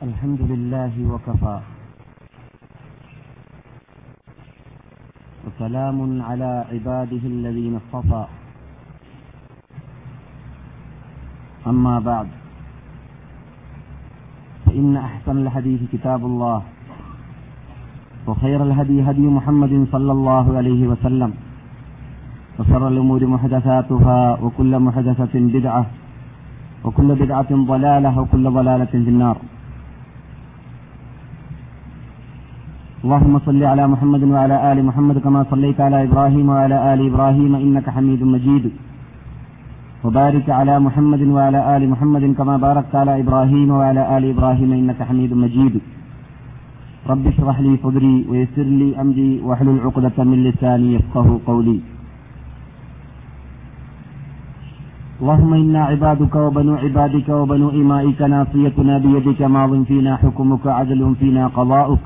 الحمد لله وكفى. وسلام على عباده الذين اصطفى. أما بعد فإن أحسن الحديث كتاب الله وخير الهدي هدي محمد صلى الله عليه وسلم وشر الأمور محدثاتها وكل محدثة بدعة وكل بدعة ضلالة وكل ضلالة في النار. اللهم صل على محمد وعلى آل محمد كما صليت على إبراهيم وعلى آل إبراهيم إنك حميد مجيد. وبارك على محمد وعلى آل محمد كما باركت على إبراهيم وعلى آل إبراهيم إنك حميد مجيد. رب اشرح لي صدري ويسر لي أمري واحلل عقدة من لساني يفقه قولي. اللهم إنا عبادك وبنو عبادك وبنو إمائك ناصيتنا بيدك ماض فينا حكمك عدل فينا قضاؤك.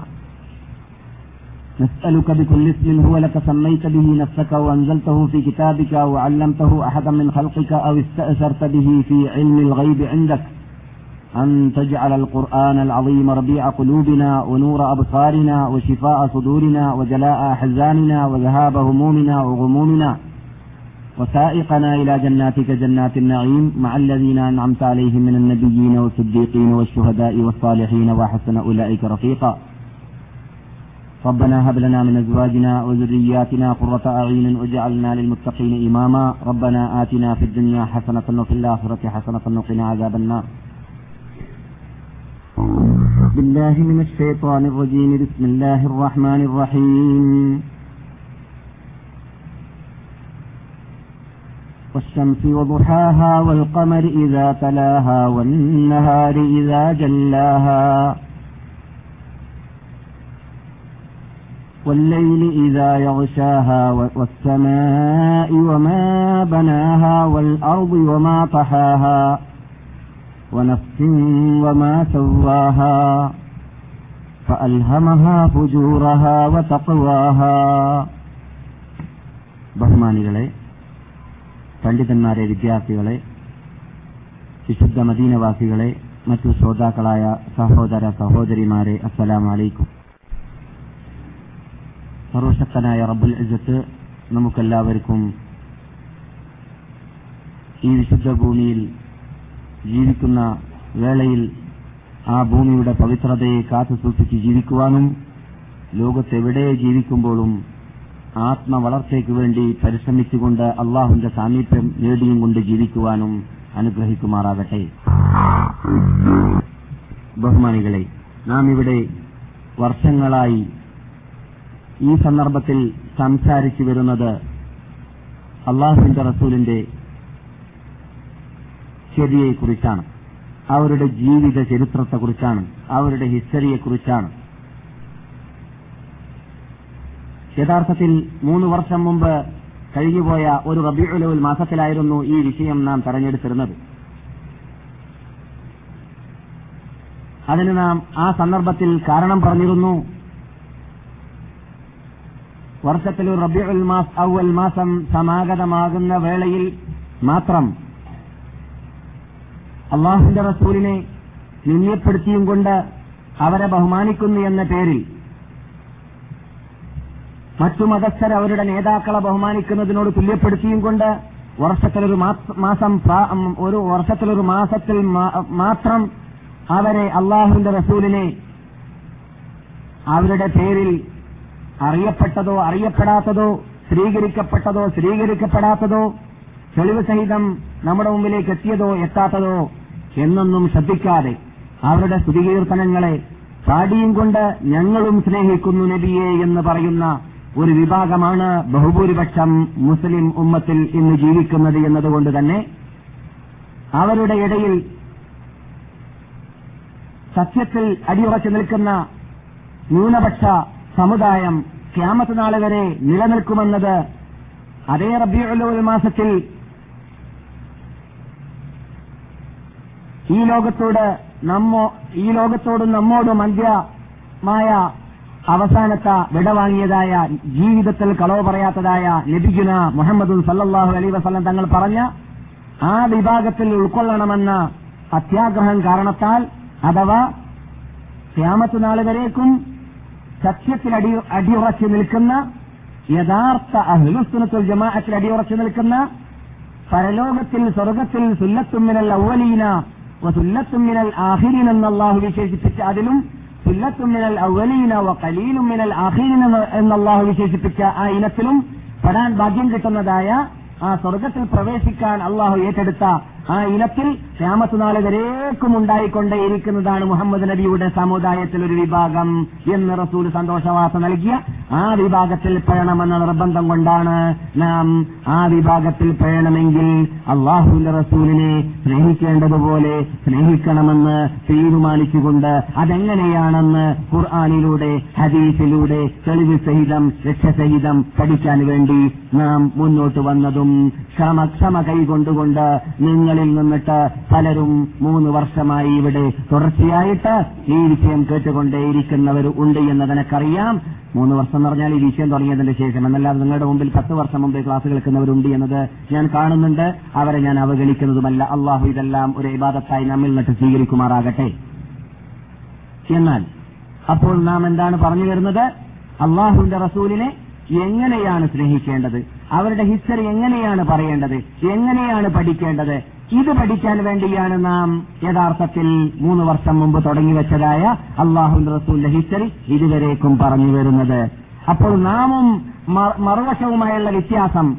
نسألك بكل اسم هو لك سميت به نفسك وأنزلته في كتابك وعلمته أحدا من خلقك أو استأثرت به في علم الغيب عندك. أن تجعل القرآن العظيم ربيع قلوبنا ونور أبصارنا وشفاء صدورنا وجلاء أحزاننا وذهاب همومنا وغمومنا. وسائقنا إلى جناتك جنات النعيم مع الذين أنعمت عليهم من النبيين والصديقين والشهداء والصالحين وحسن أولئك رفيقا. ربنا هب لنا من أزواجنا وذرياتنا قرة أعين واجعلنا للمتقين إماما. ربنا آتنا في الدنيا حسنة وفي الآخرة حسنة وقنا عذاب النار. بالله من الشيطان الرجيم. بسم الله الرحمن الرحيم. والشمس وضحاها والقمر إذا تلاها والنهار إذا جلاها. والليل إذا يغشاها والسماء وما بناها والأرض وما طحاها ونفس وما سواها فألهمها فجورها وتقواها ബഹുമാനികളെ പണ്ഡിതന്മാരെ വിദ്യാർത്ഥികളെ വിശുദ്ധ മദീനവാസികളെ മറ്റു ശ്രോതാക്കളായ സഹോദര സഹോദരിമാരെ അസ്സലാം അലൈക്കും സർവശക്തനായ റബ്ബുൽ ഇസത്ത് നമുക്കെല്ലാവർക്കും ഈ വിശുദ്ധ ഭൂമിയിൽ ജീവിക്കുന്ന വേളയിൽ ആ ഭൂമിയുടെ പവിത്രതയെ കാത്തു സൂക്ഷിച്ച് ജീവിക്കുവാനും ലോകത്തെവിടെ ജീവിക്കുമ്പോഴും ആത്മവളർച്ചയ്ക്ക് വേണ്ടി പരിശ്രമിച്ചുകൊണ്ട് അള്ളാഹുന്റെ സാമീപ്യം നേടിയും കൊണ്ട് ജീവിക്കുവാനും അനുഗ്രഹിക്കുമാറാകട്ടെ. ബഹുമാനികളെ നാം ഇവിടെ വർഷങ്ങളായി ഈ സന്ദർഭത്തിൽ സംസാരിച്ചു വരുന്നത് അള്ളാഹുവിന്റെ റസൂലിന്റെ ശരിയെക്കുറിച്ചാണ്. അവരുടെ ജീവിത ചരിത്രത്തെക്കുറിച്ചാണ് അവരുടെ ഹിസ്റ്ററിയെക്കുറിച്ചാണ്. യഥാർത്ഥത്തിൽ മൂന്ന് വർഷം മുമ്പ് കഴിഞ്ഞുപോയ ഒരു റബിയുലവുൽ മാസത്തിലായിരുന്നു ഈ വിഷയം നാം തെരഞ്ഞെടുത്തിരുന്നത്. അതിന് നാം ആ സന്ദർഭത്തിൽ കാരണം പറഞ്ഞിരുന്നു. വർഷത്തിൽ റബിയുൽ മാസ് ഔവൽ മാസം സമാഗതമാകുന്ന വേളയിൽ മാത്രം അള്ളാഹുന്റെ റസൂലിനെ നിന്യപ്പെടുത്തിയും കൊണ്ട് അവരെ ബഹുമാനിക്കുന്നു എന്ന പേരിൽ മറ്റു മതസ്ഥർ അവരുടെ നേതാക്കളെ ബഹുമാനിക്കുന്നതിനോട് തുല്യപ്പെടുത്തിയും കൊണ്ട് വർഷത്തിലൊരു മാസം ഒരു വർഷത്തിലൊരു മാസത്തിൽ മാത്രം അവരെ അള്ളാഹുവിന്റെ റസൂലിനെ അവരുടെ പേരിൽ അറിയപ്പെട്ടതോ അറിയപ്പെടാത്തതോ സ്വീകരിക്കപ്പെട്ടതോ സ്വീകരിക്കപ്പെടാത്തതോ തെളിവ് സഹിതം നമ്മുടെ മുമ്പിലേക്ക് എത്തിയതോ എത്താത്തതോ എന്നൊന്നും ശ്രദ്ധിക്കാതെ അവരുടെ സ്തുതികീർത്തനങ്ങളെ പാടിയും കൊണ്ട് ഞങ്ങളും സ്നേഹിക്കുന്നു നബിയെ എന്ന് പറയുന്ന ഒരു വിഭാഗമാണ് ബഹുഭൂരിപക്ഷം മുസ്ലിം ഉമ്മത്തിൽ ഇന്ന് ജീവിക്കുന്നത് എന്നതുകൊണ്ട് തന്നെ അവരുടെ ഇടയിൽ സത്യത്തിൽ അടിയുറച്ചു നിൽക്കുന്ന ന്യൂനപക്ഷ സമുദായം ക്യാമത്ത് നാളെ വരെ നിലനിൽക്കുമെന്നത് അതേ റബിയുൽ മാസത്തിൽ ഈ ലോകത്തോട് നമ്മോ ഈ ലോകത്തോടും നമ്മോടും അന്ത്യമായ അവസാനത്തെ വിടവാങ്ങിയതായ ജീവിതത്തിൽ കളവ് പറയാത്തതായ നബിഗുന മുഹമ്മദ് സല്ലാഹു അലൈ വസ്ലം തങ്ങൾ പറഞ്ഞ ആ വിഭാഗത്തിൽ ഉൾക്കൊള്ളണമെന്ന അത്യാഗ്രഹം കാരണത്താൽ അഥവാ ക്യാമത്ത് നാൾ വരേക്കും സത്യത്തിൽ അടി അടിയുറച്ചു നിൽക്കുന്ന യഥാർത്ഥ അഹ്ലുസ്തുനത്തുൽ ജമാഅത്തിൽ അടിയുറച്ചു നിൽക്കുന്ന പരലോകത്തിൽ സ്വർഗത്തിൽ സുല്ലത്തുമ്മിനൽ ഔവലീന സുല്ലത്തുമ്മിനൽ ആഹിരീൻ എന്ന് വിശേഷിപ്പിച്ച അതിലും സുല്ലത്തുമ്മിനൽ ഔവലീന വ കലീലുമ്മിനൽ ആഹിരീൻ എന്ന് വിശേഷിപ്പിച്ച ആ ഇനത്തിലും പെടാൻ ഭാഗ്യം കിട്ടുന്നതായ ആ സ്വർഗത്തിൽ പ്രവേശിക്കാൻ അള്ളാഹു ഏറ്റെടുത്ത ആ ഇനത്തിൽ ക്യാമത്ത് വരേക്കും ഉണ്ടായിക്കൊണ്ടേയിരിക്കുന്നതാണ് മുഹമ്മദ് നബിയുടെ സമുദായത്തിൽ ഒരു വിഭാഗം എന്ന് റസൂൽ സന്തോഷവാർത്ത നൽകിയ ആ വിഭാഗത്തിൽ പെഴണമെന്ന നിർബന്ധം കൊണ്ടാണ് നാം ആ വിഭാഗത്തിൽ പെഴണമെങ്കിൽ അള്ളാഹുവിന്റെ റസൂലിനെ സ്നേഹിക്കേണ്ടതുപോലെ സ്നേഹിക്കണമെന്ന് തീരുമാനിച്ചുകൊണ്ട് അതെങ്ങനെയാണെന്ന് ഖുർആാനിലൂടെ ഹദീസിലൂടെ തെളിവ് സഹിതം രക്ഷസഹിതം പഠിക്കാൻ വേണ്ടി നാം മുന്നോട്ട് വന്നതും ക്ഷമ ക്ഷമ കൈകൊണ്ടുകൊണ്ട് നിങ്ങളിൽ നിന്നിട്ട് പലരും മൂന്ന് വർഷമായി ഇവിടെ തുടർച്ചയായിട്ട് ഈ വിഷയം കേട്ടുകൊണ്ടേയിരിക്കുന്നവർ ഉണ്ട് എന്ന് മൂന്ന് വർഷം എന്ന് പറഞ്ഞാൽ ഈ വിഷയം തുടങ്ങിയതിന്റെ ശേഷം. എന്നല്ലാതെ നിങ്ങളുടെ മുമ്പിൽ പത്ത് വർഷം മുമ്പ് ക്ലാസ് കേൾക്കുന്നവരുണ്ട് എന്നത് ഞാൻ കാണുന്നുണ്ട്. അവരെ ഞാൻ അവഗണിക്കുന്നതുമല്ല. അള്ളാഹു ഇതെല്ലാം ഒരു ഇബാദത്തായി നമ്മിൽ നിന്നിട്ട് സ്വീകരിക്കുമാറാകട്ടെ. എന്നാൽ അപ്പോൾ നാം എന്താണ് പറഞ്ഞു വരുന്നത്? അള്ളാഹുവിന്റെ റസൂലിനെ എങ്ങനെയാണ് സ്നേഹിക്കേണ്ടത്? അവരുടെ ഹിസ്റ്ററി എങ്ങനെയാണ് പറയേണ്ടത്? എങ്ങനെയാണ് പഠിക്കേണ്ടത്? ഇത് പഠിക്കാൻ വേണ്ടിയാണ് നാം യഥാർത്ഥത്തിൽ മൂന്ന് വർഷം മുമ്പ് തുടങ്ങി വെച്ചതായ അള്ളാഹു റസൂലിന്റെ ഹിസ്റ്ററി ഇതുവരേക്കും പറഞ്ഞു വരുന്നത്. അപ്പോൾ നാമും മറുവശവുമായുള്ള വ്യത്യാസം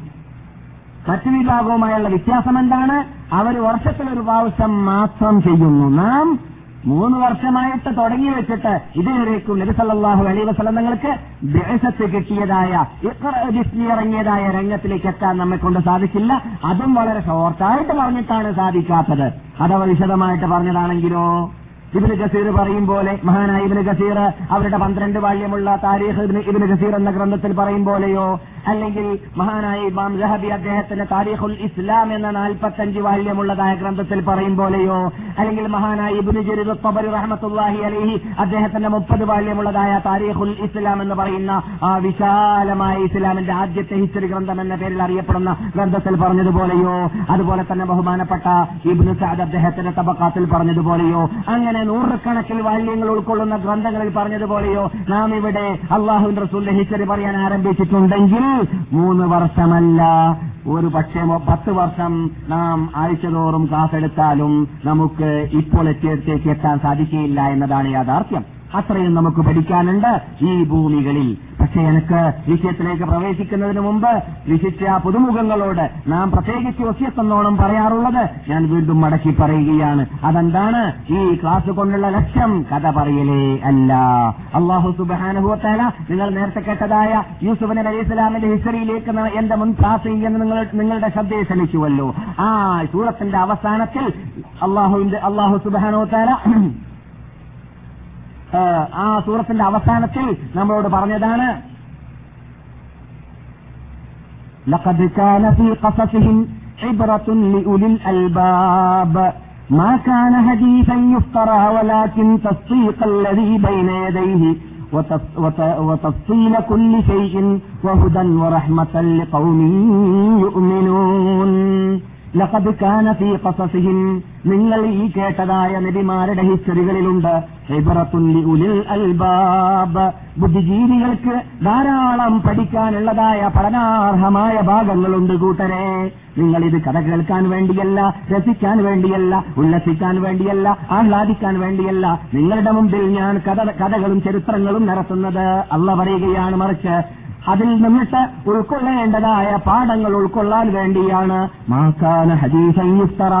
മറ്റു വിഭാഗവുമായുള്ള വ്യത്യാസം എന്താണ്? അവർ വർഷത്തിൽ ഒരു പ്രാവശ്യം മാത്രം ചെയ്യുന്നു. നാം മൂന്ന് വർഷമായിട്ട് തുടങ്ങി വെച്ചിട്ട് ഇതുവരേക്കും നബിസല്ലാഹു അലൈ വസലങ്ങൾക്ക് ദേശത്ത് കിട്ടിയതായ ഇറങ്ങിയതായ രംഗത്തിലേക്ക് എത്താൻ നമ്മെ കൊണ്ട് സാധിച്ചില്ല. അതും വളരെ ഷോർട്ടായിട്ട് പറഞ്ഞിട്ടാണ് സാധിക്കാത്തത്. അഥവാ വിശദമായിട്ട് പറഞ്ഞതാണെങ്കിലോ? ഇബിന് ഗസീർ പറയും പോലെ മഹാനായ ഇബിന് ഗസീർ അവരുടെ പന്ത്രണ്ട് ബാല്യമുള്ള താരീഖ് ഇബിന് ഗസീർ എന്ന ഗ്രന്ഥത്തിൽ പറയും പോലെയോ? അല്ലെങ്കിൽ മഹാനായ ഇമാം ജഹബി അദ്ദേഹത്തിന്റെ താരീഖുൽ ഇസ്ലാം എന്ന നാൽപ്പത്തഞ്ച് ബാല്യമുള്ളതായ ഗ്രന്ഥത്തിൽ പറയും പോലെയോ? അല്ലെങ്കിൽ മഹാനായ ഇബിന് ജരീർ തബരി റഹ്മത്തുള്ളാഹി അലൈഹി അദ്ദേഹത്തിന്റെ മുപ്പത് ബാല്യമുള്ളതായ താരീഖുൽ ഇസ്ലാം എന്ന് പറയുന്ന ആ വിശാലമായ ഇസ്ലാമിന്റെ ആദ്യത്തെ ഹിസ്റ്ററി ഗ്രന്ഥം എന്ന പേരിൽ അറിയപ്പെടുന്ന ഗ്രന്ഥത്തിൽ പറഞ്ഞതുപോലെയോ? അതുപോലെ തന്നെ ബഹുമാനപ്പെട്ട ഇബിന് സാദ് അദ്ദേഹത്തിന്റെ തബക്കാത്തിൽ പറഞ്ഞതുപോലെയോ? അങ്ങനെ നൂറുകണക്കിൽ വാല്യങ്ങൾ ഉൾക്കൊള്ളുന്ന ഗ്രന്ഥങ്ങളിൽ പറഞ്ഞതുപോലെയോ നാം ഇവിടെ അള്ളാഹുവിന്റെ റസൂലിന്റെ ഹിസ്റ്ററി പറയാൻ ആരംഭിച്ചിട്ടുണ്ടെങ്കിൽ മൂന്ന് വർഷമല്ല. ഒരു പക്ഷേ പത്ത് വർഷം നാം ആഴ്ചതോറും ക്ലാസ് എടുത്താലും നമുക്ക് ഇപ്പോൾ എത്തിയത്തേക്ക് എത്താൻ സാധിക്കില്ല എന്നതാണ് യാഥാർത്ഥ്യം. അത്രയും നമുക്ക് പഠിക്കാനുണ്ട് ഈ ഭൂമികളിൽ. പക്ഷെ എനിക്ക് വിഷയത്തിലേക്ക് പ്രവേശിക്കുന്നതിന് മുമ്പ് വിശിഷ്ട പുതുമുഖങ്ങളോട് നാം പ്രത്യേകിച്ച് ഒസ്യത്തെന്നോണം പറയാറുള്ളത് ഞാൻ വീണ്ടും മടക്കി പറയുകയാണ്. അതെന്താണ്? ഈ ക്ലാസ് കൊണ്ടുള്ള ലക്ഷ്യം കഥ പറയലേ അല്ല. അള്ളാഹു സുബാനുഭവത്തേല നിങ്ങൾ നേരത്തെ കേട്ടതായ യൂസുഫ് അലൈഹി ഇസ്ലാമിന്റെ ഹിസ്റ്ററിയിലേക്ക് എന്റെ മുൻ ക്ലാസ് ചെയ്യുന്ന നിങ്ങൾ നിങ്ങളുടെ ശ്രദ്ധയെ ക്ഷണിച്ചുവല്ലോ. ആ സൂറത്തിന്റെ അവസാനത്തിൽ അള്ളാഹുവിന്റെ അള്ളാഹു സുബാനുഭവത്തേല ആ സൂറത്തിന്റെ അവസാനത്തിൽ നമ്മളോട് പറഞ്ഞതാണ് لقد كان في قصصهم عبرة لأولي الألباب ما كان حديثا يفترى ولكن تصديق الذي بين يديه وتف- وت- وتفصيل كل شيء وهدى ورحمة لقوم يؤمنون ലഖദ് കാന ഫീ നിങ്ങൾ ഈ കേട്ടതായ നബിമാരുടെ ഹിസ്റ്ററികളിലുണ്ട്. ഉലിൽ അൽബാബ്. ബുദ്ധിജീവികൾക്ക് ധാരാളം പഠിക്കാനുള്ളതായ പഠനാർഹമായ ഭാഗങ്ങളുണ്ട് കൂട്ടരെ. നിങ്ങൾ ഇത് കഥ കേൾക്കാൻ വേണ്ടിയല്ല രസിക്കാൻ വേണ്ടിയല്ല ഉല്ലസിക്കാൻ വേണ്ടിയല്ല ആഹ്ലാദിക്കാൻ വേണ്ടിയല്ല. നിങ്ങളുടെ മുമ്പിൽ ഞാൻ കഥ കഥകളും ചരിത്രങ്ങളും നടത്തുന്നത്. അല്ല പറയുകയാണ് മറിച്ച് അതിൽ നിന്നിട്ട് ഉൾക്കൊള്ളേണ്ടതായ പാഠങ്ങൾ ഉൾക്കൊള്ളാൻ വേണ്ടിയാണ്. മാക്കാന ഹദീസയുസ്തറ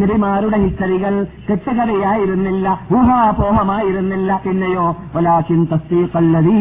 നബിമാരുടെ ഹിസ്റ്ററികൾ കെട്ടുകഥയായിരുന്നില്ല ഊഹാപോഹമായിരുന്നില്ല. പിന്നെയോ വലാകിൻ തസ്ദീഖല്ലദീ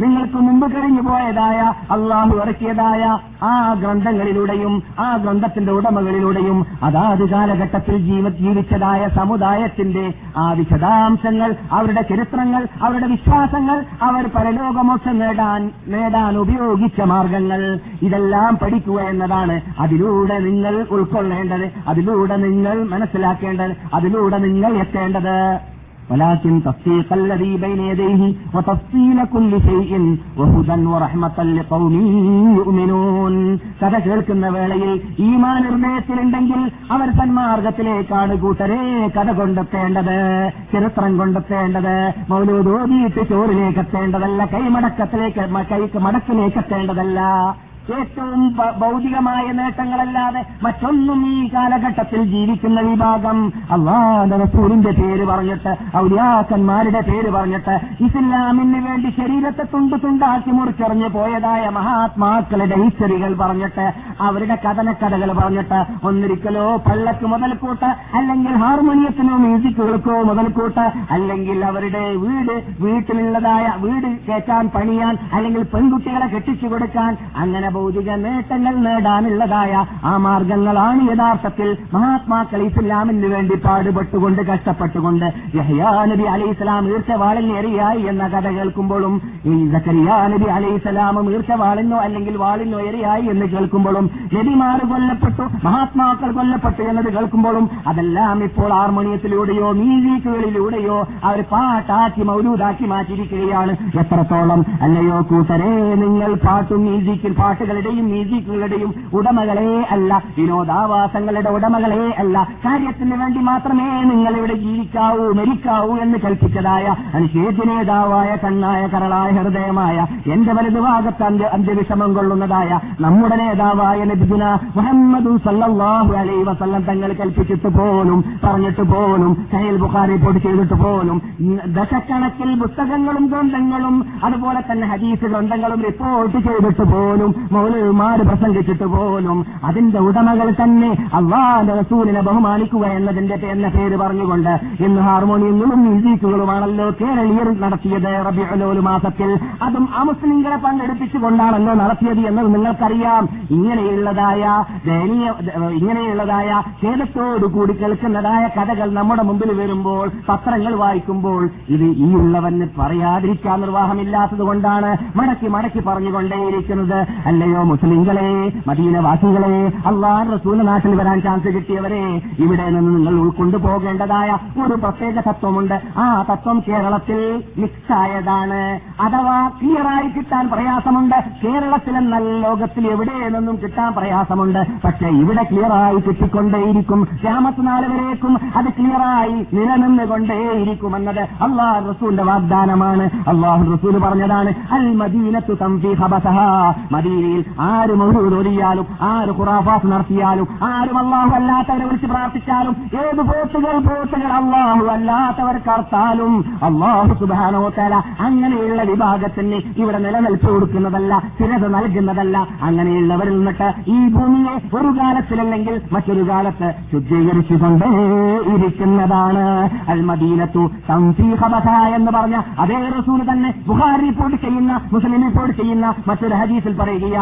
നിങ്ങൾക്ക് മുമ്പ് കഴിഞ്ഞു പോയതായ അള്ളാഹു ഇറക്കിയതായ ആ ഗ്രന്ഥങ്ങളിലൂടെയും ആ ഗ്രന്ഥത്തിന്റെ ഉടമകളിലൂടെയും അതാത് കാലഘട്ടത്തിൽ ജീവ ജീവിച്ചതായ സമുദായത്തിന്റെ ആ വിശദാംശങ്ങൾ അവരുടെ ചരിത്രങ്ങൾ അവരുടെ വിശ്വാസങ്ങൾ അവർ പരലോകമോക്ഷം നേടാൻ നേടാൻ ഉപയോഗിച്ച മാർഗങ്ങൾ ഇതെല്ലാം പഠിക്കുക എന്നതാണ്. അതിലൂടെ നിങ്ങൾ ഉൾക്കൊള്ളേണ്ടത് അതിലൂടെ നിങ്ങൾ മനസ്സിലാക്കേണ്ടത് അതിലൂടെ നിങ്ങൾ എത്തേണ്ടത്. ولكن تصديق الذي بين يديه وتفصيل كل شيء وهدى ورحمة لقوم يؤمنون കഥ കേൾക്കുന്ന വേളയിൽ ഈമാൻ ഹൃദയത്തിലുണ്ടെങ്കിൽ അവർ സന്മാർഗത്തിലേക്കാണ് കൂട്ടരെ കഥ കൊണ്ടെത്തേണ്ടത് ചരിത്രം കൊണ്ടെത്തേണ്ടത് മൗലൂദോദിയിട്ട് ചോറിലേക്ക് എത്തേണ്ടതല്ല കൈമടക്കത്തിലേക്ക് കൈക്ക് മടക്കിലേക്ക് എത്തേണ്ടതല്ല ഏറ്റവും ഭൗതികമായ നേട്ടങ്ങളല്ലാതെ മറ്റൊന്നും ഈ കാലഘട്ടത്തിൽ ജീവിക്കുന്ന വിഭാഗം അള്ളാന്റെ റസൂലിന്റെ പേര് പറഞ്ഞിട്ട് ഔലിയാക്കന്മാരുടെ പേര് പറഞ്ഞിട്ട് ഇസ്ലാമിന് വേണ്ടി ശരീരത്തെ തുണ്ട് തുണ്ടാക്കി മുറിച്ചെറിഞ്ഞു പോയതായ മഹാത്മാക്കളുടെ ഹിസ്റ്ററികൾ പറഞ്ഞിട്ട് അവരുടെ കഥനക്കഥകൾ പറഞ്ഞിട്ട് ഒന്നിരിക്കലോ പള്ളക്ക് മുതൽക്കൂട്ട് അല്ലെങ്കിൽ ഹാർമോണിയത്തിനോ മ്യൂസിക്കുകൾക്കോ മുതൽക്കൂട്ട് അല്ലെങ്കിൽ അവരുടെ വീട് വീട്ടിലുള്ളതായ വീട് കയറ്റാൻ പണിയാൻ അല്ലെങ്കിൽ പെൺകുട്ടികളെ കെട്ടിച്ചു കൊടുക്കാൻ അങ്ങനെ ഭൗതിക നേട്ടങ്ങൾ നേടാനുള്ളതായ ആ മാർഗങ്ങളാണ് യഥാർത്ഥത്തിൽ മഹാത്മാക്കൾ ഇസ്ലാമിന് വേണ്ടി പാടുപെട്ടുകൊണ്ട് കഷ്ടപ്പെട്ടുകൊണ്ട് യഹ്യാ നബി അലൈഹി ഇസ്ലാം ഈർച്ചവാളിൽ എറിയായി എന്ന കഥ കേൾക്കുമ്പോഴും ഈ സക്കരിയാ നബി അലൈഹി ഇസ്ലാമും ഈർച്ചവാളിനോ അല്ലെങ്കിൽ വാളിനോ എറിയായി എന്ന് കേൾക്കുമ്പോഴും നബിമാർ കൊല്ലപ്പെട്ടു മഹാത്മാക്കൾ കൊല്ലപ്പെട്ടു എന്നത് കേൾക്കുമ്പോഴും അതെല്ലാം ഇപ്പോൾ ഹാർമോണിയത്തിലൂടെയോ മ്യൂസിക്കുകളിലൂടെയോ അവർ പാട്ടാക്കി മൗലൂദാക്കി മാറ്റിയിരിക്കുകയാണ്. എത്രത്തോളം അല്ലയോ കൂട്ടരെ നിങ്ങൾ പാട്ടും മ്യൂസിക്കും പാട്ടുകളുടെയും മ്യൂസിക്കുകളുടെയും ഉടമകളെ അല്ല വിനോദാവാസങ്ങളുടെ ഉടമകളെ അല്ല. കാര്യത്തിന് വേണ്ടി മാത്രമേ നിങ്ങൾ ഇവിടെ ജീവിക്കാവൂ മരിക്കാവൂ എന്ന് കൽപ്പിച്ചതായ അനുശേദ്യ നേതാവായ കണ്ണായ കരളായ ഹൃദയമായ എന്റെ വലതു ഭാഗത്ത് അന്ത്യ അന്ത്യവിഷമം കൊള്ളുന്നതായ നമ്മുടെ നേതാവായ നബിദിന മുഹമ്മദ് സല്ലല്ലാഹു അലൈഹി വസല്ലം തങ്ങൾ കൽപ്പിച്ചിട്ട് പോലും പറഞ്ഞിട്ട് പോലും സഹേൽ ബുഖാരി റിപ്പോർട്ട് ചെയ്തിട്ട് പോലും ദശക്കണക്കിൽ പുസ്തകങ്ങളും ഗ്രന്ഥങ്ങളും അതുപോലെ തന്നെ ഹദീസ് ഗ്രന്ഥങ്ങളും റിപ്പോർട്ട് ചെയ്തിട്ട് പോലും മൗലവിമാര് പ്രസംഗിച്ചിട്ട് പോലും അതിന്റെ ഉടമകൾ തന്നെ അള്ളാന്റെ റസൂലിനെ ബഹുമാനിക്കുക എന്നതിന്റെ എന്ന പേര് പറഞ്ഞുകൊണ്ട് ഇന്ന് ഹാർമോണിയങ്ങളും മ്യൂസിക്കുകളുമാണല്ലോ കേരളീയർ നടത്തിയത് റബിയുലോൽ മാസത്തിൽ. അതും അമുസ്ലിങ്ങളെ പങ്കെടുപ്പിച്ചുകൊണ്ടാണല്ലോ നടത്തിയത് എന്നത് നിങ്ങൾക്കറിയാം. ഇങ്ങനെയുള്ളതായ ദയനീയ ഇങ്ങനെയുള്ളതായ ഖേദത്തോടുകൂടി കേൾക്കുന്നതായ കഥകൾ നമ്മുടെ മുമ്പിൽ വരുമ്പോൾ പത്രങ്ങൾ വായിക്കുമ്പോൾ ഇത് ഈ ഉള്ളവന് പറയാതിരിക്കാൻ നിർവാഹമില്ലാത്തത് കൊണ്ടാണ് മടക്കി മടക്കി പറഞ്ഞുകൊണ്ടേയിരിക്കുന്നത്. അല്ലയോ മുസ്ലിങ്ങളെ മദീനവാസികളെ അള്ളാഹ് റസൂൽ നാട്ടിൽ വരാൻ ചാൻസ് കിട്ടിയവരെ ഇവിടെ നിന്ന് നിങ്ങൾ ഉൾക്കൊണ്ടു പോകേണ്ടതായ ഒരു പ്രത്യേക തത്വമുണ്ട്. ആ തത്വം കേരളത്തിൽ മിക്സ് ആയതാണ്. അഥവാ ക്ലിയറായി കിട്ടാൻ പ്രയാസമുണ്ട്. കേരളത്തിലെന്നല്ല ലോകത്തിൽ എവിടെ നിന്നും കിട്ടാൻ പ്രയാസമുണ്ട്. പക്ഷെ ഇവിടെ ക്ലിയറായി കിട്ടിക്കൊണ്ടേയിരിക്കും. രാമത്ത് നാല് വരേക്കും. അത് ക്ലിയറായി നിലനിന്നുകൊണ്ടേയിരിക്കുമെന്നത് അള്ളാഹ് റസൂലിന്റെ വാഗ്ദാനമാണ്. അള്ളാഹു റസൂൽ പറഞ്ഞതാണ് അൽ മദീനത്തു തംഫി ഹബസഹ മദീനയിൽ ആര് മൗലൂദൊരിയാലും ആര് ഖുറാഫാസ് നടത്തിയാലും ആരും അള്ളാഹു അല്ലാത്തവരെ വിളിച്ച് പ്രാർത്ഥിച്ചാലും ഏത് പോത്തുകൾ പോത്തുകൾ അള്ളാഹു അല്ലാത്തവർ കർത്താലും അള്ളാഹു സുബാനോ തല അങ്ങനെയുള്ള വിഭാഗത്തിന് ഇവിടെ നിലനിൽപ്പ് കൊടുക്കുന്നതല്ല സ്ഥിരത നൽകുന്നതല്ല. അങ്ങനെയുള്ളവരിൽ നിന്നിട്ട് ഈ ഭൂമിയെ ഒരു കാലത്തിലല്ലെങ്കിൽ മറ്റൊരു കാലത്ത് ശുദ്ധീകരിച്ചുകൊണ്ടേ ഇരിക്കുന്നതാണ്. അൽമദീനത്തു എന്ന് പറഞ്ഞ അതേ റസൂൽ തന്നെ ബുഹാരി റിപ്പോർട്ട് ചെയ്യുന്ന മുസ്ലിം റിപ്പോർട്ട് ചെയ്യുന്ന മറ്റൊരു ഹദീസിൽ പറയുകയാണ്.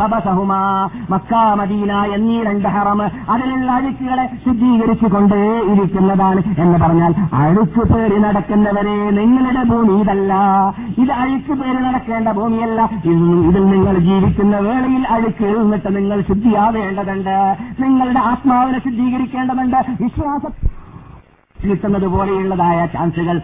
ഹബസഹുമാ മക്ക മദീന എന്നീ രണ്ട് ഹറം അതിലുള്ള അഴുക്കുകളെ ശുദ്ധീകരിച്ചുകൊണ്ടേ ഇരിക്കുന്നതാണ് എന്ന് പറഞ്ഞാൽ അഴുക്ക് പേര് നടക്കുന്നവരെ നിങ്ങളുടെ ഭൂമി ഇതല്ല. ഇത് അഴുക്ക് പേര് നടക്കേണ്ട ഭൂമിയല്ല. ഇത് ഇതിൽ നിങ്ങൾ ജീവിക്കുന്ന വേളയിൽ അഴുക്ക് നിന്നിട്ട് നിങ്ങൾ ശുദ്ധിയാവേണ്ടതുണ്ട്. നിങ്ങളുടെ ആത്മാവിനെ ശുദ്ധീകരിക്കേണ്ടതുണ്ട്. വിശ്വാസ കിട്ടുന്നത് പോലെയുള്ളതായ ചാൻസുകൾ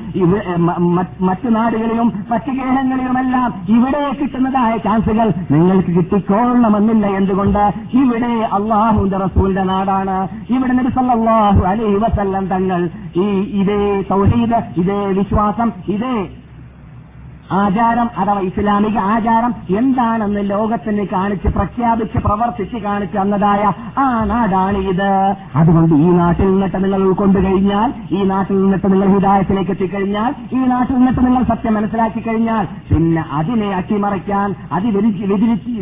മറ്റു നാടുകളിലും മറ്റു ഗ്രഹങ്ങളിലുമെല്ലാം ഇവിടെ കിട്ടുന്നതായ ചാൻസുകൾ നിങ്ങൾക്ക് കിട്ടിക്കൊള്ളണമെന്നില്ല എന്തുകൊണ്ട്? ഇവിടെ അള്ളാഹുന്റെ റസൂലിന്റെ നാടാണ്. ഇവിടെ നബി സല്ലല്ലാഹു അലൈഹി വസല്ലം തങ്ങൾ ഈ ഇതേ തൗഹീദ് ഇതേ വിശ്വാസം ഇതേ ആചാരം അഥവാ ഇസ്ലാമിക ആചാരം എന്താണെന്ന് ലോകത്തിന് കാണിച്ച് പ്രഖ്യാപിച്ച് പ്രവർത്തിച്ച് കാണിച്ച് തന്നതായ ആ നാടാണ് ഇത് അതുകൊണ്ട് ഈ നാട്ടിൽ നിന്നിട്ട് നിങ്ങൾ ഉൾക്കൊണ്ടു കഴിഞ്ഞാൽ ഈ നാട്ടിൽ നിന്നിട്ട് നിങ്ങൾ ഹിതായത്തിലേക്ക് എത്തിക്കഴിഞ്ഞാൽ ഈ നാട്ടിൽ നിന്നിട്ട് നിങ്ങൾ സത്യം മനസ്സിലാക്കി കഴിഞ്ഞാൽ പിന്നെ അതിനെ അട്ടിമറിക്കാൻ അത്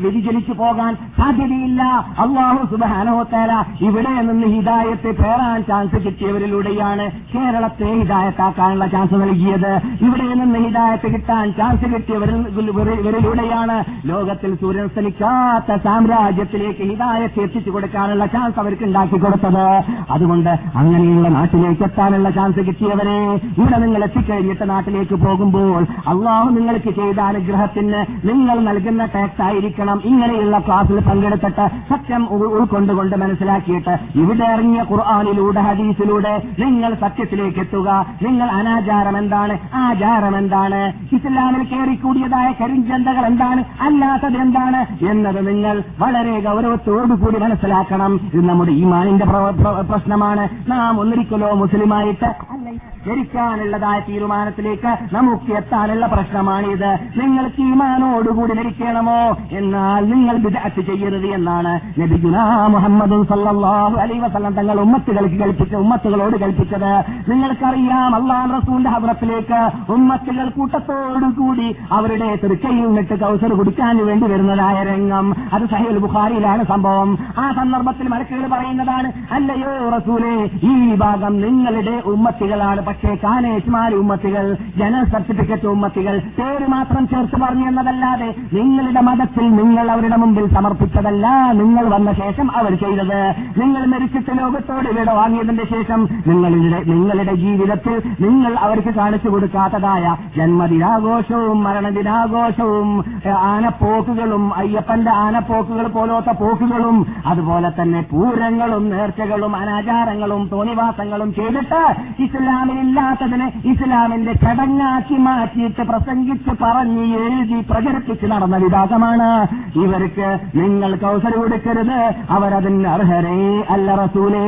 വ്യതിചലിച്ചു പോകാൻ സാധ്യതയില്ല. അള്ളാഹു സുബാനോത്തേല ഇവിടെ നിന്ന് ഹിതായത്തെ പേറാൻ ചാൻസ് കിട്ടിയവരിലൂടെയാണ് കേരളത്തെ ഹിതായത്താക്കാനുള്ള ചാൻസ് നൽകിയത്. ഇവിടെ നിന്ന് ഹിദായത്ത് കിട്ടാൻ ചാൻസ് കിട്ടിയവരിൽ ഇവരിലൂടെയാണ് ലോകത്തിൽ സൂര്യസ്തലിക്കാത്ത സാമ്രാജ്യത്തിലേക്ക് ഹിതായത്തെ എത്തിച്ചു കൊടുക്കാനുള്ള ചാൻസ് അവർക്ക് ഉണ്ടാക്കി കൊടുത്തത്. അതുകൊണ്ട് അങ്ങനെയുള്ള നാട്ടിലേക്ക് എത്താനുള്ള ചാൻസ് കിട്ടിയവരെ ഇവിടെ നിങ്ങൾ എത്തിക്കഴിഞ്ഞിട്ട് നാട്ടിലേക്ക് പോകുമ്പോൾ അള്ളാഹു നിങ്ങൾക്ക് ചെയ്ത അനുഗ്രഹത്തിന് നിങ്ങൾ നൽകുന്ന ടാക്സ് ആയിരിക്കണം. ഇങ്ങനെയുള്ള ക്ലാസ്സിൽ പങ്കെടുത്തിട്ട് സത്യം ഉൾ- ഉൾക്കൊണ്ടുകൊണ്ട് മനസ്സിലാക്കിയിട്ട് ഇവിടെ ഇറങ്ങിയ ഖുർആാനിലൂടെ ഹദീസിലൂടെ നിങ്ങൾ സത്യത്തിലേക്ക് എത്തുക. നിങ്ങൾ അനാചാരം എന്താണ്? ആചാരം എന്താണ്? ഇസ്ലാമിൽ കയറിക്കൂടിയതായ കരിഞ്ചന്തകൾ എന്താണ്? അല്ലാത്തത് എന്താണ്? എന്നത് നിങ്ങൾ വളരെ ഗൗരവത്തോടുകൂടി മനസ്സിലാക്കണം. ഇത് നമ്മുടെ ഈമാനിന്റെ പ്ര- പ്ര- പ്രശ്നമാണ്. നാം ഒന്നിരിക്കലോ മുസ്ലിമായിട്ട്? അല്ലെങ്കിൽ ധരിക്കാനുള്ളതായ തീരുമാനത്തിലേക്ക് നമുക്ക് എത്താനുള്ള പ്രശ്നമാണിത്. നിങ്ങൾക്ക് ഈമാനോടുകൂടി ധരിക്കണമോ? എന്നാൽ നിങ്ങൾ വിദഗ്ധ ചെയ്യരുത് എന്നാണ് നബിഗുന മുഹമ്മദ് സല്ലല്ലാഹു അലൈഹി വസല്ലം തങ്ങൾ ഉമ്മത്തുകൾക്ക് കൽപ്പിച്ച ഉമ്മത്തുകളോട് കൽപ്പിച്ചത്. നിങ്ങൾക്കറിയാം അള്ളാൻ റസൂന്റെ ഹബ്രത്തിലേക്ക് ഉമ്മത്തുകൾ കൂട്ടത്തോടുകൂടി അവരുടെ തൃക്കയിൽ നിന്നിട്ട് കൗസർ കുടിക്കാൻ വേണ്ടി വരുന്നതായ രംഗം. അത് സഹേൽ ബുഖാരിയിലാണ് സംഭവം. ആ സന്ദർഭത്തിൽ മലക്കുകൾ പറയുന്നതാണ് അല്ലയോ റസൂലെ ഈ ഭാഗം നിങ്ങളുടെ ഉമ്മത്തികളാണ് പക്ഷേ കാനേഷ്മാരി ഉമ്മത്തികൾ ജനറൽ സർട്ടിഫിക്കറ്റ് ഉമ്മത്തികൾ പേര് മാത്രം ചേർത്ത് പറഞ്ഞു എന്നതല്ലാതെ നിങ്ങളുടെ മതത്തിൽ നിങ്ങൾ അവരുടെ മുമ്പിൽ സമർപ്പിച്ചതല്ല നിങ്ങൾ വന്ന ശേഷം അവർ ചെയ്തത്. നിങ്ങൾ മരിച്ചിട്ട് ലോകത്തോട് വിട വാങ്ങിയതിന്റെ ശേഷം നിങ്ങളുടെ നിങ്ങളുടെ ജീവിതത്തിൽ നിങ്ങൾ അവർക്ക് കാണിച്ചു കൊടുക്കാത്തതായ ജന്മദിനാഘോഷവും മരണദിനാഘോഷവും ആനപ്പോക്കുകളും അയ്യപ്പന്റെ ആനപ്പോക്കുകൾ പോലത്തെ പോക്കുകളും അതുപോലെ തന്നെ പൂരങ്ങളും നേർച്ചകളും അനാചാരങ്ങളും തോന്നിവാസങ്ങളും ചെയ്തിട്ട് ഇസ്ലാമിലില്ലാത്തതിനെ ഇസ്ലാമിന്റെ ചടങ്ങാക്കി മാറ്റിയിട്ട് പ്രസംഗിച്ച് പറഞ്ഞ് എഴുതി പ്രചരിപ്പിച്ച് നടന്ന വിഭാഗമാണ്. ഇവർക്ക് നിങ്ങൾക്ക് അവസരം കൊടുക്കരുത്. അവരതിന് അർഹരേ അല്ല റസൂലേ.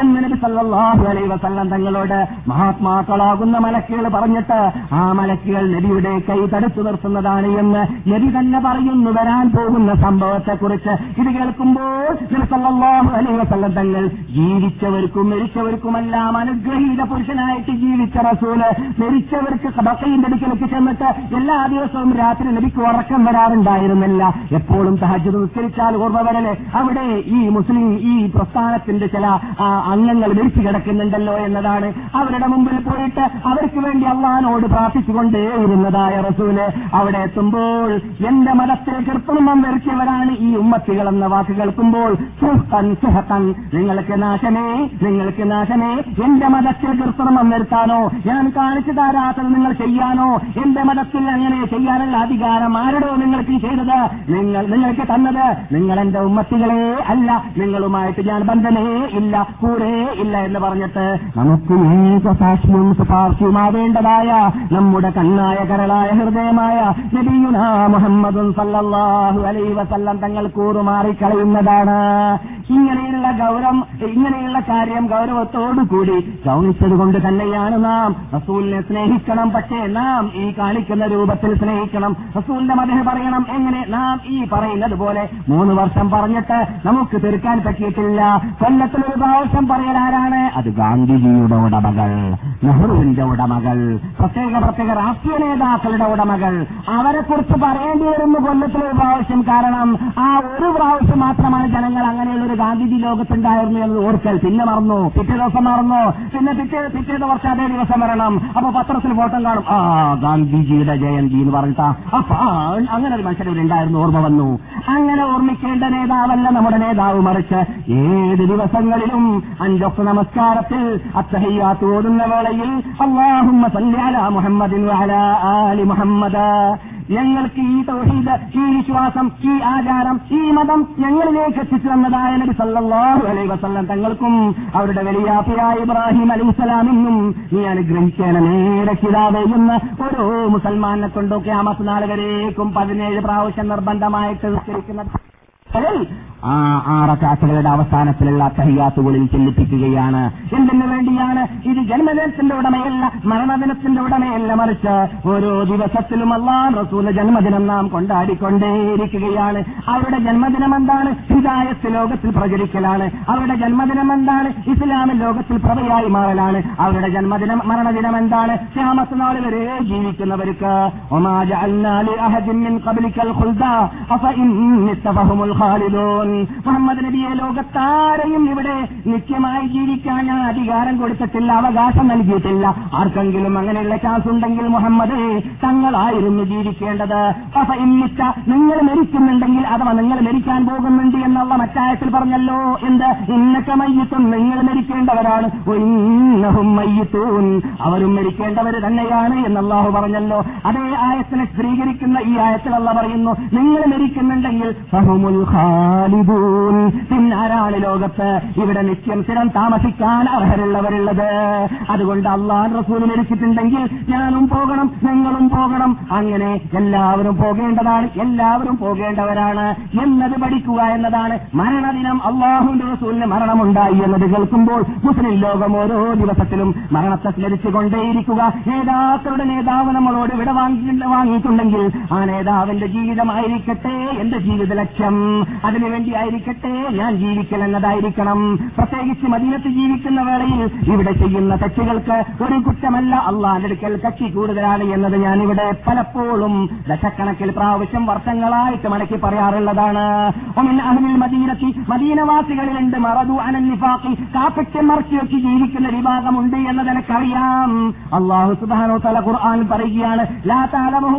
എന്ന് നബി സല്ലാഹു അലൈഹി വസല്ലം തങ്ങളോട് മഹാത്മാക്കളാകുന്ന മലക്കുകൾ പറഞ്ഞിട്ട് ആ മലക്കുകൾ നബിയുടെ കൈ തടുത്തു നിർത്തുന്നതാണ് എന്ന് നബി തന്നെ പറയുന്നു. വരാൻ പോകുന്ന സംഭവത്തെക്കുറിച്ച് ഇത് കേൾക്കുമ്പോൾ നബി സല്ലല്ലാഹു അലൈഹി വസല്ലം തങ്ങൾ ജീവിച്ചവർക്കും മരിച്ചവർക്കുമെല്ലാം അനുഗ്രഹീത പുരുഷനായിട്ട് ജീവിച്ച റസൂൽ മരിച്ചവർക്ക് ബക്കയിന്റെ അടുക്കലേക്ക് ചെന്നിട്ട് എല്ലാ ദിവസവും രാത്രി നബിക്ക് ഉറക്കം വരാറുണ്ടായിരുന്നില്ല. എപ്പോഴും തഹജ്ജുദ് നിസ്കരിച്ചാൽ ഓർമ്മ വരൽ. അവിടെ ഈ മുസ്ലിം ഈ പ്രസ്ഥാനത്തിന്റെ ചില അംഗങ്ങൾ മരിച്ചു കിടക്കുന്നുണ്ടല്ലോ എന്നതാണ് അവരുടെ മുമ്പിൽ പോയിട്ട് അവർക്ക് വേണ്ടി അള്ളഹാനോട് പ്രാർത്ഥിച്ചുകൊണ്ടേയിരുന്നതായ റസൂൽ. അവിടെ എത്തുമ്പോൾ എന്റെ മതത്തിൽ കൃത്രിമം വരുത്തിയവരാണ് ഈ ഉമ്മത്തികൾ എന്ന വാക്ക് കേൾക്കുമ്പോൾ സുഹത്തൻ സുഹത്തൻ നിങ്ങൾക്ക് നാശമേ നിങ്ങൾക്ക് നാശമേ എന്റെ മതത്തിൽ കൃത്രിമം വരുത്താനോ? ഞാൻ കാണിച്ചു തരാത്തത് നിങ്ങൾ ചെയ്യാനോ? എന്റെ മതത്തിൽ അങ്ങനെ ചെയ്യാനുള്ള അധികാരം ആരുടോ നിങ്ങൾക്ക് ചെയ്തത്? നിങ്ങൾ നിങ്ങൾക്ക് തന്നത് നിങ്ങൾ എന്റെ ഉമ്മത്തികളെ അല്ല. നിങ്ങളുമായിട്ട് ഞാൻ ബന്ധനേ ഇല്ല കൂടെ ഇല്ല എന്ന് പറഞ്ഞിട്ട് നമുക്ക് സാക്ഷ്യവും സാക്ഷിയും സുപാർശ്യമാവേണ്ടതായ നമ്മുടെ കണ്ണായ കരളായ ഹൃദയമായ മുഹമ്മദും സല്ലാഹു അലൈ വസല്ലം തങ്ങൾ കൂറുമാറി കളയുന്നതാണ് ഇങ്ങനെയുള്ള ഗൗരവം ഇങ്ങനെയുള്ള കാര്യം ഗൗരവത്തോടുകൂടി ഗൗനിച്ചത് കൊണ്ട് തന്നെയാണ് നാം. റസൂലിനെ സ്നേഹിക്കണം പക്ഷേ നാം ഈ കാണിക്കുന്ന രൂപത്തിൽ സ്നേഹിക്കണം. റസൂലിന്റെ മതം പറയണം എങ്ങനെ? നാം ഈ പറയുന്നത് പോലെ മൂന്ന് വർഷം പറഞ്ഞിട്ട് നമുക്ക് തീർക്കാൻ പറ്റിയിട്ടില്ല. കൊല്ലത്തിൽ ഒരു പ്രാവശ്യം പറയൽ ആരാണ്? അത് ഗാന്ധിജിയുടെ ഉടമകൾ നെഹ്റുവിന്റെ ഉടമകൾ പ്രത്യേക പ്രത്യേക രാഷ്ട്രീയ നേതാക്കളുടെ ഉടമകൾ. അവരെ കുറിച്ച് പറയേണ്ടി വരുന്നു കൊല്ലത്തിൽ ഒരു പ്രാവശ്യം കാരണം ആ ഒരു പ്രാവശ്യം മാത്രമാണ് ജനങ്ങൾ അങ്ങനെയുള്ള ഒരു ഗാന്ധിജി ലോകത്തുണ്ടായിരുന്നു എന്ന് ഓർക്കൽ. പിന്നെ മറന്നു. പിറ്റേ ദിവസം മറന്നു. പിന്നെ പിറ്റേ പിറ്റേ ദിവസം അതേ ദിവസം വരണം അപ്പൊ പത്രത്തിൽ ഫോട്ടോ കാണും. ആ ഗാന്ധിജിയുടെ ജയന്തി എന്ന് പറഞ്ഞിട്ടാ. അപ്പൊ അങ്ങനെ ഒരു മനുഷ്യരുണ്ടായിരുന്നു ഓർമ്മ വന്നു. അങ്ങനെ ഓർമ്മിക്കേണ്ട നേതാവല്ല നമ്മുടെ നേതാവ് മറിച്ച് ഏത് ദിവസങ്ങളിലും അഞ്ചൊക്കെ നമസ്കാരത്തിൽ അത്തഹയ്യാത്ത് ഓടുന്ന വേളയിൽ അള്ളാഹുമ്മ സല്യാല മുഹമ്മദിൻ ആലി മുഹമ്മദ്. ഞങ്ങൾക്ക് ഈ തൗഹീദ് ഈ വിശ്വാസം ഈ ആചാരം ഈ മതം ഞങ്ങളിലേക്ക് എത്തിച്ചു തന്നതായ നബി സല്ലല്ലാഹു അലൈഹി വസല്ലം തങ്ങൾക്കും അവരുടെ വലിയാപ്പിയായ ഇബ്രാഹിം അലൈഹിസ്സലാമിനും നീ അനുഗ്രഹിക്കണമേ. രക്ഷിതാവേ എന്ന് ഓരോ മുസൽമാനെ കൊണ്ടൊക്കെ ആമസ് നാൾ പതിനേഴ് പ്രാവശ്യം നിർബന്ധമായിട്ട് നിസ്കരിക്കുന്ന ആ ആറക്കാറ്റുകളുടെ അവസാനത്തിലുള്ള തഹിയാത്തുകളിൽ ചെല്ലിപ്പിക്കുകയാണ്. എന്തിനു വേണ്ടിയാണ്? ഇത് ജന്മദിനത്തിന്റെ ഉടമയല്ല മരണദിനത്തിന്റെ ഉടമയല്ല മറിച്ച് ഓരോ ദിവസത്തിലും അള്ളാൻ റസൂല ജന്മദിനം നാം കൊണ്ടാടിക്കൊണ്ടേയിരിക്കുകയാണ്. അവരുടെ ജന്മദിനം എന്താണ്? ഹിദായത്ത് ലോകത്തിൽ പ്രചരിക്കലാണ്. അവരുടെ ജന്മദിനം എന്താണ്? ഇസ്ലാമിൽ ലോകത്തിൽ പ്രഭയായി മാറലാണ്. അവരുടെ ജന്മദിനം മരണദിനം എന്താണ്? ശ്യാമത്ത് നാൾ വരെ ജീവിക്കുന്നവർക്ക്. ഒമാജ അഹദിൻ മിൻ ഖബ്ലിക്കൽ ഖുൽദ അഫ ഇൻ ഖാലിദൂൻ. മുഹമ്മദ് നബിയെ ലോകത്താരെയും ഇവിടെ നിത്യമായി ജീവിക്കാൻ ഞാൻ അധികാരം കൊടുത്തിട്ടില്ല അവകാശം നൽകിയിട്ടില്ല. ആർക്കെങ്കിലും അങ്ങനെയുള്ള ചാൻസ് ഉണ്ടെങ്കിൽ മുഹമ്മദ് തങ്ങളായിരുന്നു ജീവിക്കേണ്ടത്. ഇന്നിച്ച നിങ്ങൾ മരിക്കുന്നുണ്ടെങ്കിൽ അഥവാ നിങ്ങൾ മരിക്കാൻ പോകുന്നുണ്ട് എന്നുള്ള മറ്റായത്തിൽ പറഞ്ഞല്ലോ എന്ത്? ഇന്നൊക്കെ മയ്യത്തും നിങ്ങൾ മരിക്കേണ്ടവരാണ്. അവരും മരിക്കേണ്ടവർ തന്നെയാണ് എന്നല്ലാഹു പറഞ്ഞല്ലോ. അതേ ആയത്തിനെ സ്ത്രീകരിക്കുന്ന ഈ ആയത്തിൽ അല്ല പറയുന്നു നിങ്ങൾ മരിക്കുന്നുണ്ടെങ്കിൽ ഫഹുമുൽ ഖാലിദൂൻ. പിന്നാരാണ് ലോകത്ത്? ഇവിടെ നിത്യം സ്ഥിരം താമസിക്കാൻ അർഹരുള്ളവരുള്ളത്. അതുകൊണ്ട് അള്ളാൻ റസൂൽ മരിച്ചിട്ടുണ്ടെങ്കിൽ ഞാനും പോകണം നിങ്ങളും പോകണം. അങ്ങനെ എല്ലാവരും പോകേണ്ടതാണ് എല്ലാവരും പോകേണ്ടവരാണ് എന്നത് പഠിക്കുക എന്നതാണ് മരണദിനം. അള്ളാഹുവിന്റെ റസൂലിന് മരണമുണ്ടായി എന്നത് കേൾക്കുമ്പോൾ മുസ്ലിം ലോകം ഓരോ ദിവസത്തിലും മരണത്തെ സ്മരിച്ചുകൊണ്ടേയിരിക്കുക. നേതാക്കളുടെ നേതാവ് നമ്മളോട് വിട വാങ്ങി വാങ്ങിയിട്ടുണ്ടെങ്കിൽ ആ നേതാവിന്റെ ജീവിതമായിരിക്കട്ടെ എന്റെ ജീവിത ലക്ഷ്യം. അതിനുവേണ്ടി ആയിരിക്കട്ടെ ഞാൻ ജീവിക്കൽ എന്നതായിരിക്കണം പ്രത്യേകിച്ച് മദീനത്ത് ജീവിക്കുന്ന വേളയിൽ ഇവിടെ ചെയ്യുന്ന തെറ്റുകൾക്ക് ഒരു കുറ്റമല്ല. അള്ളാന്റെ അടുക്കൽ കക്ഷി കൂടുതലാണ് എന്നത് ഞാനിവിടെ പലപ്പോഴും ദശക്കണക്കിൽ പ്രാവശ്യം വർഷങ്ങളായിട്ട് മടക്കി പറയാറുള്ളതാണ്. അഹ്ലിൽ മദീനത്തി മദീനവാസികളിലുണ്ട്. മറതു അനന്നിഫാക്കി കാപ്പറ്റ് മറച്ചു വെച്ച് ജീവിക്കുന്ന വിഭാഗമുണ്ട് എന്നത് എനിക്കറിയാം. അള്ളാഹു സുബാനോ തല ഖുർആൻ പറയുകയാണ് ലാ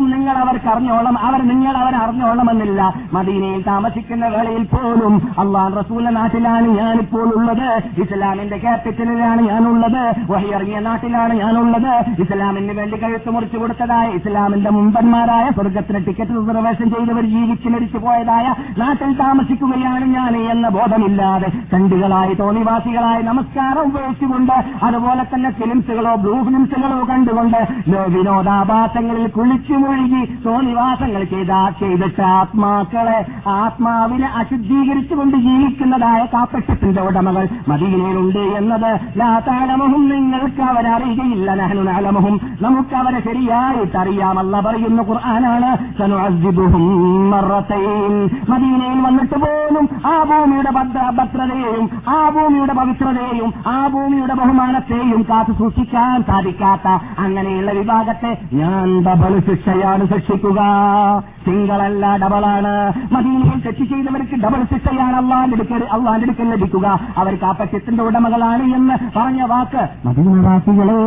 നിങ്ങൾ അവർക്ക് അറിഞ്ഞോളം അവർ നിങ്ങൾ അവർ അറിഞ്ഞോളമെന്നില്ല മദീനയിൽ താമസിക്കുന്ന വേളയിൽ പോലും അള്ളാൻ റസൂലിന്റെ നാട്ടിലാണ് ഞാനിപ്പോൾ ഉള്ളത്. ഇസ്ലാമിന്റെ ക്യാപിറ്റലിലാണ് ഞാനുള്ളത്. വഹിയിറങ്ങിയ നാട്ടിലാണ് ഞാനുള്ളത്. ഇസ്ലാമിന് വേണ്ടി കഴുത്ത് മുറിച്ചു കൊടുത്തതായ ഇസ്ലാമിന്റെ മുമ്പന്മാരായ സ്വർഗത്തിന് ടിക്കറ്റ് റിസർവേഷൻ ചെയ്തവർ ജീവിച്ച് മരിച്ചു പോയതായ നാട്ടിൽ താമസിക്കുകയാണ് ഞാൻ എന്ന ബോധമില്ലാതെ ചണ്ടികളായി തോന്നിവാസികളായി നമസ്കാരം ഉപയോഗിച്ചുകൊണ്ട് അതുപോലെ തന്നെ ഫിലിംസുകളോ ബ്ലൂ ഫിലിംസുകളോ കണ്ടുകൊണ്ട് വിനോദാഭാസങ്ങളിൽ കുളിച്ചു മുഴുകി തോന്നിവാസങ്ങൾ ചെയ്ത ചെയ്തിട്ട് ആത്മാക്കളെ ആത്മാവിനെ അശുദ്ധീകരിച്ചുകൊണ്ട് ജീവിക്കുന്നതായ കാപ്പറ്റത്തിന്റെ ഉടമകൾ മദീനയിലുണ്ട് എന്നത് ലാതാലമഹും നിങ്ങൾക്ക് അവരറിയുകയില്ല നഹനുനാലമഹും നമുക്ക് അവരെ ശരിയായിട്ട് അറിയാമല്ല പറയുന്ന ഖുർആനാണ്. മദീനയിൽ വന്നിട്ട് പോലും ആ ഭൂമിയുടെ ഭദ്ര ഭദ്രതയെയും ആ ഭൂമിയുടെ പവിത്രതയെയും ആ ഭൂമിയുടെ ബഹുമാനത്തെയും കാത്തു സൂക്ഷിക്കാൻ സാധിക്കാത്ത അങ്ങനെയുള്ള വിഭാഗത്തെ ഞാൻ ഡബിൾ ശിക്ഷയാണ് ശിക്ഷിക്കുക. സിംഗിളല്ല ഡബിളാണ് മദീനയിൽ തെറ്റ് ചെയ്തവർക്ക് ഡബിൾ ശിക്ഷയാണ് അള്ളാന്റെ അടുക്കൽ അള്ളാന്റെ അടുക്കൽ ലഭിക്കുക. അവർക്ക് ആ പറ്റത്തിന്റെ ഉടമകളാണ് എന്ന് പറഞ്ഞ വാക്ക് മദീനവാസികളെ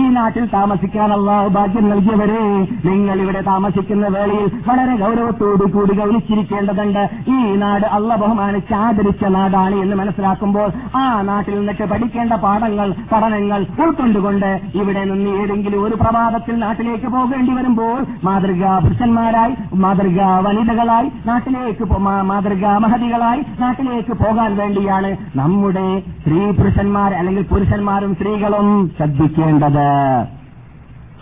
ഈ നാട്ടിൽ താമസിക്കാൻ അള്ളാഹു ഭാഗ്യം നൽകിയവരെ നിങ്ങൾ ഇവിടെ താമസിക്കുന്ന വേളയിൽ വളരെ ഗൗരവത്തോടു കൂടി ഗൗനിച്ചിരിക്കേണ്ടതുണ്ട്. ഈ നാട് അള്ള ബഹുമാനിച്ച് ആദരിച്ച നാടാണ് എന്ന് മനസ്സിലാക്കുമ്പോൾ ആ നാട്ടിൽ നിന്നിട്ട് പഠിക്കേണ്ട പാഠങ്ങൾ പഠനങ്ങൾ ഉൾക്കൊണ്ടുകൊണ്ട് ഇവിടെ നിന്ന് ഏതെങ്കിലും ഒരു പ്രഭാതത്തിൽ നാട്ടിലേക്ക് പോകേണ്ടി വരുമ്പോൾ മാതൃകാ പുരുഷന്മാരായി മാതൃകാ വനിതകളായി നാട്ടിലേക്ക് മാതൃകാ മഹതികളായി നാട്ടിലേക്ക് പോകാൻ വേണ്ടിയാണ് നമ്മുടെ സ്ത്രീ പുരുഷന്മാർ അല്ലെങ്കിൽ പുരുഷന്മാരും സ്ത്രീകളും ശ്രദ്ധിക്കേണ്ടത്.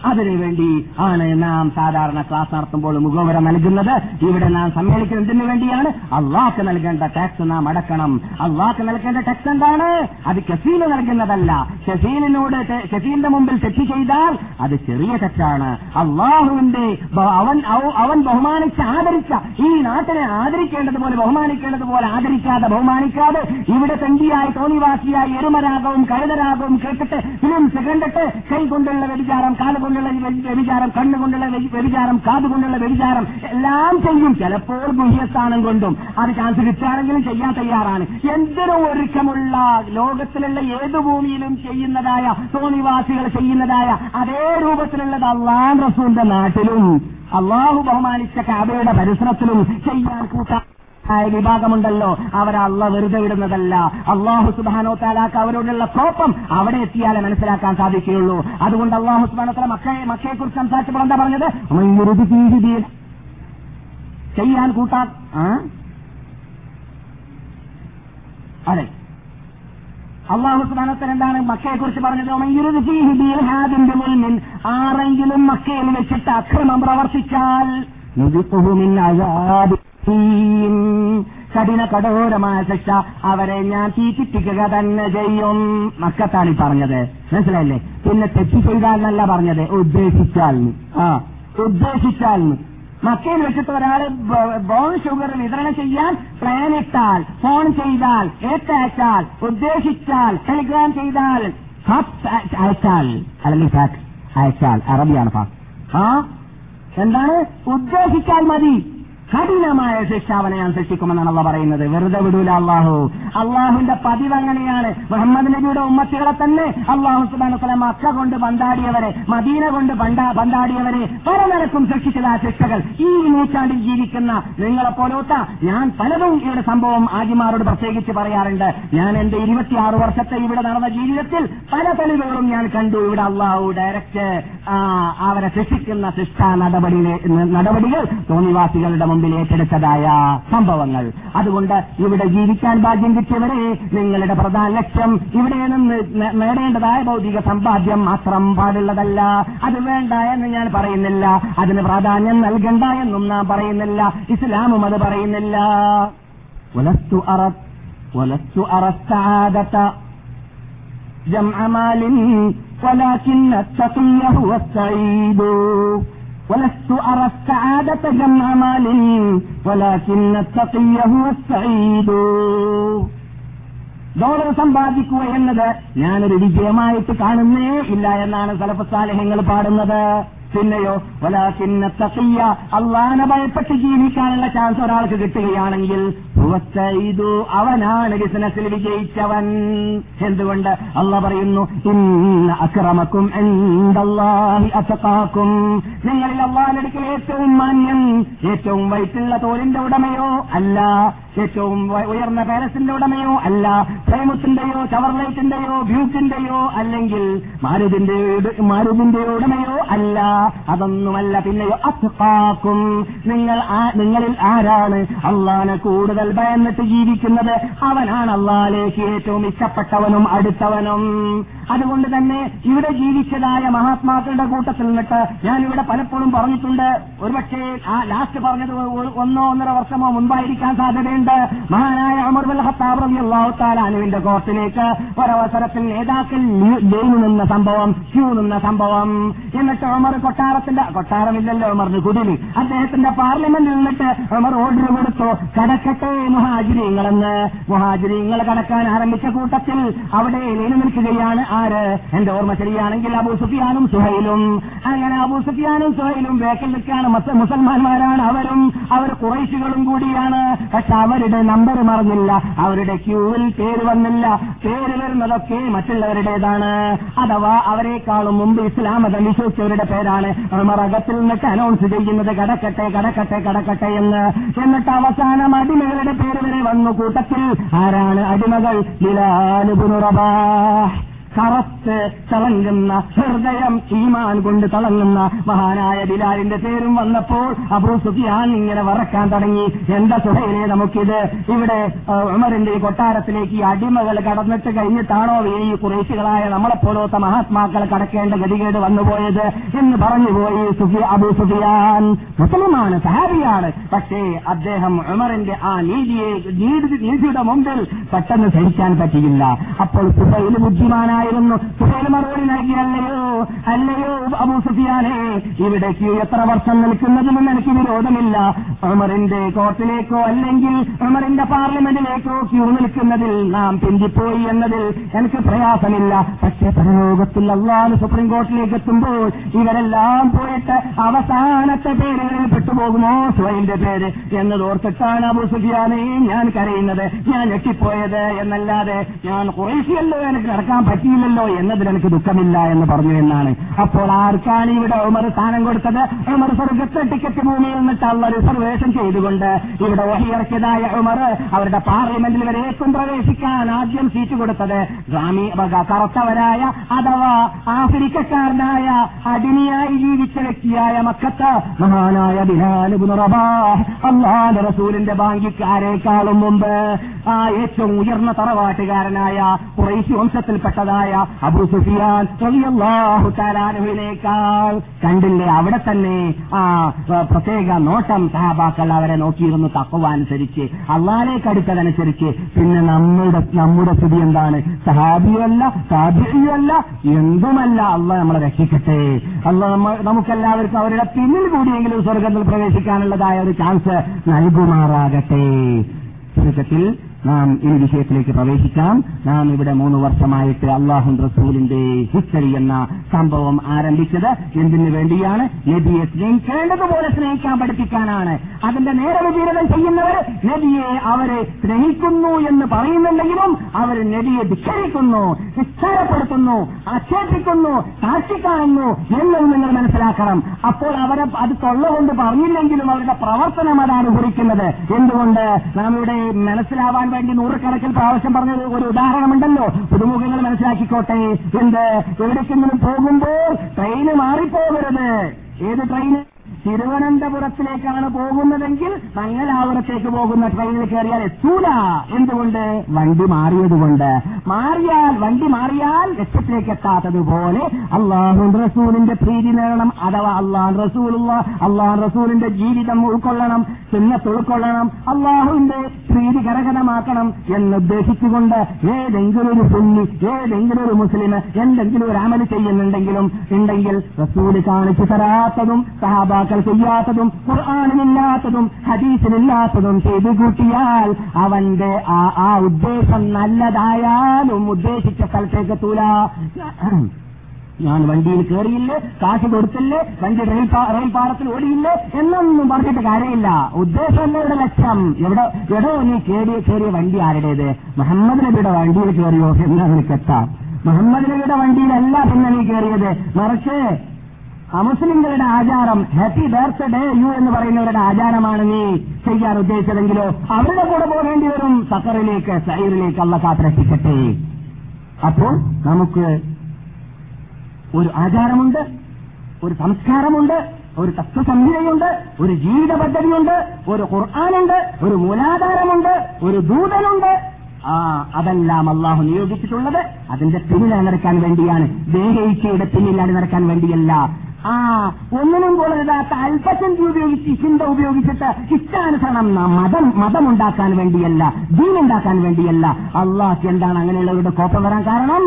അതിനുവേണ്ടി ആണ് നാം സാധാരണ ക്ലാസ് നടത്തുമ്പോൾ മുഖവര നൽകുന്നത്. ഇവിടെ നാം സമ്മേളിക്കുന്നതിന് വേണ്ടിയാണ്. അള്ളാഹ്ക്ക് നൽകേണ്ട ടാക്സ് നാം അടക്കണം. അള്ളാഹ്ക്ക് നൽകേണ്ട ടാക്സ് എന്താണ്? അത് ഷസീന് നൽകുന്നതല്ല. ഷസീലിനോട് ഷസീലിന്റെ മുമ്പിൽ തെറ്റ് ചെയ്താൽ അത് ചെറിയ തെറ്റാണ് അള്ളാഹുവിന്റെ അവൻ അവൻ ബഹുമാനിച്ച് ആദരിച്ച ഈ നാട്ടിനെ ആദരിക്കേണ്ടതുപോലെ ബഹുമാനിക്കേണ്ടതുപോലെ ആദരിക്കാതെ ബഹുമാനിക്കാതെ ഇവിടെ തണ്ടിയായി തോന്നിവാസിയായി എരുമരാഗവും കഴുതരാഗവും കേട്ടിട്ട് ഫിലിംസ് കണ്ടിട്ട് കൈ കൊണ്ടുള്ള കാലുകൊണ്ട് കാൽ കൊണ്ടുള്ള വ്യ- വ്യഭിചാരം കണ്ണുകൊണ്ടുള്ള വ്യ- വ്യഭിചാരം കാതുകൊണ്ടുള്ള വ്യഭിചാരം എല്ലാം ചെയ്യും. ചിലപ്പോൾ ഗുഹ്യസ്ഥാനം കൊണ്ടും. അത് ചാൻസ് കിട്ടുകയാണെങ്കിലും ചെയ്യാൻ തയ്യാറാണ്. എന്തിനും ഒരുക്കമുള്ള ലോകത്തിലുള്ള ഏത് ഭൂമിയിലും ചെയ്യുന്നതായ തോണിവാസികൾ ചെയ്യുന്നതായ അതേ രൂപത്തിലുള്ളത് അള്ളാൻ റസൂന്റെ നാട്ടിലും. അള്ളാഹു ബഹുമാനിച്ച കാബയുടെ പരിസരത്തിലും ചെയ്യാൻ കൂട്ടാ ആയ വിഭാഗമുണ്ടല്ലോ. അവരെ അള്ള വെറുതെ വിടുന്നതല്ല അള്ളാഹു സുബാനോ താലാക്ക് അവരോടുള്ള കോപ്പം അവിടെ എത്തിയാലേ മനസ്സിലാക്കാൻ സാധിക്കുകയുള്ളൂ. അതുകൊണ്ട് അള്ളാഹു സുബാനോ താല മക്കയെ മക്കയെ കുറിച്ച് സംസാരിച്ചപ്പോൾ എന്താ പറഞ്ഞത്? ചെയ്യാൻ കൂട്ടാ? അതെ. അള്ളാഹു സ്ഥാനത്തിൽ എന്താണ് മക്കയെ കുറിച്ച് പറഞ്ഞത് ആരെങ്കിലും മക്കയിൽ വെച്ചിട്ട് അക്രമം പ്രവർത്തിച്ചാൽ കഠിന കഠോരമായ ശിക്ഷ അവരെ ഞാൻ തീറ്റിപ്പിക്കുക തന്നെ ചെയ്യും. മക്കത്താണ് ഈ പറഞ്ഞത്. മനസ്സിലായില്ലേ? പിന്നെ തെറ്റ് ചെയ്താൽ എന്നല്ല പറഞ്ഞത്. ഉദ്ദേശിച്ചാൽ. ആ ഉദ്ദേശിച്ചാൽ. മക്കയിൽ വെച്ചിട്ട് ഒരാൾ ബോൺ ഷുഗർ വിതരണം ചെയ്യാൻ പ്ലാൻ ഇട്ടാൽ ഫോൺ ചെയ്താൽ ഏറ്റയച്ചാൽ ഉദ്ദേശിച്ചാൽ ടെലിഗ്രാം ചെയ്താൽ അയച്ചാൽ അല്ലെങ്കിൽ അയച്ചാൽ അറബിയാണ് ആ എന്താണ്? ഉദ്ദേശിച്ചാൽ മതി. കഠിനമായ ശിക്ഷ അവനെ ഞാൻ ശിക്ഷിക്കുമെന്നാണ് അള്ള പറയുന്നത്. വെറുതെ വിടൂല അള്ളാഹു. അള്ളാഹുവിന്റെ പതിവ് അങ്ങനെയാണ്. മുഹമ്മദ് നബിയുടെ ഉമ്മത്തികളെ തന്നെ അള്ളാഹു സുബാനുസല മക്ക കൊണ്ട് പന്താടിയവരെ മദീന കൊണ്ട് പന്താടിയവരെ പല നിരക്കും ശിക്ഷിച്ചത് ആ ശിക്ഷകൾ. ഈ നൂറ്റാണ്ടിൽ ജീവിക്കുന്ന നിങ്ങളെ പോലോത്ത ഞാൻ പലതും ഇവിടെ സംഭവം ആജിമാരോട് പ്രത്യേകിച്ച് പറയാറുണ്ട്. ഞാൻ എന്റെ ഇരുപത്തിയാറ് വർഷത്തെ ഇവിടെ നടന്ന ജീവിതത്തിൽ പല തെളിവുകളും ഞാൻ കണ്ടു. ഇവിടെ അള്ളാഹു ഡയറക്റ്റ് അവരെ ശിക്ഷിക്കുന്ന ശിക്ഷാ നടപടി നടപടികൾ തോന്നിവാസികളുടെ മുമ്പിൽ ഏറ്റെടുത്തതായ സംഭവങ്ങൾ അതുകൊണ്ട് ഇവിടെ ജീവിക്കാൻ ഭാഗ്യം കിട്ടിയവരെ നിങ്ങളുടെ പ്രധാന ലക്ഷ്യം ഇവിടെ നിന്ന് നേ- നേടേണ്ടതായ ഭൗതിക സമ്പാദ്യം മാത്രം പാടുള്ളതല്ല അത് വേണ്ട എന്ന് ഞാൻ പറയുന്നില്ല അതിന് പ്രാധാന്യം നൽകണ്ട എന്നും നാം പറയുന്നില്ല ഇസ്ലാമും അത് പറയുന്നില്ല വലസ്തു അറ വലസ്തു അറസ്താദത്ത جمع مال ولكن التقي هو السعيد ولست أرى السعادة جمع مال ولكن التقي هو السعيد ഡോളർ സമ്പാദിക്കുക എന്നത് ഞാനൊരു വിജയമായിട്ട് കാണുന്നേ ഇല്ല എന്നാണ് സലഫസാലഹ്യങ്ങൾ പാടുന്നത് പിന്നെയോ വലാക്കിന്ന തക്കിയ അള്ളാനെ ഭയപ്പെട്ട് ജീവിക്കാനുള്ള ചാൻസ് ഒരാൾക്ക് കിട്ടുകയാണെങ്കിൽ ഹുവസ്സൈദു അവനാണ് ബിസിനസ്സിൽ വിജയിച്ചവൻ. എന്തുകൊണ്ട്? അല്ല പറയുന്നു ഇന്ന അക്രമക്കും എന്തല്ലാഹി അസക്കാക്കും നിങ്ങളിൽ അള്ളാഹിനടുക്കൽ ഏറ്റവും മാന്യം ഏറ്റവും വയറ്റുള്ള തോലിന്റെ ഉടമയോ അല്ല ഏറ്റവും ഉയർന്ന പാലസിന്റെ ഉടമയോ അല്ല പ്രേമത്തിന്റെയോ ചവർലൈറ്റിന്റെയോ ബ്യൂക്കിന്റെയോ അല്ലെങ്കിൽ മാരുതിന്റെ മാരുതിന്റെ ഉടമയോ അല്ല അതൊന്നുമല്ല പിന്നെയോ അസക്കാക്കും നിങ്ങൾ നിങ്ങളിൽ ആരാണ് അള്ളാനെ കൂടുതൽ ഭയന്നിട്ട് ജീവിക്കുന്നത് അവനാണ് അള്ളാലേക്ക് ഏറ്റവും ഇഷ്ടപ്പെട്ടവനും അടുത്തവനും. അതുകൊണ്ട് തന്നെ ഇവിടെ ജീവിച്ചതായ മഹാത്മാക്കളുടെ കൂട്ടത്തിൽ നിന്നിട്ട് ഞാൻ ഇവിടെ പലപ്പോഴും പറഞ്ഞിട്ടുണ്ട്. ഒരുപക്ഷെ ആ ലാസ്റ്റ് പറഞ്ഞത് ഒന്നോ ഒന്നര വർഷമോ മുൻപായിരിക്കാൻ സാധ്യതയുണ്ട്. മഹാനായ അമർ ബൽ തആല അനുവിന്റെ കോർട്ടിലേക്ക് ഒരവസരത്തിൽ നേതാക്കൾ ലൈനു നിന്ന സംഭവം ക്യൂ നിന്ന സംഭവം. എന്നിട്ട് ഉമർ കൊട്ടാരത്തിന്റെ കൊട്ടാരമില്ലല്ലോ ഒമറിന് കുടിലി. അദ്ദേഹത്തിന്റെ പാർലമെന്റിൽ നിന്നിട്ട് ഉമർ ഓർഡർ കൊടുത്തു. കടക്കട്ടെ മുഹാജിരിങ്ങളെന്ന് മുഹാജിരിങ്ങൾ കടക്കാൻ ആരംഭിച്ച കൂട്ടത്തിൽ അവിടെ ലൈന് നിൽക്കുകയാണ് ആര്? എന്റെ ഓർമ്മ ശരിയാണെങ്കിൽ അബൂ സുഫിയാനും സുഹൈലും. അങ്ങനെ അബൂ സുഫിയാനും സുഹൈലും വേക്കൽ നിൽക്കുകയാണ്. മത്ത- മുസൽമാന്മാരാണ് അവരും. അവർ കുറേശികളും കൂടിയാണ്. പക്ഷെ അവരുടെ നമ്പർ മറന്നില്ല. അവരുടെ ക്യൂവിൽ പേര് വന്നില്ല. പേര് വരുന്നതൊക്കെ മറ്റുള്ളവരുടേതാണ്. അഥവാ അവരെക്കാളും മുമ്പ് ഇസ്ലാം മതം വിശ്വസിച്ചവരുടെ പേരാണ്. റമറകത്തിൽ നിന്നിട്ട് അനൗൺസ് ചെയ്യുന്നത് കടക്കട്ടെ കടക്കട്ടെ കടക്കട്ടെ എന്ന്. എന്നിട്ട് അവസാനം അടിമകളുടെ പേര് വരെ വന്നു കൂട്ടത്തിൽ ആരാണ് അടിമകൾ? ബിലാൽ ഇബ്നു റബാഹ് കറത്ത് തിളങ്ങുന്ന ഹൃദയം ഈമാൻ കൊണ്ട് തിളങ്ങുന്ന മഹാനായ ബിലാലിന്റെ പേരും വന്നപ്പോൾ അബൂ സുഫിയാൻ ഇങ്ങനെ വറക്കാൻ തുടങ്ങി. എന്താ സുഹൈനെ നമുക്കിത് ഇവിടെ ഉമറിന്റെ ഈ കൊട്ടാരത്തിലേക്ക് ഈ അടിമകൾ കടന്നിട്ട് കഴിഞ്ഞിട്ടാണോ ഈ കുറേശികളായ നമ്മളെ പോലത്തെ മഹാത്മാക്കൾ കടക്കേണ്ട ഗതികേട് വന്നുപോയത്? എന്ന് പറഞ്ഞുപോയി സുഫി അബൂ സുഫിയാൻ. മുസ്ലിമാണ് സഹാബിയാണ്. പക്ഷേ അദ്ദേഹം ഉമറിന്റെ ആ നീതിയെ നീതി നീതിയുടെ മുമ്പിൽ പെട്ടെന്ന് സഹിക്കാൻ പറ്റിയില്ല. അപ്പോൾ സുബൈൽ ബുദ്ധിമാനായിരുന്നു സുബൈൽ മറുപടി നൽകിയല്ലയോ? അല്ലയോ അബൂ സുഫിയാനെ? ഇവിടേക്ക് എത്ര വർഷം നിൽക്കുന്നതിനും എനിക്ക് വിരോധമില്ല. ഉമറിന്റെ കോർട്ടിലേക്കോ അല്ലെങ്കിൽ ഉമറിന്റെ പാർലമെന്റിലേക്കോ ക്യൂ നിൽക്കുന്നതിൽ നാം പിന്തിപ്പോയി എന്നതിൽ എനിക്ക് പ്രയാസമില്ല. പക്ഷേ പരലോകത്തിൽ അള്ളാഹ് സുപ്രീം കോർട്ടിലേക്ക് എത്തുമ്പോൾ ഇവരെല്ലാം പോയിട്ട് അവസാനത്തെ പേരുകളിൽ പെട്ടുപോകുമോ? സ്വയന്റെ പേര്. എന്ന് ഓർത്തിട്ടാണ് അബൂ സുഫിയാനെ ഞാൻ കരയുന്നത്. ഞാൻ ഞെട്ടിപ്പോയത് എന്നല്ലാതെ ഞാൻ കുറേശ്യല്ലോ എനിക്ക് നടക്കാൻ പറ്റിയില്ലല്ലോ എന്നതിൽ എനിക്ക് ദുഃഖമില്ല എന്ന് പറഞ്ഞു എന്നാണ്. അപ്പോൾ ആർക്കാണ് ഇവിടെ ഉമർ സ്ഥാനം കൊടുത്തത്? ഉമർ സ്വർഗത്തെ ടിക്കറ്റ് ഭൂമിയിൽ നിന്നിട്ട് അള്ള റിസർവേഷൻ ചെയ്തുകൊണ്ട് ഇവിടെ ഓഹിയിറക്കിയതായ ഉമർ അവരുടെ പാർലമെന്റിൽ വരേക്കും പ്രവേശിക്കാൻ ആദ്യം സീറ്റ് കൊടുത്തത് ഗ്രാമീ കറുത്തവരായ അഥവാ ആഫ്രിക്കക്കാരനായ അടിനിയായി ജീവിച്ച വ്യക്തിയായ മക്കത്ത് മഹാനായ അള്ളാഹുവിന്റെ റസൂലിന്റെ ബാങ്കിക്കാരേക്കാളും മുമ്പ് ആ ഏറ്റവും ഉയർന്ന തറവാട്ടുകാരനായ കുറേശി വംശത്തിൽപ്പെട്ടതായ അബു സുഫിയാൻ റളിയല്ലാഹു കണ്ടില്ലേ? അവിടെ തന്നെ ആ പ്രത്യേക നോട്ടം സഹാബാക്കൾ അവരെ നോക്കിയിരുന്നു തക്കവ അനുസരിച്ച്. അള്ളാലേക്ക് അടുത്തതനുസരിച്ച്. പിന്നെ നമ്മുടെ നമ്മുടെ സ്ഥിതി എന്താണ്? സഹാബിയല്ല സാബിയല്ല എന്തുമല്ല അള്ള നമ്മളെ രക്ഷിക്കട്ടെ. അല്ല നമുക്കെല്ലാവർക്കും അവരുടെ പിന്നിൽ കൂടിയെങ്കിലും സ്വർഗത്തിൽ പ്രവേശിക്കാനുള്ളതായ ഒരു ചാൻസ് നൽകുമാറാകട്ടെ. ചുരുക്കത്തിൽ നാം ഈ വിഷയത്തിലേക്ക് പ്രവേശിക്കാം. നാം ഇവിടെ മൂന്ന് വർഷമായിട്ട് അള്ളാഹു റസൂലിന്റെ ഹിസ്റ്ററി എന്ന സംഭവം ആരംഭിച്ചത് എന്തിനു വേണ്ടിയാണ്? നബിയെ സ്നേഹിക്കേണ്ടതുപോലെ സ്നേഹിക്കാൻ പഠിപ്പിക്കാനാണ്. അതിന്റെ നേരെ ചെയ്യുന്നവർ നബിയെ അവരെ സ്നേഹിക്കുന്നു എന്ന് പറയുന്നുണ്ടെങ്കിലും അവർ നബിയെ ധിക്ഷരിക്കുന്നു നിസ്സാരപ്പെടുത്തുന്നു ആക്ഷേപിക്കുന്നു സാക്ഷി കാണുന്നു എന്നും നിങ്ങൾ മനസ്സിലാക്കണം. അപ്പോൾ അവരെ അത് തൊള്ളുകൊണ്ട് പറഞ്ഞില്ലെങ്കിലും അവരുടെ പ്രവർത്തനം അതാണ് കുറിക്കുന്നത്. എന്തുകൊണ്ട്? നാം മനസ്സിലാവാൻ വേണ്ടി നൂറുകണക്കിൽ പ്രാവശ്യം പറഞ്ഞ ഒരു ഉദാഹരണമുണ്ടല്ലോ. പുതുമുഖങ്ങൾ മനസ്സിലാക്കിക്കോട്ടെ. എന്ത്? എവിടേക്കെങ്കിലും പോകുമ്പോൾ ട്രെയിന് മാറിപ്പോകരുത്. ഏത് ട്രെയിന് തിരുവനന്തപുരത്തിലേക്കാണ് പോകുന്നതെങ്കിൽ മംഗലാപുരത്തേക്ക് പോകുന്ന ട്രെയിനിൽ കയറിയാൽ എത്തൂല. എന്തുകൊണ്ട്? വണ്ടി മാറിയതുകൊണ്ട്. മാറിയാൽ വണ്ടി മാറിയാൽ ലക്ഷ്യത്തിലേക്ക് എത്താത്തതുപോലെ അള്ളാഹു റസൂലിന്റെ പ്രീതി നേടണം. അഥവാ അള്ളാഹു റസൂലുള്ള അള്ളാഹു റസൂലിന്റെ ജീവിതം ഉൾക്കൊള്ളണം സുന്നത്ത് ഉൾക്കൊള്ളണം അള്ളാഹുവിന്റെ പ്രീതി കരകരമാക്കണം എന്നുദ്ദേശിച്ചുകൊണ്ട് ഏതെങ്കിലും ഒരു പുണ്ണി ഏതെങ്കിലും ഒരു മുസ്ലിം എന്തെങ്കിലും ഒരു അമൽ ചെയ്യുന്നുണ്ടെങ്കിലും ഉണ്ടെങ്കിൽ റസൂൽ കാണിച്ചു തരാത്തതും സഹാബാക്കൾ ചെയ്യാത്തതും ഖുർആാനില്ലാത്തതും ഹദീസിനില്ലാത്തതും ചെയ്തു കൂട്ടിയാൽ അവന്റെ ആ ആ ഉദ്ദേശം നല്ലതായാലും ഉദ്ദേശിച്ച സ്ഥലത്തേക്ക് എത്തൂല. ഞാൻ വണ്ടിയിൽ കയറിയില്ലേ കാശ് കൊടുത്തില്ലേ വണ്ടി റെയിൽ റെയിൽ പാറത്തിൽ ഓടിയില്ലേ എന്നൊന്നും പറഞ്ഞിട്ട് കാര്യമില്ല. ഉദ്ദേശമല്ല ഇവിടെ ലക്ഷ്യം. എവിടെ എടോ നീ കയറിയ കയറിയ വണ്ടി ആരുടേത്? മുഹമ്മദ് നബിയുടെ വണ്ടിയിൽ കയറിയോ എന്നാണ് നിനക്കെത്താം മുഹമ്മദ് നബിയുടെ വണ്ടിയിലല്ല പിന്നെ നീ കയറിയത് മറിച്ച് അമുസ്ലിങ്ങളുടെ ആചാരം ഹാപ്പി ബർത്ത്ഡേ യു എന്ന് പറയുന്നവരുടെ ആചാരമാണ് നീ ചെയ്യാൻ ഉദ്ദേശിച്ചതെങ്കിലോ അവരുടെ കൂടെ പോകേണ്ടി വരും. സക്കറിലേക്ക് സൈറിലേക്ക് അള്ള കാത്തിരക്ഷിക്കട്ടെ. അപ്പോൾ നമുക്ക് ഒരു ആചാരമുണ്ട് ഒരു സംസ്കാരമുണ്ട് ഒരു തത്വസംഹിതയുണ്ട് ഒരു ജീവിത പദ്ധതിയുണ്ട് ഒരു ഖുർആാനുണ്ട് ഒരു മൂലാധാരമുണ്ട് ഒരു ദൂതനുണ്ട്. ആ അതെല്ലാം അള്ളാഹു നിയോഗിച്ചിട്ടുള്ളത്. അതിന്റെ പിന്നിലാണ് നടക്കാൻ വേണ്ടിയാണ്. ദേഹയിച്ചയുടെ പിന്നിലാണ് നടക്കാൻ വേണ്ടിയല്ല. ആ ഒന്നിനും കൊള്ളരുതാത്ത അല്പചിന്ത ഉപയോഗിച്ച് ചിന്ത ഉപയോഗിച്ചിട്ട് ഇഷ്ടാനുസരണം മതം മതമുണ്ടാക്കാൻ വേണ്ടിയല്ല ദീനുണ്ടാക്കാൻ വേണ്ടിയല്ല. അള്ളാഹ് എന്താണ് അങ്ങനെയുള്ളവരുടെ കോപ്പം വരാൻ കാരണം?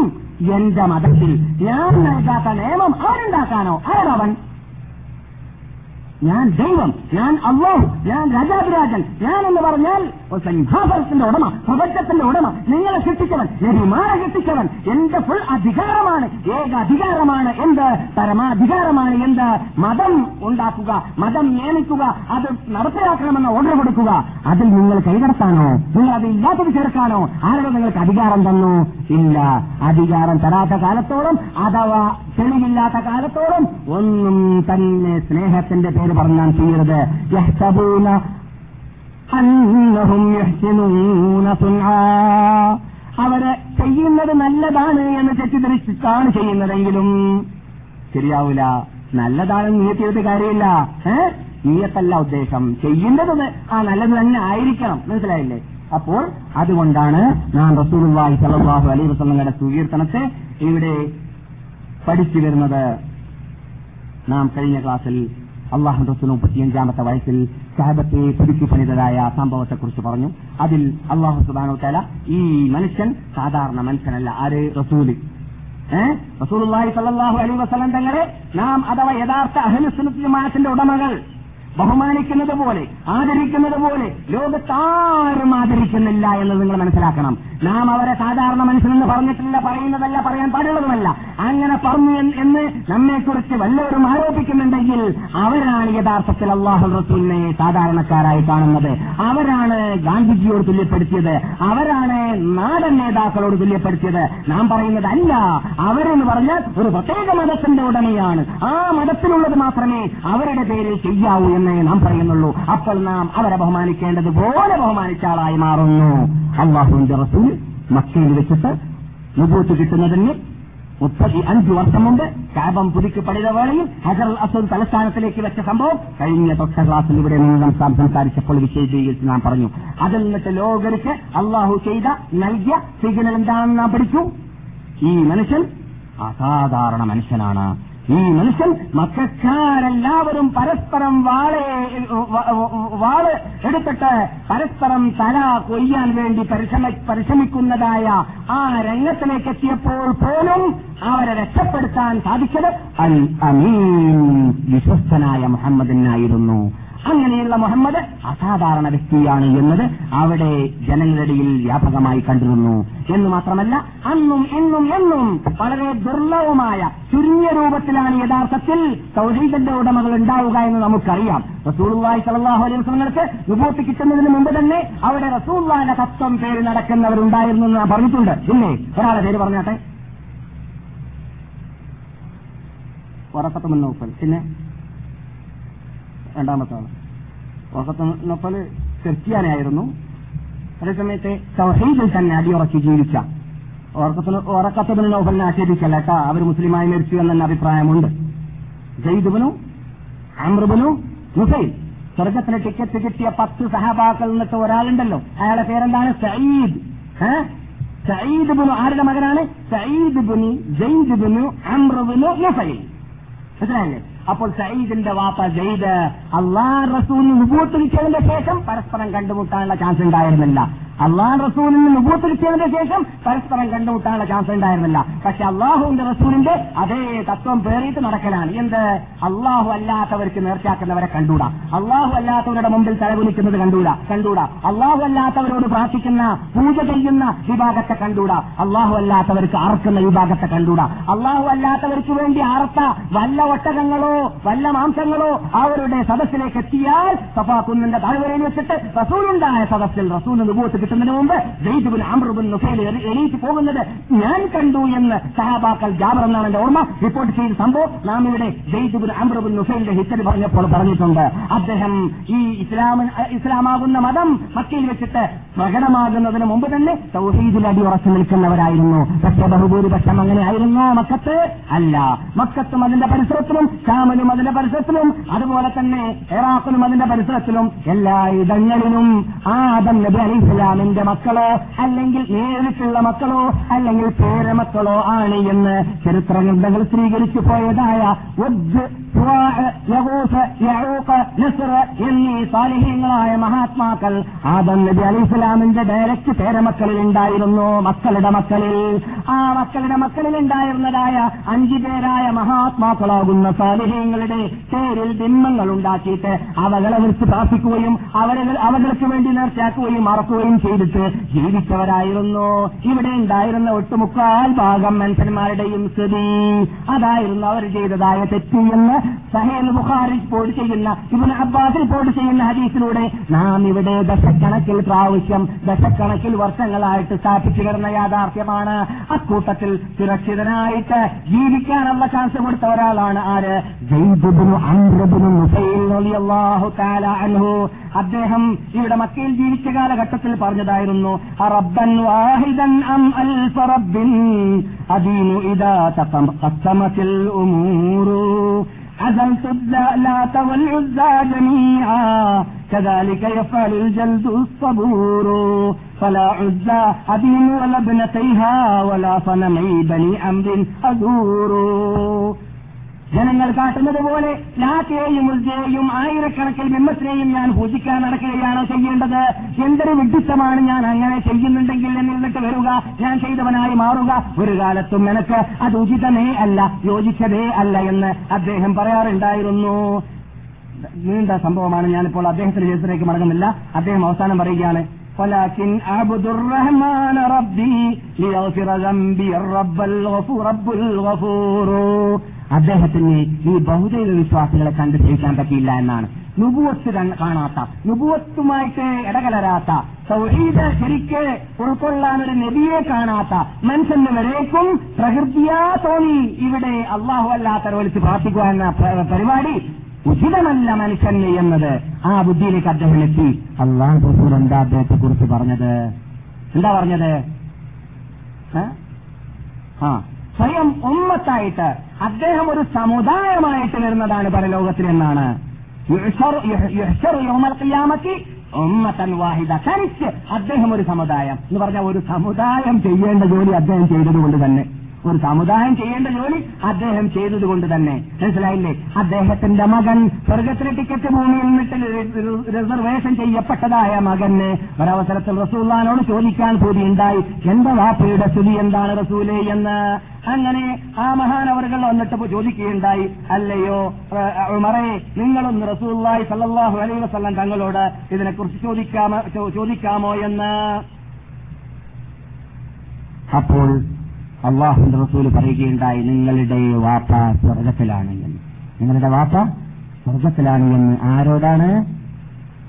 എന്റെ മതത്തിൽ ഞാൻ നൽകാത്ത നിയമം അവരുണ്ടാക്കാനോ അവരവൻ ഞാൻ ദൈവം ഞാൻ അള്ളാഹു ഞാൻ രാജാതിരാജൻ ഞാൻ എന്ന് പറഞ്ഞാൽ ഒരു സിംഹാസനത്തിന്റെ ഉടമ പ്രപഞ്ചത്തിന്റെ ഉടമ നിങ്ങളെ സൃഷ്ടിച്ചവൻ നബിമാരെ സൃഷ്ടിച്ചവൻ എന്റെ ഫുൾ അധികാരമാണ് ഏക അധികാരമാണ് എന്ത്? പരമാധികാരമാണ് എന്ത്? മതം ഉണ്ടാക്കുക മതം നിയമിക്കുക അത് നടപ്പിലാക്കണമെന്ന് ഓർഡർ കൊടുക്കുക. അതിൽ നിങ്ങൾ കൈകടത്താനോ നിങ്ങൾ അത് ഇല്ലാത്തത് ചേർക്കാനോ ആരുടെ നിങ്ങൾക്ക് അധികാരം തന്നു? ഇല്ല. അധികാരം തരാത്ത കാലത്തോളം അഥവാ തെളിവില്ലാത്ത കാലത്തോളം ഒന്നും തന്നെ സ്നേഹത്തിന്റെ പേര് പറഞ്ഞാൽ ചെയ്യരുത് അന്നഹും യഹ്സിനൂന. അവർ ചെയ്യുന്നത് നല്ലതാണ് എന്ന് തെറ്റിദ്ധരിച്ചിട്ടാണ് ചെയ്യുന്നതെങ്കിലും ശരിയാവൂല. നല്ലതാണെന്ന് നീയത്തിയത് കാര്യമില്ല. ഏ? നീയത്തല്ല ഉദ്ദേശം. ചെയ്യുന്നത് ആ നല്ലത് തന്നെ ആയിരിക്കണം. മനസ്സിലായില്ലേ? അപ്പോൾ അതുകൊണ്ടാണ് ഞാൻ റസൂലുള്ളാഹി സ്വല്ലല്ലാഹു അലൈഹി വസല്ലമയുടെ സുകീർത്തനത്തെ ഇവിടെ പഠിച്ചു വരുന്നത്. നാം കഴിഞ്ഞ ക്ലാസ്സിൽ അള്ളാഹു റസൂൽ മുപ്പത്തിയഞ്ചാമത്തെ വയസ്സിൽ സഹബത്തെ പുതുക്കി പണിതതായ സംഭവത്തെക്കുറിച്ച് പറഞ്ഞു. അതിൽ അള്ളാഹു സുബാനോ തല ഈ മനുഷ്യൻ സാധാരണ മനുഷ്യനല്ല. ആര്? റസൂൽ. റസൂലുള്ളാഹി സല്ലല്ലാഹു അലൈഹി വസല്ലം തങ്ങളെ നാം അഥവാ യഥാർത്ഥ അഹ്ലുസുന്നത്ത് ഉടമകൾ ബഹുമാനിക്കുന്നത് പോലെ ആദരിക്കുന്നത് പോലെ ലോകത്താരും ആദരിക്കുന്നില്ല എന്ന് നിങ്ങൾ മനസ്സിലാക്കണം. നാം അവരെ സാധാരണ മനുഷ്യനെന്ന് പറഞ്ഞിട്ടില്ല പറയുന്നതല്ല പറയാൻ പാടുള്ളതുമല്ല. അങ്ങനെ പറഞ്ഞു എന്ന് നമ്മെക്കുറിച്ച് വല്ലവരും ആരോപിക്കുന്നുണ്ടെങ്കിൽ അവരാണ് യഥാർത്ഥത്തിൽ അള്ളാഹു റസൂലിനെ സാധാരണക്കാരായി കാണുന്നത്. അവരാണ് ഗാന്ധിജിയോട് തുല്യപ്പെടുത്തിയത്. അവരാണ് നാടൻ നേതാക്കളോട് തുല്യപ്പെടുത്തിയത്. നാം പറയുന്നത് അല്ല അവരെന്ന് പറഞ്ഞാൽ ഒരു പ്രത്യേക മതത്തിന്റെ ഉടമയാണ്. ആ മതത്തിലുള്ളത് മാത്രമേ അവരുടെ പേരിൽ ചെയ്യാവൂ എന്ന് നാം പറയുന്നുള്ളൂ. അപ്പോൾ നാം അവരെ ബഹുമാനിക്കേണ്ടതുപോലെ ബഹുമാനിച്ച ആളായി മാറുന്നു. അള്ളാഹുവിന്റെ റസൂൽ മക്കയിൽ വെച്ചിട്ട് നുബൂത്ത് കിട്ടുന്നതിന് മുപ്പത്തി അഞ്ച് വർഷം മുമ്പ് കാബം പുതുക്കി പണിത വേളയിൽ ഹജർ അസദ് തലസ്ഥാനത്തിലേക്ക് വെച്ച സംഭവം കഴിഞ്ഞ തൊട്ട ക്ലാസ്സിൽ ഇവിടെ നാം സംസാരിച്ചപ്പോൾ വിശദീകരിച്ച് നാം പറഞ്ഞു. അതിൽ നിന്നിട്ട് ലോകർക്ക് അള്ളാഹു ചെയ്ത നൽകിയ സിഗ്നൽ എന്താണെന്ന് നാം പഠിച്ചു? ഈ മനുഷ്യൻ അസാധാരണ മനുഷ്യനാണ്. ഈ മനുഷ്യൻ മക്കാരെല്ലാവരും പരസ്പരം വാളേ വാൾ എടുത്തിട്ട് പരസ്പരം തല കൊയ്യാൻ വേണ്ടി പരിശ്രമ പരിശ്രമിക്കുന്നതായ ആ രംഗത്തിലേക്ക് എത്തിയപ്പോൾ പോലും അവരെ രക്ഷപ്പെടുത്താൻ സാധിച്ചത് അൽ അമീൻ വിശ്വസ്തനായ മുഹമ്മദിനായിരുന്നു അങ്ങനെയുള്ള മുഹമ്മദ് അസാധാരണ വ്യക്തിയാണ് എന്നത് അവിടെ ജനങ്ങളിടയിൽ വ്യാപകമായി കണ്ടിരുന്നു എന്ന് മാത്രമല്ല അന്നും ഇന്നും എന്നും വളരെ ദുർലഭമായ ചുരുങ്ങിയ രൂപത്തിലാണ് യഥാർത്ഥത്തിൽ സൗഹീദന്റെ ഉടമകൾ ഉണ്ടാവുക എന്ന് നമുക്കറിയാം. റസൂലുള്ളാഹി സ്വല്ലല്ലാഹു അലൈഹി വസ്ലങ്ങൾക്ക് വിഭൂത്തി കിട്ടുന്നതിന് മുമ്പ് തന്നെ അവിടെ റസൂള്ളാന്റെ തത്വം പേര് നടക്കുന്നവരുണ്ടായിരുന്നു എന്ന് പറഞ്ഞിട്ടുണ്ട്. ഇല്ലേ ഒരാളെ പേര് പറഞ്ഞാട്ടെ? പിന്നെ? രണ്ടാമത്തെ ഉറക്കത്ത് മുന്നോപ്പൽ ക്രിസ്ത്യാനായിരുന്നു അതേസമയത്ത് സൗഹീദിൽ തന്നെ അടിയുറച്ച് ജീവിച്ച. ഉറക്കത്തിന് നോഫലിനെ ആക്ഷേപിക്കല്ല കേട്ടാ അവർ മുസ്ലിമായി മരിച്ചു എന്ന അഭിപ്രായമുണ്ട്. ജയ്ദുബിനു അമൃബനു മുസൈൽ സ്വർഗത്തിന് ടിക്കറ്റ് കിട്ടിയ പത്ത് സഹബാക്കൾ എന്നിട്ട് ഒരാളുണ്ടല്ലോ. അയാളുടെ പേരെന്താണ്? സയ്യിദ്? സയ്യിദ് ബിനു ആരുടെ മകനാണ്? സയ്യിദ് ബിനു ജയ്ദ് ബിനു അമ്രുബിനു മുസൈൽ മനസ്സിലായില്ലേ? അപ്പോൾ സയ്യിദിന്റെ വാപ്പ ജയ്ദ് അള്ളാഹ് റസൂലിന് നുബൂത്ത് കിട്ടിയതിന്റെ ശേഷം പരസ്പരം കണ്ടുമുട്ടാനുള്ള ചാൻസ് ഉണ്ടായിരുന്നില്ല. അള്ളാഹ് റസൂലിന് നുബൂത്ത് കിട്ടിയതിന്റെ ശേഷം പരസ്പരം കണ്ടുമുട്ടാനുള്ള ചാൻസ് ഉണ്ടായിരുന്നില്ല. പക്ഷെ അള്ളാഹുവിന്റെ റസൂലിന്റെ അതേ തത്വം പേറിയിട്ട് നടക്കലാണ്. എന്ത്? അള്ളാഹു അല്ലാത്തവർക്ക് നേർച്ചാക്കുന്നവരെ കണ്ടൂടാ അള്ളാഹു അല്ലാത്തവരുടെ മുമ്പിൽ തലകുലിക്കുന്നത് കണ്ടൂടാ കണ്ടൂടാ അള്ളാഹു അല്ലാത്തവരോട് പ്രാർത്ഥിക്കുന്ന പൂജ ചെയ്യുന്ന വിഭാഗത്തെ കണ്ടൂടാ അള്ളാഹു അല്ലാത്തവർക്ക് അറക്കുന്ന വിഭാഗത്തെ കണ്ടൂടാ അള്ളാഹു അല്ലാത്തവർക്ക് വേണ്ടി അറത്ത വല്ല ഒട്ടകങ്ങളോ വല്ല മാംസങ്ങളോ അവരുടെ സദസ്സിലേക്ക് എത്തിയാൽ സഫാ കുന്നിന്റെ താഴ്വരയിൽ വെച്ചിട്ട് റസൂലുണ്ടായ സദസ്സിൽ റസൂൽ വിഭൂത്ത് കിട്ടുന്നതിന് മുമ്പ് ജയ്ദുബിൻ അമ്രുബിൻ നുഫേൽ എണീറ്റ് പോകുന്നത് ഞാൻ കണ്ടു എന്ന് സഹാബാക്കൾ ജാബർ എന്നാണ് എന്റെ ഓർമ്മ. റിപ്പോർട്ട് ചെയ്ത സംഭവം നാം ഇവിടെ ജയ്ദുബിൻ അമ്രുബിൻ നുഫേലിന്റെ ഹിസ്റ്ററി പറഞ്ഞപ്പോൾ പറഞ്ഞിട്ടുണ്ട്. അദ്ദേഹം ഈ ഇസ്ലാമ ഇസ്ലാമാകുന്ന മതം മക്കയിൽ വെച്ചിട്ട് പ്രകടമാകുന്നതിന് മുമ്പ് തന്നെ സൗഹീദിൽ അടിയുറച്ചു നിൽക്കുന്നവരായിരുന്നു. പക്ഷെ ബഹുഭൂരിപക്ഷം അങ്ങനെ ആയിരുന്നു മക്കത്ത്? അല്ല. മക്കത്തും അതിന്റെ പരിസരത്തിലും ഷാമിലും അതിന്റെ പരിസരത്തിലും അതുപോലെ തന്നെ ഇറാഖിലും അതിന്റെ പരിസരത്തിലും എല്ലാ ഇടങ്ങളിലും ആദം നബി അലി ഇസ്ലാമിന്റെ മക്കളോ അല്ലെങ്കിൽ നേരിട്ടുള്ള മക്കളോ അല്ലെങ്കിൽ പേരമക്കളോ ആണ് എന്ന് ചരിത്ര ഗ്രന്ഥങ്ങൾ സ്വീകരിച്ചു പോയതായ എന്നീ സാലിഹ്യങ്ങളായ മഹാത്മാക്കൾ ആദം നബി അലി ഇസ്ലാമിന്റെ ഡയറക്റ്റ് പേരമക്കളിൽ ഉണ്ടായിരുന്നു മക്കളുടെ മക്കളിൽ. ആ മക്കളുടെ മക്കളിൽ ഉണ്ടായിരുന്നതായ അഞ്ചു പേരായ മഹാത്മാക്കളാകുന്ന സാലിഹ്യങ്ങളുടെ പേരിൽ ബിംബങ്ങൾ ഉണ്ടാക്കിയിട്ട് അവകളെ വിളിച്ച് പ്രാർത്ഥിക്കുകയും അവരെ അവകൾക്ക് വേണ്ടി നേർച്ചാക്കുകയും മറക്കുകയും ചെയ്തിട്ട് ജീവിച്ചവരായിരുന്നു. ഇവിടെ ഉണ്ടായിരുന്ന ഒട്ടുമുക്കാൽ ഭാഗം മനുഷ്യന്മാരുടെയും സ്ഥിതി അതായിരുന്നു അവർ ചെയ്തതായ തെറ്റ് എന്ന് സഹേൽ ബുഖാരി റിപ്പോർട്ട് ചെയ്യുന്ന ഇവൻ അബ്ബാസ് റിപ്പോർട്ട് ചെയ്യുന്ന ഹദീസിലൂടെ നാം ഇവിടെ ദശക്കണക്കിൽ പ്രാവശ്യം ദശക്കണക്കിൽ വർഷങ്ങളായിട്ട് സ്ഥാപിച്ചു കിടന്ന യാഥാർത്ഥ്യമാണ്. അക്കൂട്ടത്തിൽ സുരക്ഷിതനായിട്ട് ജീവിക്കാനുള്ള ചാൻസ് കൊടുത്ത ഒരാളാണ് ആര്? അദ്ദേഹം ഇവിടെ മക്കയിൽ ജീവിച്ച കാലഘട്ടത്തിൽ പറഞ്ഞതായിരുന്നു റബ്ബൻ വാഹിദൻ അം അൽഫ റബ്ബിൻ അദീനു ഇദാ തഖസമത്തിൽ ഉമൂറു عزلت اللات والعزى جميعا كذلك يفعل الجلد الصبور فلا عزى أدين ولا ابنتيها ولا صنمي بني أمر أزور ജനങ്ങൾ കാട്ടുന്നത് പോലെ ലാറ്റയെയും ഉൽജയെയും ആയിരക്കണക്കിൽ മെമ്മസിനെയും ഞാൻ പൂജിക്കാൻ നടക്കുകയാണോ ചെയ്യേണ്ടത്. എന്തൊരു വിഡ്ഢിത്തമാണ് ഞാൻ അങ്ങനെ ചെയ്യുന്നുണ്ടെങ്കിൽ എന്നിട്ട് വരിക ഞാൻ ചെയ്തവനായി മാറുക. ഒരു കാലത്തും എനിക്ക് അത് ഉചിതമേ അല്ല യോജിച്ചതേ അല്ല എന്ന് അദ്ദേഹം പറയാറുണ്ടായിരുന്നു. നീണ്ട സംഭവമാണ്. ഞാനിപ്പോൾ അദ്ദേഹത്തിന്റെ ചരിത്രത്തിലേക്ക് മടങ്ങുന്നില്ല. അദ്ദേഹം അവസാനം പറയുകയാണ് ولكن أعبد الرحمن ربي ليغفر ذنبي الرب الغفور رب الغفور അദ്ദേഹത്തിന് ഈ ബഹുദൈവ വിശ്വാസികളെ കണ്ട് ജയിക്കാൻ പറ്റിയില്ല എന്നാണ് നുപുവത്ത് കാണാത്ത നുപുവത്തുമായിട്ട് ഇടകലരാത്ത സൗഹീദ് ശരിക്ക് ഉൾക്കൊള്ളാൻ ഒരു നബിയെ കാണാത്ത മനുഷ്യന് വരേക്കും പ്രകൃതിയാ തോന്നി ഇവിടെ അള്ളാഹു അല്ലാത്ത വിളിച്ച് പ്രാർത്ഥിക്കുക എന്ന പ- പരിപാടി ഉചിതമല്ല മനുഷ്യന് എന്നത്. ആ ബുദ്ധിയിലേക്ക് അദ്ദേഹം എത്തി. അള്ളാഹു റസൂൽ എന്താ അദ്ദേഹത്തെ കുറിച്ച് പറഞ്ഞത്? എന്താ പറഞ്ഞത്? ആ സ്വയം ഉമ്മത്തായിട്ട് അദ്ദേഹം ഒരു സമുദായമായിട്ട് വരുന്നതാണ് പരലോകത്തിൽ എന്നാണ്. വാഹിദ. അദ്ദേഹം ഒരു സമുദായം എന്ന് പറഞ്ഞാൽ ഒരു സമുദായം ചെയ്യേണ്ട ജോലി അദ്ദേഹം ചെയ്തതുകൊണ്ട് തന്നെ. ഒരു സമുദായം ചെയ്യേണ്ട ജോലി അദ്ദേഹം ചെയ്തതുകൊണ്ട് തന്നെ. മനസ്സിലായില്ലേ? അദ്ദേഹത്തിന്റെ മകൻ സ്വർഗത്തിലെ ടിക്കറ്റ് ഭൂമിയിൽ നിന്നിട്ട് റിസർവേഷൻ ചെയ്യപ്പെട്ടതായ മകന് ഒരവസരത്തിൽ റസൂല്ലാനോട് ചോദിക്കാൻ കൂടി ഉണ്ടായി. എന്റെ വാപ്പയുടെ സ്ഥിതി എന്താണ് റസൂലേ? എന്ന്. അങ്ങനെ ആ മഹാനവറുകൾ വന്നിട്ട് ചോദിക്കുകയുണ്ടായി. അല്ലയോ മറേ നിങ്ങളൊന്ന് റസൂല്ലായി സല്ലാഹു അലൈ വസല്ലം തങ്ങളോട് ഇതിനെക്കുറിച്ച് ചോദിക്കാമോ ചോദിക്കാമോ? എന്ന്. അപ്പോൾ അള്ളാഹുന്റെ റസൂൽ പറയുകയുണ്ടായി നിങ്ങളുടെ വാപ്പ സ്വർഗത്തിലാണ് എന്ന്. നിങ്ങളുടെ വാപ്പ സ്വർഗത്തിലാണ് എന്ന് ആരോടാണ്?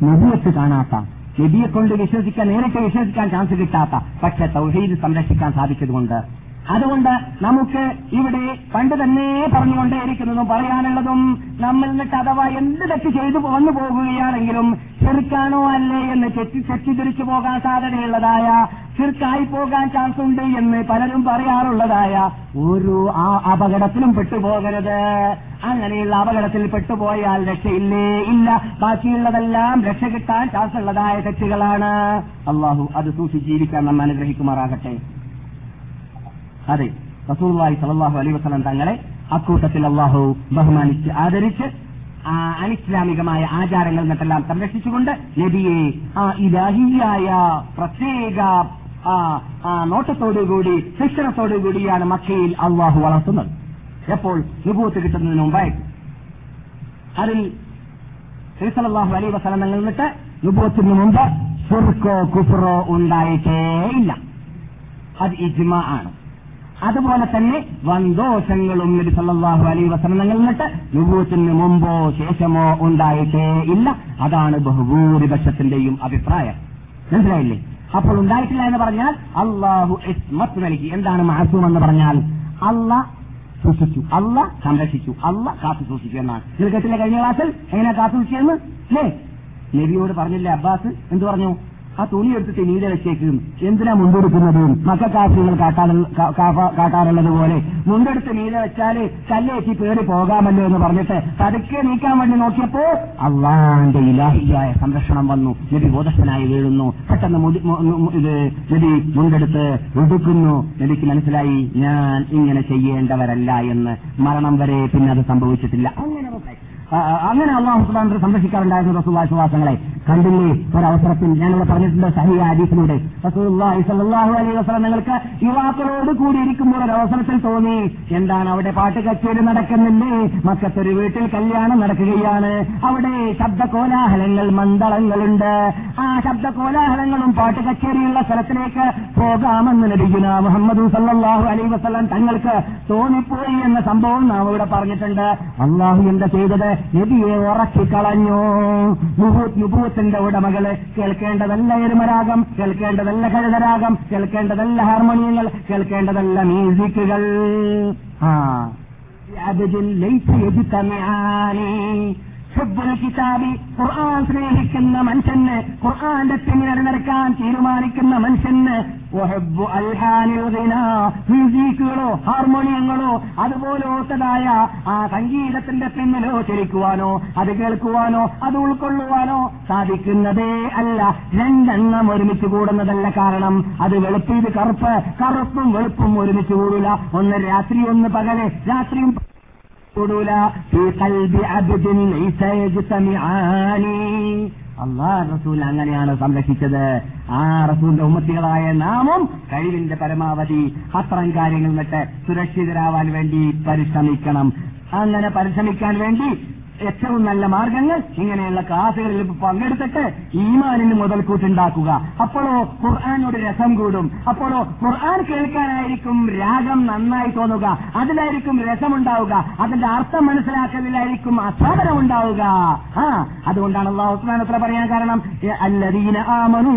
നബിയത്ത് കാണാത്ത നബിയെ കൊണ്ട് വിശ്വസിക്കാൻ നേരിട്ട് വിശ്വസിക്കാൻ ചാൻസ് കിട്ടാത്ത പക്ഷെ തൗഹീദ് സംരക്ഷിക്കാൻ സാധിച്ചതുകൊണ്ട്. അതുകൊണ്ട് നമുക്ക് ഇവിടെ പണ്ട് തന്നെ പറഞ്ഞുകൊണ്ടേയിരിക്കുന്നതും പറയാനുള്ളതും നമ്മൾ എന്നിട്ട് അഥവാ എന്ത് തെറ്റ് ചെയ്തു വന്നു പോകുകയാണെങ്കിലും ചെറുക്കാണോ അല്ലേ എന്ന് തെറ്റി തെറ്റിദ്ധരിച്ചു പോകാൻ സാധ്യതയുള്ളതായ ചെറുക്കായി പോകാൻ ചാൻസ് ഉണ്ട് എന്ന് പലരും പറയാറുള്ളതായ ഒരു ആ അപകടത്തിലും പെട്ടുപോകരുത്. അങ്ങനെയുള്ള അപകടത്തിൽ പെട്ടുപോയാൽ രക്ഷയില്ലേ? ഇല്ല. ബാക്കിയുള്ളതെല്ലാം രക്ഷ കിട്ടാൻ ചാൻസ് ഉള്ളതായ തെറ്റുകളാണ്. അള്ളാഹു അത് സൂക്ഷിച്ച് ജീവിക്കാൻ നമ്മൾ അനുഗ്രഹിക്കുമാറാകട്ടെ. അതെ റസൂർവായി സലല്ലാഹു അലൈ വസ്ലം തങ്ങളെ അക്കൂട്ടത്തിൽ അള്ളാഹു ബഹുമാനിച്ച് ആദരിച്ച് അനിസ്ലാമികമായ ആചാരങ്ങൾ എന്നിട്ടെല്ലാം സംരക്ഷിച്ചുകൊണ്ട് നബിയെ ആ ഇലാഹിയായ പ്രത്യേക ആ ആ നോട്ടത്തോടുകൂടി ശിക്ഷണത്തോടുകൂടിയാണ് മക്കയിൽ അള്ളാഹു വളർത്തുന്നത്. എപ്പോൾ? വിഭൂത്ത് കിട്ടുന്നതിന് മുമ്പായിട്ട്. അതിൽ ശ്രീസലാഹു അലൈ വസലം നിന്നിട്ട് വിഭൂത്തിന് മുമ്പ് സുർക്കോ കുഫറോ ഉണ്ടായിട്ടേ ഇല്ല. അത് ഇജ്മ ആണ്. അതുപോലെ തന്നെ വന്തോഷങ്ങളും നബി സല്ലാഹു അലൈ വസനങ്ങൾ നിന്നിട്ട് യുഗത്തിന് മുമ്പോ ശേഷമോ ഉണ്ടായിട്ടേ ഇല്ല. അതാണ് ബഹുഭൂരിപക്ഷത്തിന്റെയും അഭിപ്രായം. മനസ്സിലായില്ലേ? അപ്പോൾ ഉണ്ടായിട്ടില്ല എന്ന് പറഞ്ഞാൽ അള്ളാഹു ഇസ്മത്ത് നൽകി. എന്താണ് മാസൂം എന്ന് പറഞ്ഞാൽ? അല്ല സൂക്ഷിച്ചു. അല്ല സംരക്ഷിച്ചു. അല്ല കാത്തു സൂക്ഷിച്ചു എന്നാണ്. നിങ്ങൾ കേട്ടില്ല കഴിഞ്ഞ ക്ലാസ്സിൽ? എങ്ങനെ കാത്തു സൂക്ഷിച്ചെന്ന് അല്ലേ നബിയോട് പറഞ്ഞില്ലേ അബ്ബാസ്? എന്ത് പറഞ്ഞു? ആ തുണി എടുത്തിട്ട് നീല വെച്ചേക്കും. എന്തിനാ മുണ്ടെടുക്കുന്നത്? മക്കാഫികൾ കാട്ടാറുള്ളത് പോലെ. മുണ്ടെടുത്ത് നീല വെച്ചാൽ കല്ലേറ്റി പേര് പോകാമല്ലോ എന്ന് പറഞ്ഞിട്ട് പതുക്കെ നീക്കാൻ വേണ്ടി നോക്കിയപ്പോ അള്ളാന്റെ ഇലാഹിയായ സംരക്ഷണം വന്നു. നബി ബോധസ്ഥനായി വീഴുന്നു. പെട്ടെന്ന് ഇത് നബി മുണ്ടെടുത്ത് ഒടുക്കുന്നു നബിക്ക് മനസ്സിലായി ഞാൻ ഇങ്ങനെ ചെയ്യേണ്ടവരല്ല എന്ന്. മരണം വരെ പിന്നെ അത് സംഭവിച്ചിട്ടില്ല. അങ്ങനെ അങ്ങനെ അള്ളാഹു സുബാൻ സംരക്ഷിക്കാറുണ്ടായിരുന്നു റസൂല്ലാ വിശ്വാസങ്ങളെ കണ്ടില്ലേ ഒരവസരത്തിൽ ഞാനിവിടെ പറഞ്ഞിട്ടുണ്ട് സഹി ആദീഫിലൂടെ റസൂലുള്ളാഹി സ്വല്ലല്ലാഹു അലൈഹി വസല്ലം നിങ്ങൾക്ക് യുവാക്കളോട് കൂടിയിരിക്കുമ്പോൾ ഒരു അവസരത്തിൽ തോന്നി. എന്താണ് അവിടെ പാട്ട് കച്ചേരി നടക്കുന്നില്ലേ മക്കത്തൊരു വീട്ടിൽ കല്യാണം നടക്കുകയാണ്. അവിടെ ശബ്ദ കോലാഹലങ്ങൾ മന്ദളങ്ങളുണ്ട് ആ ശബ്ദ കോലാഹലങ്ങളും പാട്ട് കച്ചേരിയുള്ള സ്ഥലത്തിലേക്ക് പോകാമെന്ന് ലഭിക്കുന്ന മുഹമ്മദ് സല്ലാഹു അലൈഹി വസല്ലം തങ്ങൾക്ക് തോന്നിപ്പോയി എന്ന സംഭവം നാം ഇവിടെ പറഞ്ഞിട്ടുണ്ട്. അള്ളാഹു എന്താ ചെയ്തത്? നബിയെ ഉറക്കിക്കളഞ്ഞു. നുഭൂത്തിന്റെ ഉടമകൾ കേൾക്കേണ്ടതല്ല എരുമരാഗം കേൾക്കേണ്ടതല്ല കഴുതരാഗം കേൾക്കേണ്ടതല്ല ഹാർമോണിയങ്ങൾ കേൾക്കേണ്ടതല്ല മ്യൂസിക്കുകൾ. ആ. കിതാബി ഖുർആൻ സ്നേഹിക്കുന്ന മനുഷ്യന് ഖുർആന്റെ പിന്നിൽ നടക്കാൻ തീരുമാനിക്കുന്ന മനുഷ്യന് മ്യൂസിക്കുകളോ ഹാർമോണിയങ്ങളോ അതുപോലത്തതായ ആ സംഗീതത്തിന്റെ പിന്നിലോ ചലിക്കുവാനോ അത് കേൾക്കുവാനോ അത് ഉൾക്കൊള്ളുവാനോ സാധിക്കുന്നതേ അല്ല. രണ്ടെണ്ണം ഒരുമിച്ച് കൂടുന്നതല്ല കാരണം. അത് വെളുപ്പിത് കറുപ്പ് കറുപ്പും വെളുപ്പും ഒരുമിച്ച് കൂടില്ല ഒന്ന് രാത്രി ഒന്ന് പകൽ. രാത്രിയും അള്ളാഹ് റസൂൽ അങ്ങനെയാണ് സംരക്ഷിച്ചത്. ആ റസൂലിന്റെ ഉമ്മത്തികളായ നാമും കഴിവിന്റെ പരമാവധി അത്തരം കാര്യങ്ങൾ നിന്നിട്ട് സുരക്ഷിതരാവാൻ വേണ്ടി പരിശ്രമിക്കണം. അങ്ങനെ പരിശ്രമിക്കാൻ വേണ്ടി ഏറ്റവും നല്ല മാർഗങ്ങൾ ഇങ്ങനെയുള്ള ക്ലാസുകളിൽ പങ്കെടുത്തിട്ട് ഈമാനിന് മുതൽക്കൂട്ടുണ്ടാക്കുക. അപ്പോഴോ ഖുർആാനോട് രസം കൂടും. അപ്പോഴോ ഖുർആൻ കേൾക്കാനായിരിക്കും രാഗം നന്നായി തോന്നുക. അതിലായിരിക്കും രസമുണ്ടാവുക. അതിന്റെ അർത്ഥം മനസ്സിലാക്കലിലായിരിക്കും അസാധനം ഉണ്ടാവുക ആ അതുകൊണ്ടാണ് അള്ളാഹു അത്ര പറയാൻ കാരണം "യ അല്ലദീന ആമനു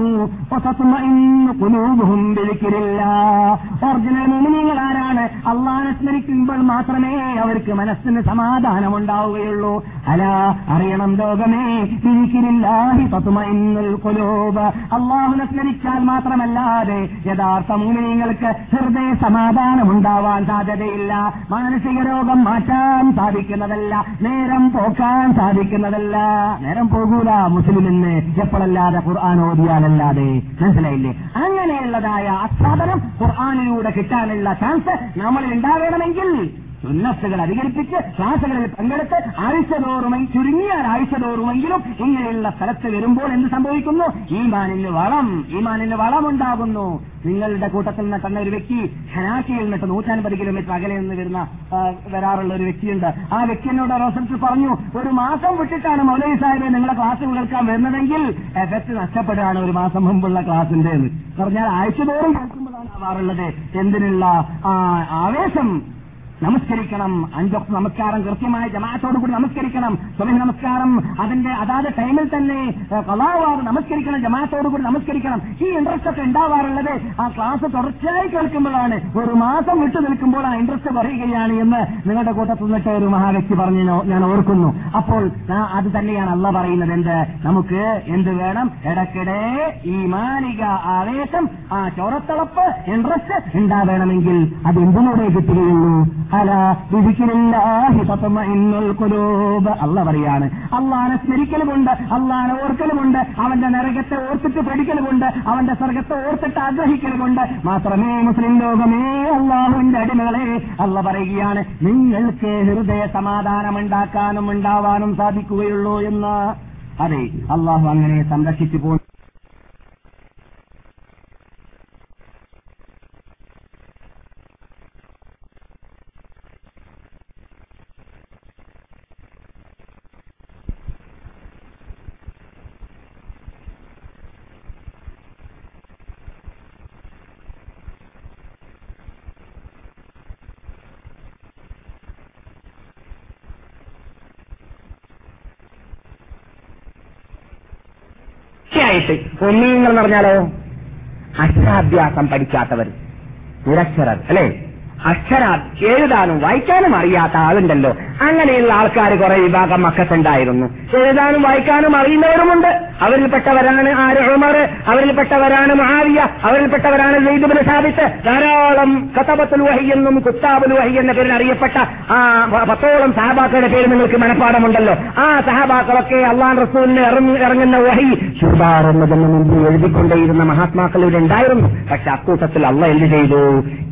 വതത്മഇന്നു ഖുലൂബുഹും ബിദിക്രില്ലാഹ്." ഒറിജിനൽ മുഅ്മിനീങ്ങൾ ആരാണ്? അള്ളാഹനെ സ്മരിക്കുമ്പോൾ മാത്രമേ അവർക്ക് മനസ്സിന് സമാധാനം ഉണ്ടാവുകയുള്ളൂ അല അറിയണം ലോകമേ അള്ളാഹു നസ്മരിച്ചാൽ മാത്രമല്ലാതെ യഥാർത്ഥ മൂലങ്ങൾക്ക് ഹൃദയ സമാധാനം ഉണ്ടാവാൻ സാധ്യതയില്ല. മാനസിക രോഗം മാറ്റാൻ സാധിക്കുന്നതല്ല. നേരം പോക്കാൻ സാധിക്കുന്നതല്ല. നേരം പോകൂല മുസ്ലിമിന് എപ്പോഴല്ലാതെ ഖുർആൻ ഓതിയാലല്ലാതെ. മനസ്സിലായില്ലേ? അങ്ങനെയുള്ളതായ ആസ്വാദനം ഖുർആാനിലൂടെ കിട്ടാനുള്ള ചാൻസ് നമ്മളിൽ ഉണ്ടാകണമെങ്കിൽ സുന്നത്തുകൾ അധികരിപ്പിച്ച് ക്ലാസുകളിൽ പങ്കെടുത്ത് ആഴ്ചതോറുമെങ്കിൽ ചുരുങ്ങിയാൽ ആഴ്ചതോറുമെങ്കിലും ഇങ്ങനെയുള്ള സ്ഥലത്ത് വരുമ്പോൾ എന്ത് സംഭവിക്കുന്നു? ഈമാനിന് വളം ഈമാനിന് വളമുണ്ടാകുന്നു. നിങ്ങളുടെ കൂട്ടത്തിൽ നിന്ന് കണ്ട ഒരു വ്യക്തി ഹനാക്കിയിൽ നിന്നിട്ട് നൂറ്റൻപത് കിലോമീറ്റർ അകലെ നിന്ന് വരുന്ന വരാറുള്ള ഒരു വ്യക്തിയുണ്ട്. ആ വ്യക്തി എന്നോട് പറഞ്ഞു ഒരു മാസം വിട്ടിട്ടാണ് മൗലവി സാഹിബ് നിങ്ങളെ ക്ലാസ് കേൾക്കാൻ വരുന്നതെങ്കിൽ എഫക്ട് നഷ്ടപ്പെടുകയാണ് ഒരു മാസം മുമ്പുള്ള ക്ലാസിന്റെ പറഞ്ഞാൽ ആഴ്ചതോറും കേൾക്കുമ്പോഴാണ് ആവാറുള്ളത്. എന്തിനുള്ള ആവേശം നമസ്കരിക്കണം. അഞ്ചൊക്കെ നമസ്കാരം കൃത്യമായ ജമാഅത്തോടു കൂടി നമസ്കരിക്കണം. സ്വയം നമസ്കാരം. അതിന്റെ അതാത് ടൈമിൽ തന്നെ കലാവാറ് നമസ്കരിക്കണം ജമാഅത്തോടു കൂടി നമസ്കരിക്കണം. ഈ ഇൻട്രസ്റ്റ് ഒക്കെ ഉണ്ടാവാറുള്ളത് ആ ക്ലാസ് തുടർച്ചയായി കേൾക്കുമ്പോഴാണ്. ഒരു മാസം വിട്ടു നിൽക്കുമ്പോൾ ആ ഇൻട്രസ്റ്റ് പറയുകയാണ് എന്ന് നിങ്ങളുടെ കൂട്ടത്തിൽ നിന്നിട്ട് ഒരു മഹാവ്യക്തി പറഞ്ഞു ഞാൻ- ഞാൻ ഓർക്കുന്നു. അപ്പോൾ അത് തന്നെയാണ് അല്ല പറയുന്നത്. എന്ത്? നമുക്ക് എന്ത് വേണം? ഇടയ്ക്കിടെ ഈ മാലിക ആവേശം ആ ചോരത്തളപ്പ് ഇൻട്രസ്റ്റ് ഉണ്ടാവേണമെങ്കിൽ അത് എന്തിനോടെ കിട്ടുകയുള്ളൂ? അല്ല പറയാണ്. അള്ളാനെ സ്മരിക്കലുമുണ്ട് അള്ളാനെ ഓർക്കലുമുണ്ട് അവന്റെ നരകത്തെ ഓർത്തിട്ട് പേടിക്കലുമുണ്ട് അവന്റെ സ്വർഗത്തെ ഓർത്തിട്ട് ആഗ്രഹിക്കലുമുണ്ട്. മാത്രമേ മുസ്ലിം ലോകമേ അള്ളാഹുവിന്റെ അടിമകളെ. അല്ല പറയുകയാണ് നിങ്ങൾക്ക് ഹൃദയ സമാധാനമുണ്ടാക്കാനും ഉണ്ടാവാനും സാധിക്കുകയുള്ളൂ എന്ന്. അതെ അള്ളാഹു അങ്ങനെ സംരക്ഷിച്ചു പോകുന്നു തീർച്ചയായിട്ട് ഒന്നീങ്ങൾ എന്ന് പറഞ്ഞാലോ? അക്ഷരാഭ്യാസം പഠിക്കാത്തവർ നിരക്ഷരർ അല്ലേ? അക്ഷര എഴുതാനും വായിക്കാനും അറിയാത്ത ആളുണ്ടല്ലോ. അങ്ങനെയുള്ള ആൾക്കാർ കുറെ വിഭാഗം മക്കത്തുണ്ടായിരുന്നു എഴുതാനും വായിക്കാനും അറിയുന്നവരുമുണ്ട്. അവരിൽപ്പെട്ടവരാണ് ആര് ഉമർ അവരിൽപ്പെട്ടവരാണ് മഹാവിയ അവരിൽപ്പെട്ടവരാണ് ജയ്ദുബിന് സാധിത്ത് ധാരാളം കത്തബത്തുൽ വഹി എന്നും കുത്താബുൽ വഹി എന്ന പേരിൽ അറിയപ്പെട്ട ആ പത്തോളം സഹബാക്കളുടെ പേര് നിങ്ങൾക്ക് മനഃപ്പാടമുണ്ടല്ലോ ആ സഹബാക്കളൊക്കെ അള്ളാൻ റസൂലിന് ഇറങ്ങുന്ന വഹി ഷുബാർ എന്നതിന് മുമ്പ് എഴുതിക്കൊണ്ടേയിരുന്ന മഹാത്മാക്കൾ ഇവിടെ ഉണ്ടായിരുന്നു. പക്ഷെ അക്കൂട്ടത്തിൽ അള്ള എന്ത് ചെയ്തു?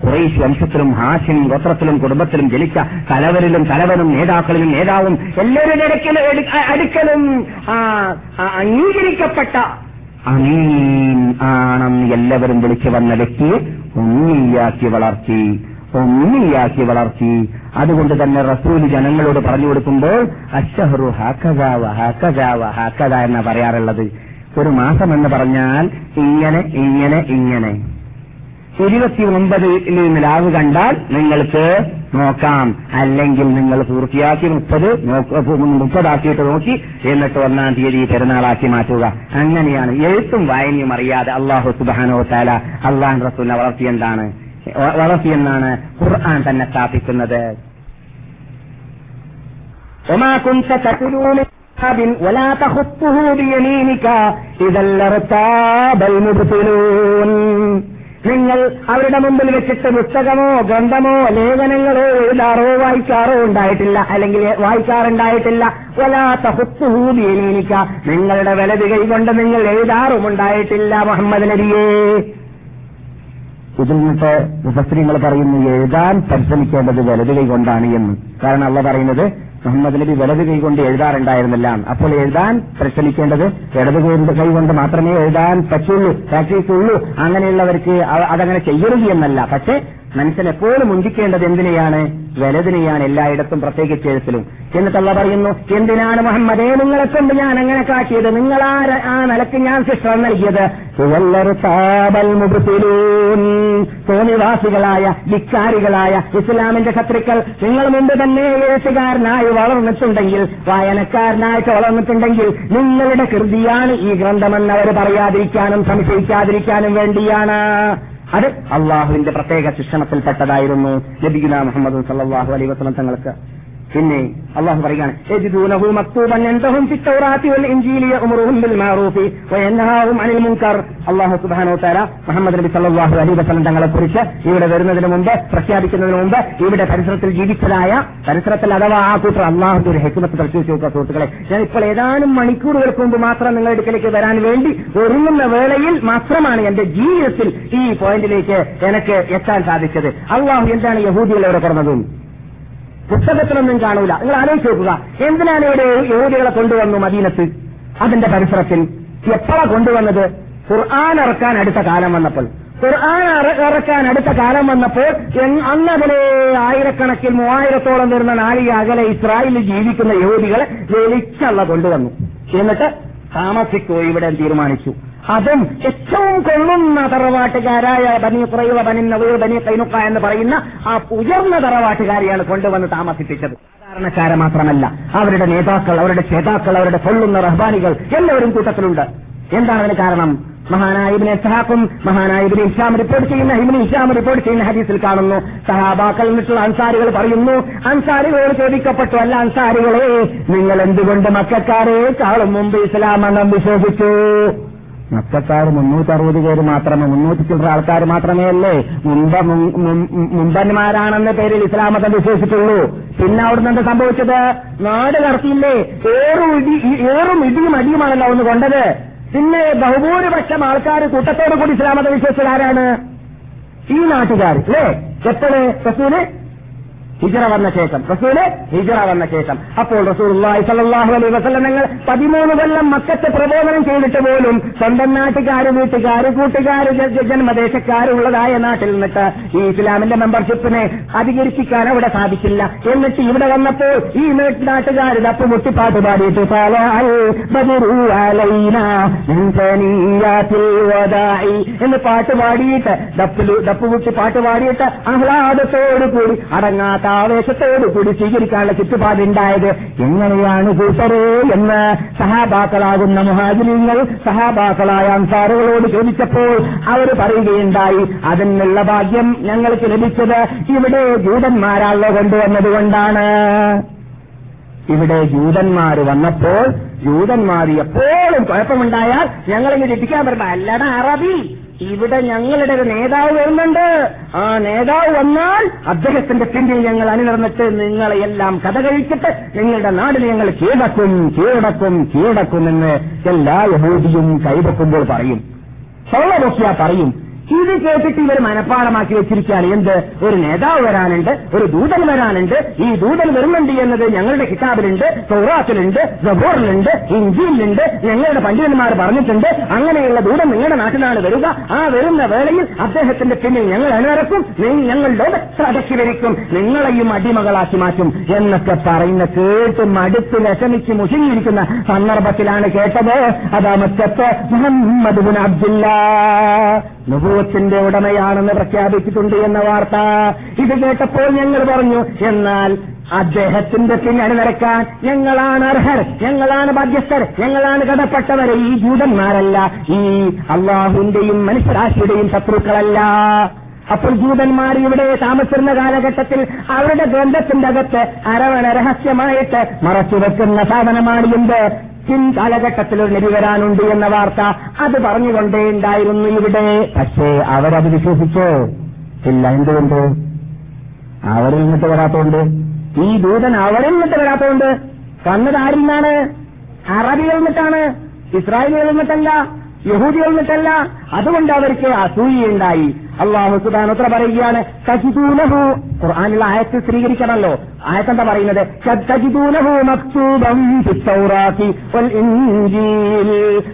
കുറേശ് വംശത്തിലും ഹാഷിനും ഗോത്രത്തിലും കുടുംബത്തിലും ജനിച്ച തലവരിലും തലവനും നേതാക്കളിലും നേതാവും അ- അടുക്കലും അംഗീകരിക്കപ്പെട്ട അമീൻ ആണെന്ന് എല്ലാവരും വിളിച്ചു വന്ന വ്യക്തിയെ ഒന്നിയാക്കി വളർത്തി ഒന്നിയാക്കി വളർത്തി. അതുകൊണ്ട് തന്നെ റസൂൽ ജനങ്ങളോട് പറഞ്ഞു കൊടുക്കുമ്പോൾ അഷഹറു ഹാക്കജാവ ഹാക്കജാവ ഹാക്കജ എന്നാ പറയാറുള്ളത്. ഒരു മാസം എന്ന് പറഞ്ഞാൽ ഇങ്ങനെ ഇങ്ങനെ ഇങ്ങനെ. ഇരുപത്തി ഒമ്പതിൽ നിലാവ് കണ്ടാൽ നിങ്ങൾക്ക് നോക്കാം അല്ലെങ്കിൽ നിങ്ങൾ പൂർത്തിയാക്കി മുപ്പത് മുപ്പതാക്കിയിട്ട് നോക്കി എന്നിട്ട് ഒന്നാം തീയതി പെരുന്നാളാക്കി മാറ്റുക അങ്ങനെയാണ് എഴുത്തും വായനയും അറിയാതെ അള്ളാഹു സുബാനോ താല അള്ളാഹ് റസൂലിനെ വളർത്തിയെന്താണ് വ- വളർത്തിയെന്നാണ് ഖുർആൻ തന്നെ സ്ഥാപിക്കുന്നത് وما كنت تتلو من كتاب ولا تخطه بيمينك إذا لارتاب المبطلون നിങ്ങൾ അവരുടെ മുമ്പിൽ വെച്ചിട്ട് പുസ്തകമോ ഗ്രന്ഥമോ ലേഖനങ്ങളോ എഴുതാറോ വായിക്കാറോ ഉണ്ടായിട്ടില്ല അല്ലെങ്കിൽ വായിക്കാറുണ്ടായിട്ടില്ല. വലാത്ത എനിക്ക നിങ്ങളുടെ വലത് കൈകൊണ്ട് നിങ്ങൾ എഴുതാറും ഉണ്ടായിട്ടില്ല മുഹമ്മദ് നബിയേ. ഇതിൽ നിന്നിട്ട് മുഫസ്ത്രീങ്ങൾ പറയുന്നു എഴുതാൻ പരിശ്രമിക്കേണ്ടത് വലത് കൈ കൊണ്ടാണ് എന്ന്. കാരണം അള്ള പറയുന്നത് മുഹമ്മദ് നബി വലത് കൈ കൊണ്ട് എഴുതാറുണ്ടായിരുന്നില്ല. അപ്പോൾ എഴുതാൻ പരിശ്രമിക്കേണ്ടത് ഇടത് കൈ- കൊണ്ട് മാത്രമേ എഴുതാൻ പറ്റുള്ളൂ പ്രാക്ടീസ് ഉള്ളൂ. അങ്ങനെയുള്ളവർക്ക് അതങ്ങനെ ചെയ്യരുത് എന്നല്ല. പക്ഷേ മനുഷ്യൻ എപ്പോഴും മുന്തിക്കേണ്ടത് എന്തിനെയാണ്? വലതിനെയാണ് എല്ലായിടത്തും പ്രത്യേകിച്ച് എഴുത്തിലും. എന്നിട്ട് പറയുന്നു എന്തിനാണ് മുഹമ്മദേ നിങ്ങളെ കൊണ്ട് ഞാൻ അങ്ങനെ കാട്ടിയത്? നിങ്ങൾ ആ നിലയ്ക്ക് ഞാൻ ശിക്ഷ നൽകിയത്. തോന്നിവാസികളായ ധിക്കാരികളായ ഇസ്ലാമിന്റെ ശത്രുക്കൾ നിങ്ങൾ മുമ്പ് തന്നെ എഴുത്തുകാരനായി വളർന്നിട്ടുണ്ടെങ്കിൽ വായനക്കാരനായിട്ട് വളർന്നിട്ടുണ്ടെങ്കിൽ നിങ്ങളുടെ കൃതിയാണ് ഈ ഗ്രന്ഥമെന്ന് അവർ പറയാതിരിക്കാനും സംശയിക്കാതിരിക്കാനും വേണ്ടിയാണ്. അത് അള്ളാഹുവിന്റെ പ്രത്യേക ശിക്ഷണത്തിൽപ്പെട്ടതായിരുന്നു നബിഗുല മുഹമ്മദ് സല്ലാഹു അലൈ വസ്ലം തങ്ങൾക്ക്. പിന്നെ അള്ളാഹു മുൻകർ. അള്ളാഹു സുബ്ഹാനഹു വതആല മുഹമ്മദ് നബി സല്ലല്ലാഹു അലൈഹി വസല്ലം തങ്ങളെ കുറിച്ച് ഇവിടെ വരുന്നതിന് മുമ്പ് പ്രഖ്യാപിക്കുന്നതിന് മുമ്പ് ഇവിടെ പരിസരത്തിൽ ജീവിച്ചതായ പരിസരത്തിൽ അഥവാ ആ കൂട്ടർ അള്ളാഹുന്റെ ഒരു ഹെക്കുമത്ത് പ്രത്യേകിച്ച് നോക്കുക സുഹൃത്തുക്കളെ. ഞാൻ ഇപ്പോൾ ഏതാനും മണിക്കൂറുകൾക്ക് മുമ്പ് മാത്രം നിങ്ങളുടെ അടുക്കലേക്ക് വരാൻ വേണ്ടി ഒരുങ്ങുന്ന വേളയിൽ മാത്രമാണ് എന്റെ ജീവിതത്തിൽ ഈ പോയിന്റിലേക്ക് എനിക്ക് എത്താൻ സാധിച്ചത്. അള്ളാഹു എന്താണ് യഹൂദികളെ പറഞ്ഞതും? പുസ്തകത്തിലൊന്നും കാണൂല. നിങ്ങൾ ആലോചിച്ച് നോക്കുക. എന്തിനാണ് ഇവിടെ യഹൂദികളെ കൊണ്ടുവന്നു മദീനത്ത്? അതിന്റെ പരിസരത്തിൽ എപ്പോഴാ കൊണ്ടുവന്നത്? ഖുർആൻ ഇറക്കാൻ അടുത്ത കാലം വന്നപ്പോൾ. ഖുർആൻ ഇറ- ഇറക്കാൻ അടുത്ത കാലം വന്നപ്പോൾ അന്ന് അന്നതിലെ ആയിരക്കണക്കിൽ മൂവായിരത്തോളം വരുന്ന നാളിക അകലെ ഇസ്രായേലിൽ ജീവിക്കുന്ന യഹൂദികളെ വെളിച്ചള്ള കൊണ്ടുവന്നു. എന്നിട്ട് താമസിക്കോ ഇവിടെ തീരുമാനിച്ചു. അതും ഏറ്റവും കൊള്ളുന്ന തറവാട്ടുകാരായ ബനി പുറയുവ ബനി നവീർ ബനി കൈനുക്ക എന്ന് പറയുന്ന ആ ഉയർന്ന തറവാട്ടുകാരെയാണ് കൊണ്ടുവന്ന് താമസിപ്പിച്ചത്. സാധാരണക്കാരെ മാത്രമല്ല അവരുടെ നേതാക്കൾ അവരുടെ ചേതാക്കൾ അവരുടെ കൊള്ളുന്ന റഹ്ബാനികൾ എല്ലാവരും കൂട്ടത്തിലുണ്ട്. എന്താണ് അതിന് കാരണം? മഹാനായ ഇബ്നു ഇസ്ഹാഖും മഹാനായ ഇബ്നു ഹിഷാം റിപ്പോർട്ട് ചെയ്യുന്ന ഇബ്നു ഇസ്ലാം റിപ്പോർട്ട് ചെയ്യുന്ന ഹദീസിൽ കാണുന്നു. സഹാബാക്കൾ എന്നിട്ടുള്ള അൻസാരികൾ പറയുന്നു അൻസാരികളോട് ചോദിക്കപ്പെട്ടു. അല്ല അൻസാരികളെ നിങ്ങൾ എന്തുകൊണ്ട് മക്കാരെക്കാളും മുമ്പ് ഇസ്ലാം അംഗം വിശ്വസിച്ചു? മക്കാർ മുന്നൂറ്റി അറുപത് പേര് മാത്രമേ മുന്നൂറ്റി ചില്ലറ ആൾക്കാർ മാത്രമേ അല്ലേ മുമ്പ് മുമ്പന്മാരാണെന്ന പേരിൽ ഇസ്ലാം മതം വിശ്വസിച്ചിട്ടുള്ളൂ. പിന്നെ അവിടുന്ന് എന്താ സംഭവിച്ചത്? നാട് കടത്തിയില്ലേ. ഏറും ഏറും ഇടിയും അടിയുമാണല്ലോ ഒന്ന് കൊണ്ടത്. പിന്നെ ബഹുഭൂരിപക്ഷം ആൾക്കാർ കൂട്ടത്തോടു കൂടി ഇസ്ലാം മതം വിശ്വസിച്ചതാരാണ് ഈ നാട്ടുകാർ അല്ലേ? എപ്പോഴ് ഹിജറ വന്ന ശേഷം. റസൂൽ ഹിജറ വന്ന ശേഷം. അപ്പോൾ റസൂൽ സലാഹു അലൈഹി വസല്ലം ഞങ്ങൾ പതിമൂന്ന് കൊല്ലം മക്കത്തെ പ്രബോധനം ചെയ്തിട്ട് പോലും സ്വന്തം നാട്ടുകാര് വീട്ടുകാര് കൂട്ടുകാര് ജന്മദേശക്കാരുള്ളതായ നാട്ടിൽ നിന്നിട്ട് ഈ ഇസ്ലാമിന്റെ മെമ്പർഷിപ്പിനെ അധികരിപ്പിക്കാൻ അവിടെ സാധിക്കില്ല. എന്നിട്ട് ഇവിടെ വന്നപ്പോൾ ഈ നാട്ടുകാർ ദപ്പ് മുട്ടിപ്പാട്ട് പാടിയിട്ട് എന്ന് പാട്ട് പാടിയിട്ട് ദപ്പ് ദപ്പ് മുട്ടി പാട്ട് പാടിയിട്ട് ആഹ്ലാദത്തോടു കൂടി അടങ്ങാത്ത ആവേശത്തോടു കൂടി സ്വീകരിക്കാനുള്ള ചുറ്റുപാടുണ്ടായത് എങ്ങനെയാണ് കൂട്ടരേ എന്ന് സഹാബാക്കളാകുന്ന മുഹാജിരിങ്ങൾ സഹാബാക്കളായ അൻസാറുകളോട് ചോദിച്ചപ്പോൾ അവർ പറയുകയുണ്ടായി അതിനുള്ള ഭാഗ്യം ഞങ്ങൾക്ക് ലഭിച്ചത് ഇവിടെ ജൂതന്മാരാണല്ലോ കൊണ്ടുവന്നതുകൊണ്ടാണ് ഇവിടെ ജൂതന്മാർ വന്നപ്പോൾ ജൂതന്മാർ എപ്പോഴും കുഴപ്പമുണ്ടായാൽ ഞങ്ങളിങ്ങനെ രക്ഷിക്കാൻ പറഞ്ഞ അല്ലട അറബി ഇവിടെ ഞങ്ങളുടെ ഒരു നേതാവ് വരുന്നുണ്ട്. ആ നേതാവ് വന്നാൽ അദ്ദേഹത്തിന്റെ പിന്നിൽ ഞങ്ങൾ അണിനിർന്നിട്ട് നിങ്ങളെയെല്ലാം കഥ കഴിച്ചിട്ട് നിങ്ങളുടെ നാടിനെ ഞങ്ങൾ കീഴടക്കും കീഴടക്കും കീഴടക്കും എന്ന് എല്ലാ യഹൂദിയും കൈവെക്കുമ്പോൾ പറയും. സൗളബൊക്കിയ പറയും ഇത് കേട്ടിട്ട് ഇവർ മനഃപ്പാടമാക്കി വെച്ചിരിക്കുകയാണ്. എന്ത്? ഒരു നേതാവ് വരാനുണ്ട് ഒരു ദൂതൻ വരാനുണ്ട്. ഈ ദൂതൻ വരുന്നുണ്ട് എന്നത് ഞങ്ങളുടെ കിതാബിലുണ്ട് സൗറാത്തിലുണ്ട് ജബോറിലുണ്ട് ഇഞ്ചിയിലുണ്ട്. ഞങ്ങളുടെ പണ്ഡിതന്മാർ പറഞ്ഞിട്ടുണ്ട് അങ്ങനെയുള്ള ദൂതൻ നിങ്ങളുടെ നാട്ടിലാണ് വരിക. ആ വരുന്ന വേളയിൽ അദ്ദേഹത്തിന്റെ പിന്നിൽ ഞങ്ങൾ അനുവരക്കും ഞങ്ങളുടെ അടക്കി വരിക്കും നിങ്ങളെയും അടിമകളാക്കി മാറ്റും എന്നൊക്കെ പറയുന്ന കേട്ട് മടുത്ത് വിഷമിച്ച് മുഷിഞ്ഞിരിക്കുന്ന സന്ദർഭത്തിലാണ് കേട്ടത്. അതാ മറ്റത്ത് മുഹമ്മദ് അബ്ദുല്ല. നുഭവത്തിന്റെ ഉടമയാണെന്ന് പ്രഖ്യാപിച്ചിട്ടുണ്ട് എന്ന വാർത്ത ഇത് കേട്ടപ്പോൾ ഞങ്ങൾ പറഞ്ഞു എന്നാൽ അദ്ദേഹത്തിന്റെ പിന്നണി നിരക്കാൻ ഞങ്ങളാണ് അർഹർ ഞങ്ങളാണ് ബാധ്യസ്ഥർ ഞങ്ങളാണ് കടപ്പെട്ടവർ. ഈ ജൂതന്മാരല്ല ഈ അള്ളാഹുവിന്റെയും മനുഷ്യരാശിയുടെയും ശത്രുക്കളല്ല. അപ്പോൾ ജൂതന്മാർ ഇവിടെ താമസിക്കുന്ന കാലഘട്ടത്തിൽ അവരുടെ ഗ്രന്ഥത്തിന്റെ അകത്ത് അരവണ രഹസ്യമായിട്ട് മറച്ചുവെക്കുന്ന സാധനമാണ് എന്ത്? പിൻകാലഘട്ടത്തിൽ ഒരു നബി വരാനുണ്ട് എന്ന വാർത്ത അത് പറഞ്ഞുകൊണ്ടേ ഉണ്ടായിരുന്നു ഇവിടെ. പക്ഷേ അവരത് വിശ്വസിച്ചോ. ഇല്ല എന്തുകൊണ്ട്? അവരിൽ നിന്നിട്ട് വരാത്തോണ്ട്. ഈ ദൂതൻ അവരിൽ നിന്നിട്ട് വരാത്തോണ്ട്. വന്നത് ആരിൽ നിന്നാണ്? അറബികളിൽ നിന്നിട്ടാണ്? ഇസ്രായേലുകളിൽ നിന്നിട്ടല്ല? യഹൂദികളിൽ എന്നിട്ടല്ല അതുകൊണ്ട് അവർക്ക് അസൂയുണ്ടായി അള്ളാഹു സുബാൻ ഉത്തര പറയുകയാണ് സജിദൂനഹു ഖുർആാനുള്ള ആയത്ത് സ്ത്രീകരിക്കണമല്ലോ ആയത്തെന്താ പറയുന്നത്?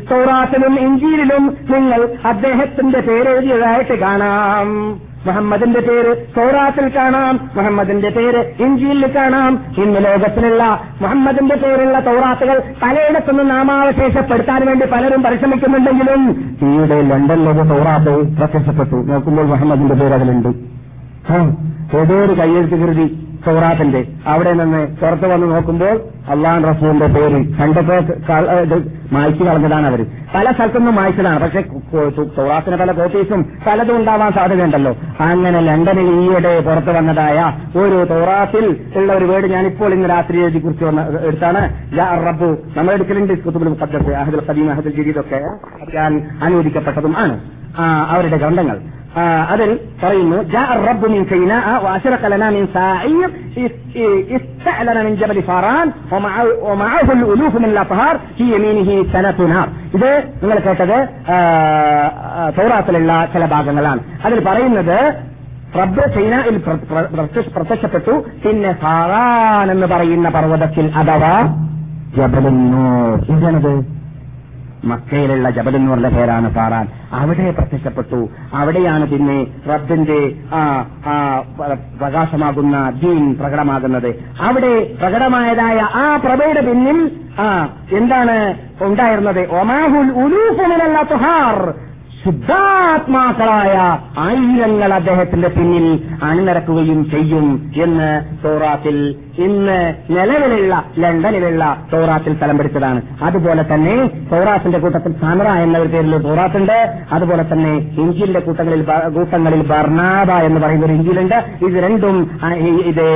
സൗറാത്തിലും ഇഞ്ചീലിലും നിങ്ങൾ അദ്ദേഹത്തിന്റെ പേരെഴുതിയതായിട്ട് കാണാം. മുഹമ്മദിന്റെ പേര് സൗറാത്തിൽ കാണാം മുഹമ്മദിന്റെ പേര് ഇഞ്ചിയിൽ കാണാം. ഇന്ന് ലോകത്തിലുള്ള മുഹമ്മദിന്റെ പേരുള്ള തൗറാത്തുകൾ പലയിടത്തുനിന്ന് നാമാവശേഷപ്പെടുത്താൻ വേണ്ടി പലരും പരിശ്രമിക്കുന്നുണ്ടെങ്കിലും ഈയിടെ ലണ്ടനിലൊരു തൗറാത്ത് പ്രത്യക്ഷപ്പെട്ടു. നോക്കുമ്പോൾ മുഹമ്മദിന്റെ പേര് അതിലുണ്ട്. ഏതോ ഒരു കയ്യെഴുത്ത് കൃതി സൗറാത്തിന്റെ അവിടെ നിന്ന് പുറത്തു വന്ന് നോക്കുമ്പോൾ അള്ളാൻ റസൂലിന്റെ പേര് കണ്ടപ്പോ ക- ഇത് മായ്ച്ചു കളഞ്ഞതാണ് അവർ പല സ്ഥലത്തുനിന്നും മായ്ച്ചതാണ്. പക്ഷെ സൗറാത്തിന് പല കോപ്പീസും പലതും ഉണ്ടാവാൻ സാധ്യതയുണ്ടല്ലോ. അങ്ങനെ ലണ്ടനിൽ ഈയിടെ പുറത്തു വന്നതായ ഒരു തോറാത്തിൽ ഉള്ള ഒരു വേർഡ് ഞാൻ ഇപ്പോൾ ഇന്ന് രാത്രി എഴുതി കുറിച്ച് വന്ന എടുത്താണ്. റബ്ബു നമ്മൾ എടുക്കലുണ്ട് കുത്തുബുൽ മുഖദ്ദസ് അഹദുൽ ഖദീം അഹദുൽ ജദീദൊക്കെ ഞാൻ അനുവദിക്കപ്പെട്ടതും ആണ്. അവരുടെ ഗ്രന്ഥങ്ങൾ. ആ, അതിൽ പറയുന്നു جاء الرب من سيناء وأشرق لنا من ساعير استعلن من جبل فاران ومعه, ومعه الألوف من الأطهار في يمينه سنة نار ഇത് നിങ്ങൾ കേട്ടത് ആ, ആ, തൗറാത്തിലുള്ള ചില ഭാഗങ്ങളാണ് അതിൽ പറയുന്നത് റബ്ബ് ചൈനയിൽ പ്ര- പ്ര- പ്രത്യക്ഷ- പ്രത്യക്ഷപ്പെട്ടു പിന്നെ ഫാറാൻ എന്ന് പറയുന്ന പർവ്വതത്തിൽ അഥവാ ജബലുന്നൂർ എന്താണത് മക്കയിലുള്ള ജബൽ എന്ന് പറഞ്ഞ പേരാണ് പാറാൻ അവിടെ പ്രത്യക്ഷപ്പെട്ടു. അവിടെയാണ് പിന്നെ റബ്ബിന്റെ ആ പ്രകാശമാകുന്ന ദീൻ പ്രകടമാകുന്നത്. അവിടെ പ്രകടമായതായ ആ പ്രഭയുടെ പിന്നിൽ ആ എന്താണ് ഉണ്ടായിരുന്നത്? ഒമാഹുൽ ഉലൂഫുമിനല്ല തുഹാർ ശുദ്ധാത്മാക്കളായ ആയിരങ്ങൾ അദ്ദേഹത്തിന്റെ പിന്നിൽ അണിനിരക്കുകയും ചെയ്യും എന്ന് തോറാത്തിൽ ഇന്ന് നിലവിലുള്ള ലണ്ടനിലുള്ള തോറാത്തിൽ സ്ഥലം പിടിച്ചതാണ്. അതുപോലെ തന്നെ തോറാത്തിന്റെ കൂട്ടത്തിൽ സാമറ എന്ന ഒരു പേരിൽ തോറാത്തുണ്ട് അതുപോലെ തന്നെ ഇഞ്ചിലിന്റെ കൂട്ടങ്ങളിൽ കൂട്ടങ്ങളിൽ ബർണാബ എന്ന് പറയുന്ന ഒരു ഇഞ്ചിലുണ്ട്. ഇത് രണ്ടും ഇത്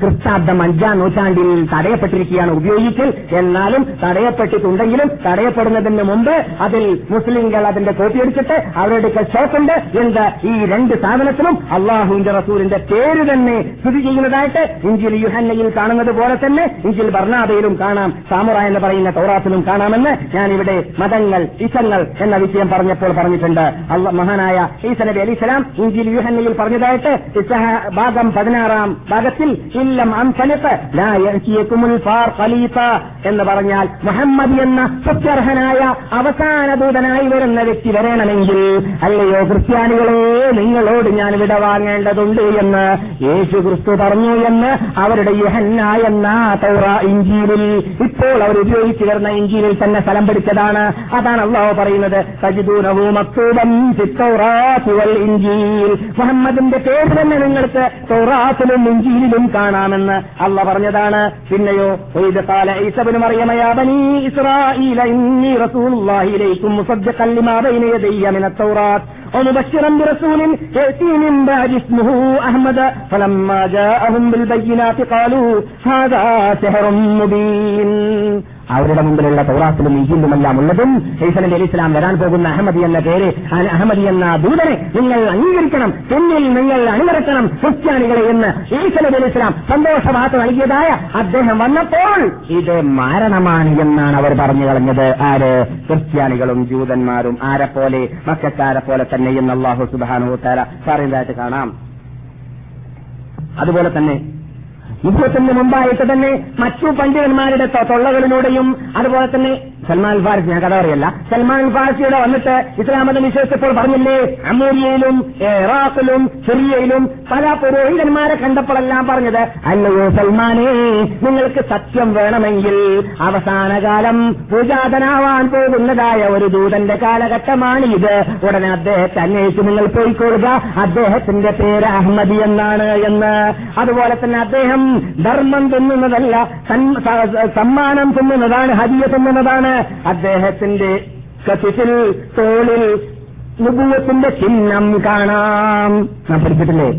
ക്രിസ്താബ്ദം അഞ്ചാം നൂറ്റാണ്ടിൽ തടയപ്പെട്ടിരിക്കുകയാണ് ഉപയോഗിക്കൽ. എന്നാലും തടയപ്പെട്ടിട്ടുണ്ടെങ്കിലും തടയപ്പെടുന്നതിന് മുമ്പ് അതിൽ മുസ്ലിംകൾ അതിന്റെ കോപ്പി എടുത്തിട്ട് അവരുടെ ഷോപ്പുണ്ട് എന്ത് ഈ രണ്ട് സ്ഥാപനത്തിലും അള്ളാഹുവിന്റെ റസൂലിന്റെ പേര് തന്നെ സ്ഥിതി ചെയ്യുന്നതായിട്ട് ഇഞ്ചിൽ യുഹന്നയിൽ കാണുന്നത് പോലെ തന്നെ ഇഞ്ചിൽ ബർണാബയിലും കാണാം സാമുറ എന്ന് പറയുന്ന തൗറാത്തിലും കാണാമെന്ന് ഞാനിവിടെ മതങ്ങൾ ഇസങ്ങൾ എന്ന വിഷയം പറഞ്ഞപ്പോൾ പറഞ്ഞിട്ടുണ്ട്. മഹാനായ ഈസ നബി അലി സ്വലാം ഇഞ്ചിൽ യുഹന്നയിൽ പറഞ്ഞതായിട്ട് ഭാഗം പതിനാറാം ഭാഗത്തിൽ ഇല്ലം എന്ന് പറഞ്ഞാൽ മുഹമ്മദ് എന്ന സത്യർഹനായ അവസാന ദൂതനായി വരുന്ന വ്യക്തി വരണമെങ്കിൽ ഇല്ലെങ്കിൽ അല്ലയോ ക്രിസ്ത്യാനികളെ നിങ്ങളോട് ഞാൻ വിട വാങ്ങേണ്ടതുണ്ട് എന്ന് യേശു ക്രിസ്തു പറഞ്ഞു എന്ന് അവരുടെ യഹന്ന എന്ന തൗറ ഇഞ്ചീലിൽ ഇപ്പോൾ അവർ ഉപയോഗിച്ചു വരുന്ന ഇഞ്ചീലിൽ തന്നെ സ്ഥലം പിടിച്ചതാണ്. അതാണ് അള്ളാഹു പറയുന്നത് സജിദൂനവും അക്തൂബം ചിത്തൗറാത്തുവൽ ഇഞ്ചീൽ മുഹമ്മദിന്റെ പേര് തന്നെ നിങ്ങൾക്ക് തൗറാത്തിലും ഇഞ്ചീലിലും കാണാമെന്ന് അള്ള പറഞ്ഞതാണ്. പിന്നെയോ ഒയ്തകാല ഈസബിന് മറിയമയാ ബനി ഇസ്രായിലൈക്കും മുസദ്ദഖൻ ലിമാ ബൈന യദയ്യ من التوراة ومبشرا برسول يأتي من بعد اسمه أحمد فلما جاءهم بالبينات قالوا هذا سحر مبين അവരുടെ മുമ്പിലുള്ള തൗറാത്തിലും ഈജിലുമെല്ലാം ഉള്ളതും ഈസനബി അലി ഇസ്ലാം വരാൻ പോകുന്ന അഹമ്മദി എന്ന പേര് ആ അഹമ്മദി എന്ന ദൂതനെ നിങ്ങൾ അംഗീകരിക്കണം പിന്നിൽ നിങ്ങൾ അണിനിരക്കണം ക്രിസ്ത്യാനികളെ എന്ന് ഈസനബി അലി ഇസ്ലാം സന്തോഷവാർത്ത നൽകിയതായ അദ്ദേഹം വന്നപ്പോൾ ഇത് മാരണമാണ് എന്നാണ് അവർ പറഞ്ഞു കളഞ്ഞത് ആര് ക്രിസ്ത്യാനികളും ജൂതന്മാരും ആരെപ്പോലെ മക്കാരെ പോലെ തന്നെ എന്ന് അള്ളാഹു സുബാനു താര പറയുന്നതായിട്ട് കാണാം. അതുപോലെ തന്നെ യുദ്ധത്തിന് മുമ്പായിട്ട് തന്നെ മറ്റു പണ്ഡിതന്മാരുടെ തൊള്ളകളിലൂടെയും അതുപോലെ തന്നെ സൽമാൻ ഫാരിസ് ഞാൻ കഥ പറയല്ല. സൽമാൻ ഫാരിസിയുടെ വന്നിട്ട് ഇസ്ലാം മതം വിശ്വസിച്ചപ്പോൾ പറഞ്ഞില്ലേ അമേരിയയിലും ഇറാഖിലും സിറിയയിലും പല പുരോഹിതന്മാരെ കണ്ടപ്പോഴെല്ലാം പറഞ്ഞത് അല്ലയോ സൽമാനെ നിങ്ങൾക്ക് സത്യം വേണമെങ്കിൽ അവസാനകാലം പൂജാതനാവാൻ പോകുന്നതായ ഒരു ദൂതന്റെ കാലഘട്ടമാണ് ഇത്. ഉടനെ അദ്ദേഹത്തെ അന്വേഷിച്ച് നിങ്ങൾ പോയിക്കൊള്ളുക. അദ്ദേഹത്തിന്റെ പേര് അഹമ്മദി എന്നാണ് എന്ന്. അതുപോലെ തന്നെ അദ്ദേഹം ധർമ്മം തിന്നുന്നതല്ല സമ്മാനം തിന്നുന്നതാണ് ഹരിയ തിന്നുന്നതാണ്. അദ്ദേഹത്തിന്റെ കത്തിത്തിൽ തോളിൽ നുപൂവത്തിന്റെ ചിഹ്നം കാണാം. ഞാൻ പഠിച്ചിട്ടില്ലേ?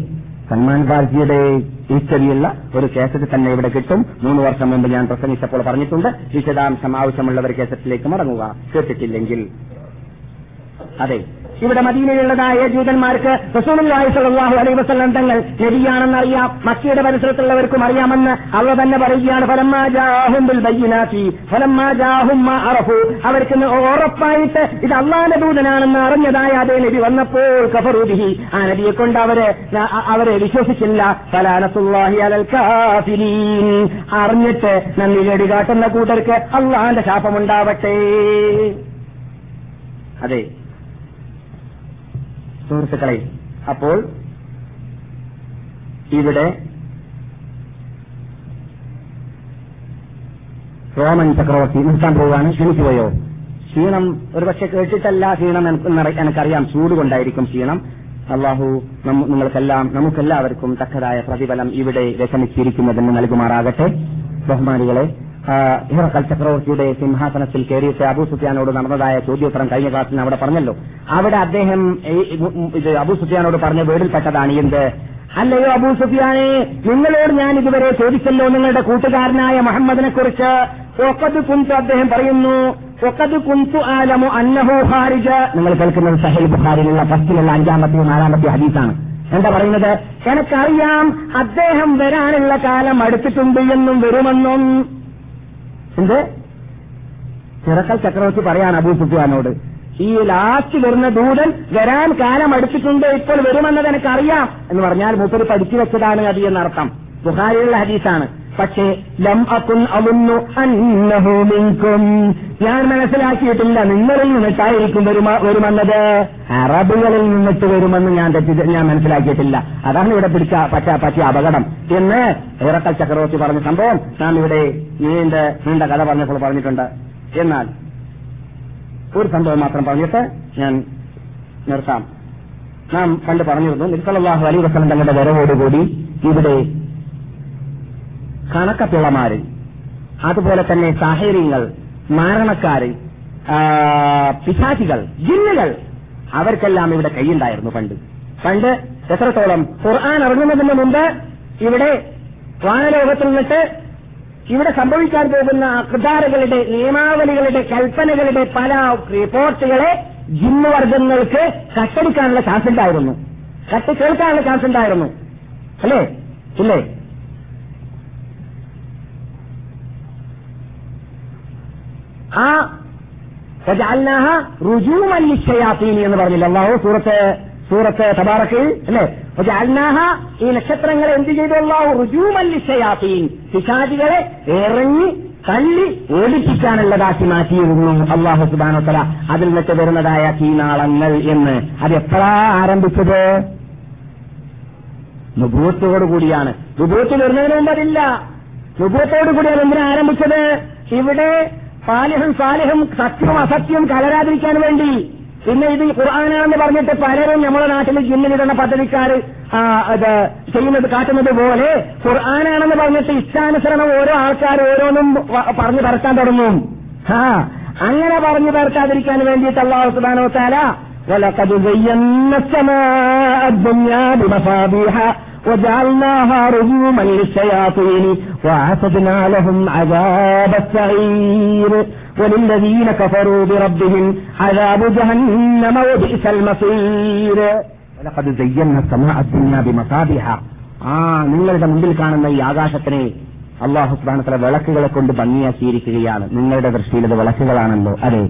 സൽമാൻ ഫാർജിയുടെ ഹിസ്റ്ററിയുള്ള ഒരു കേസറ്റ് തന്നെ ഇവിടെ കിട്ടും. മൂന്ന് വർഷം മുമ്പ് ഞാൻ പ്രസംഗിച്ചപ്പോൾ പറഞ്ഞിട്ടുണ്ട്. വിശദാംശം ആവശ്യമുള്ളവർ കേസറ്റിലേക്ക് മടങ്ങുക. കേട്ടിട്ടില്ലെങ്കിൽ. അതെ. ഇവിടെ മദീനയിലുള്ളതായ ജൂതന്മാർക്ക് റസൂലുള്ളാഹി സ്വല്ലല്ലാഹു അലൈഹി വസല്ലം തങ്ങൾ നബിയാണെന്നറിയാം. മക്കയുടെ പരിസരത്തുള്ളവർക്കും അറിയാമെന്ന് അവ തന്നെ പറയുകയാണ്. ജാഹും മാ അറഫു. അവർക്ക് ഉറപ്പായിട്ട് ഇത് അള്ളാഹുവിന്റെ ദൂതനാണെന്ന് അറിഞ്ഞതായ അതേ നബി വന്നപ്പോൾ കഫറൂബിഹി ആ നബിയെ കൊണ്ട് അവർ അവരെ വിശ്വസിച്ചില്ല. ഫലാനസുല്ലാഹി അലൽ കാഫിരീൻ അറിഞ്ഞിട്ട് നന്ദി കേടി കാട്ടുന്ന കൂട്ടർക്ക് അള്ളാന്റെ ശാപമുണ്ടാവട്ടെ. അതെ. സുഹൃത്തുക്കളെ അപ്പോൾ ഇവിടെ റോമൻ ചക്രവർത്തി നിർത്താൻ പോവുകയാണ്. ക്ഷണിക്കുകയോ ക്ഷീണം ഒരുപക്ഷെ കേട്ടിട്ടല്ല ക്ഷീണം എനിക്കറിയാം. ചൂട് കൊണ്ടായിരിക്കും ക്ഷീണം. അള്ളാഹു നിങ്ങൾക്കെല്ലാം നമുക്കെല്ലാവർക്കും തക്കതായ പ്രതിഫലം ഇവിടെ വിഷമിച്ചിരിക്കുന്നതിന് നൽകുമാറാകട്ടെ. ബഹുമാനികളെ ഹിറക്കൽ ചക്രവർത്തിയുടെ സിംഹാസനത്തിൽ കയറിയിട്ട് അബൂ സുഫിയാനോട് നടന്നതായ ചോദ്യോത്തരം കഴിഞ്ഞ ക്ലാസ്സിൽ അവിടെ പറഞ്ഞല്ലോ. അവിടെ അദ്ദേഹം ഇത് അബൂ സുഫിയാനോട് പറഞ്ഞ വീടിൽപ്പെട്ടതാണ് എന്ത്? അല്ലയോ അബൂ സുഫിയാനെ നിങ്ങളോട് ഞാൻ ഇതുവരെ ചോദിച്ചല്ലോ നിങ്ങളുടെ കൂട്ടുകാരനായ മുഹമ്മദിനെ കുറിച്ച് ഒക്കത് കുന്തു അദ്ദേഹം പറയുന്നു ഒക്കത് കുന്തു ആലമു അന്നഹു ഹാരിജ നിങ്ങൾ കേൾക്കുന്നത് സഹേൽ ബുഹാരിലുള്ള ഫസ്റ്റിലുള്ള അഞ്ചാമത്തെയും നാലാമത്തെയും ഹദീസാണ്. എന്താ പറയുന്നത്? എനിക്കറിയാം അദ്ദേഹം വരാനുള്ള കാലം അടുത്തിട്ടുണ്ട് എന്നും വരുമെന്നും. എന്ത്? ചിറക്കൽ ചക്രവർത്തി പറയാണ് അബൂ സുഫിയാനോട് ഈ ലാസ്റ്റ് വരുന്ന ദൂതൻ വരാൻ കാലം അടുത്തിട്ടുണ്ട് ഇപ്പോൾ വരുമെന്നത് എനിക്കറിയാം എന്ന് പറഞ്ഞാൽ മൂപ്പര് പഠിച്ചു വെച്ചതാണ് അത് എന്നർത്ഥം. ബുഹാരിയുള്ള ഹദീസാണ്. പക്ഷേ ലം അക്കുൻ അവുന്നു അന്നഹു മിൻകും. ഞാൻ മനസ്സിലാക്കിയിട്ടില്ല നിങ്ങളിൽ നിന്നിട്ടായിരിക്കും വരുമ വരുമെന്നത്. അറബുകളിൽ നിന്നിട്ട് വരുമെന്ന് ഞാൻ തെറ്റി ഞാൻ മനസ്സിലാക്കിയിട്ടില്ല. അതാണ് ഇവിടെ പിടിച്ച പറ്റ പറ്റിയ അപകടം. എന്ന് ഇറക്കൽ ചക്രവർത്തി പറഞ്ഞ സംഭവം നാം ഇവിടെ നീണ്ട നീണ്ട കഥ പറഞ്ഞപ്പോൾ പറഞ്ഞിട്ടുണ്ട്. എന്നാൽ ഒരു സംഭവം മാത്രം പറഞ്ഞിട്ട് ഞാൻ നിർത്താം. നാം പണ്ട് പറഞ്ഞിരുന്നു നിസ്സലാഹു അലി വസ്ലം തങ്ങളുടെ വരവോടുകൂടി ഇവിടെ കണക്കപ്പിള്ളമാര്. അതുപോലെ തന്നെ സാഹചര്യങ്ങൾ മാരണക്കാര് പിശാചികൾ ജിന്നുകൾ. അവർക്കെല്ലാം ഇവിടെ കൈയുണ്ടായിരുന്നു പണ്ട്. പണ്ട് എത്രത്തോളം ഖുർആൻ ഇറങ്ങുന്നതിന് മുമ്പ് ഇവിടെ വാനലോകത്തിൽ നിന്നിട്ട് ഇവിടെ സംഭവിക്കാൻ പോകുന്ന അക്താറുകളുടെ നിയമാവലികളുടെ കൽപ്പനകളുടെ പല റിപ്പോർട്ടുകളെ ജിന്നുവർഗങ്ങൾക്ക് കട്ടടിക്കാനുള്ള ചാൻസ് ഉണ്ടായിരുന്നു. കട്ട് കേൾക്കാനുള്ള ചാൻസ് ഉണ്ടായിരുന്നു. അല്ലേ? ഇല്ലേ? ആ ഫജഅൽനാഹ റുജൂമൻ എന്ന് പറഞ്ഞില്ല? അള്ളാഹു സൂറത്ത് സൂറത്ത് തബാറക്കിൽ അല്ലേ? ഫജഅൽനാഹ ഈ നക്ഷത്രങ്ങളെ എന്ത് ചെയ്തു? അള്ളാഹു റുജൂമൻ ലിശ്ശയാത്തീൻ പിശാചികളെ ഇറങ്ങി തള്ളി ഓടിപ്പിക്കാനുള്ളതാക്കി മാറ്റിയിരുന്നു അള്ളാഹു സുബാനോ തല അതിൽ നിന്നൊക്കെ വരുന്നതായ തീനാളങ്ങൾ എന്ന്. അത് എപ്പോഴാ ആരംഭിച്ചത്? നുഭൂത്തോടു കൂടിയാണ്. നുഭൂത്ത് വരുന്നതിന് മുമ്പ് അതില്ല. നുഭൂത്തോടു കൂടിയാണ് എന്തിനാ ആരംഭിച്ചത്? ഇവിടെ സാലിഹും സാലിഹും സത്യവും അസത്യവും കലരാതിരിക്കാൻ വേണ്ടി പിന്നെ ഇത് ഖുർആാനാണെന്ന് പറഞ്ഞിട്ട് പലരും നമ്മുടെ നാട്ടിൽ ജിന്നിലിടുന്ന പദ്ധതിക്കാർ ആ, അത് ചെയ്യുന്നത് കാട്ടുന്നത് പോലെ ഖുർആാനാണെന്ന് പറഞ്ഞിട്ട് ഇഷ്ടാനുസരണം ഓരോ ആൾക്കാർ ഓരോന്നും വ- പറഞ്ഞു പരത്താൻ തുടങ്ങും ആ അങ്ങനെ പറഞ്ഞു പരത്താതിരിക്കാൻ വേണ്ടിയിട്ട് അള്ളാഹു സുബാനോ താല ولقد زينا السماء الدنيا بمصابيح وجعلناها رجوما للشياطين وأعتدنا لهم عذاب السعير وللذين كفروا بربهم عذاب جهنم وبئس المصير ولقد زينا السماء الدنيا بمصابيح ആ നിങ്ങളുടെ മുമ്പിൽ കാണുന്ന ഈ ആകാശത്തിനെ അള്ളാഹു സുബാനത്തിലെ വിളക്കുകളെ കൊണ്ട് ഭംഗിയാക്കിയിരിക്കുകയാണ് നിങ്ങളുടെ ദൃഷ്ടിയിൽ ഇത് വിളക്കുകളാണല്ലോ അതെ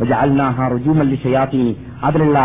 വജഅൽനാഹ റുജൂമൻ ലിശയാത്തീൻ. അതിലുള്ള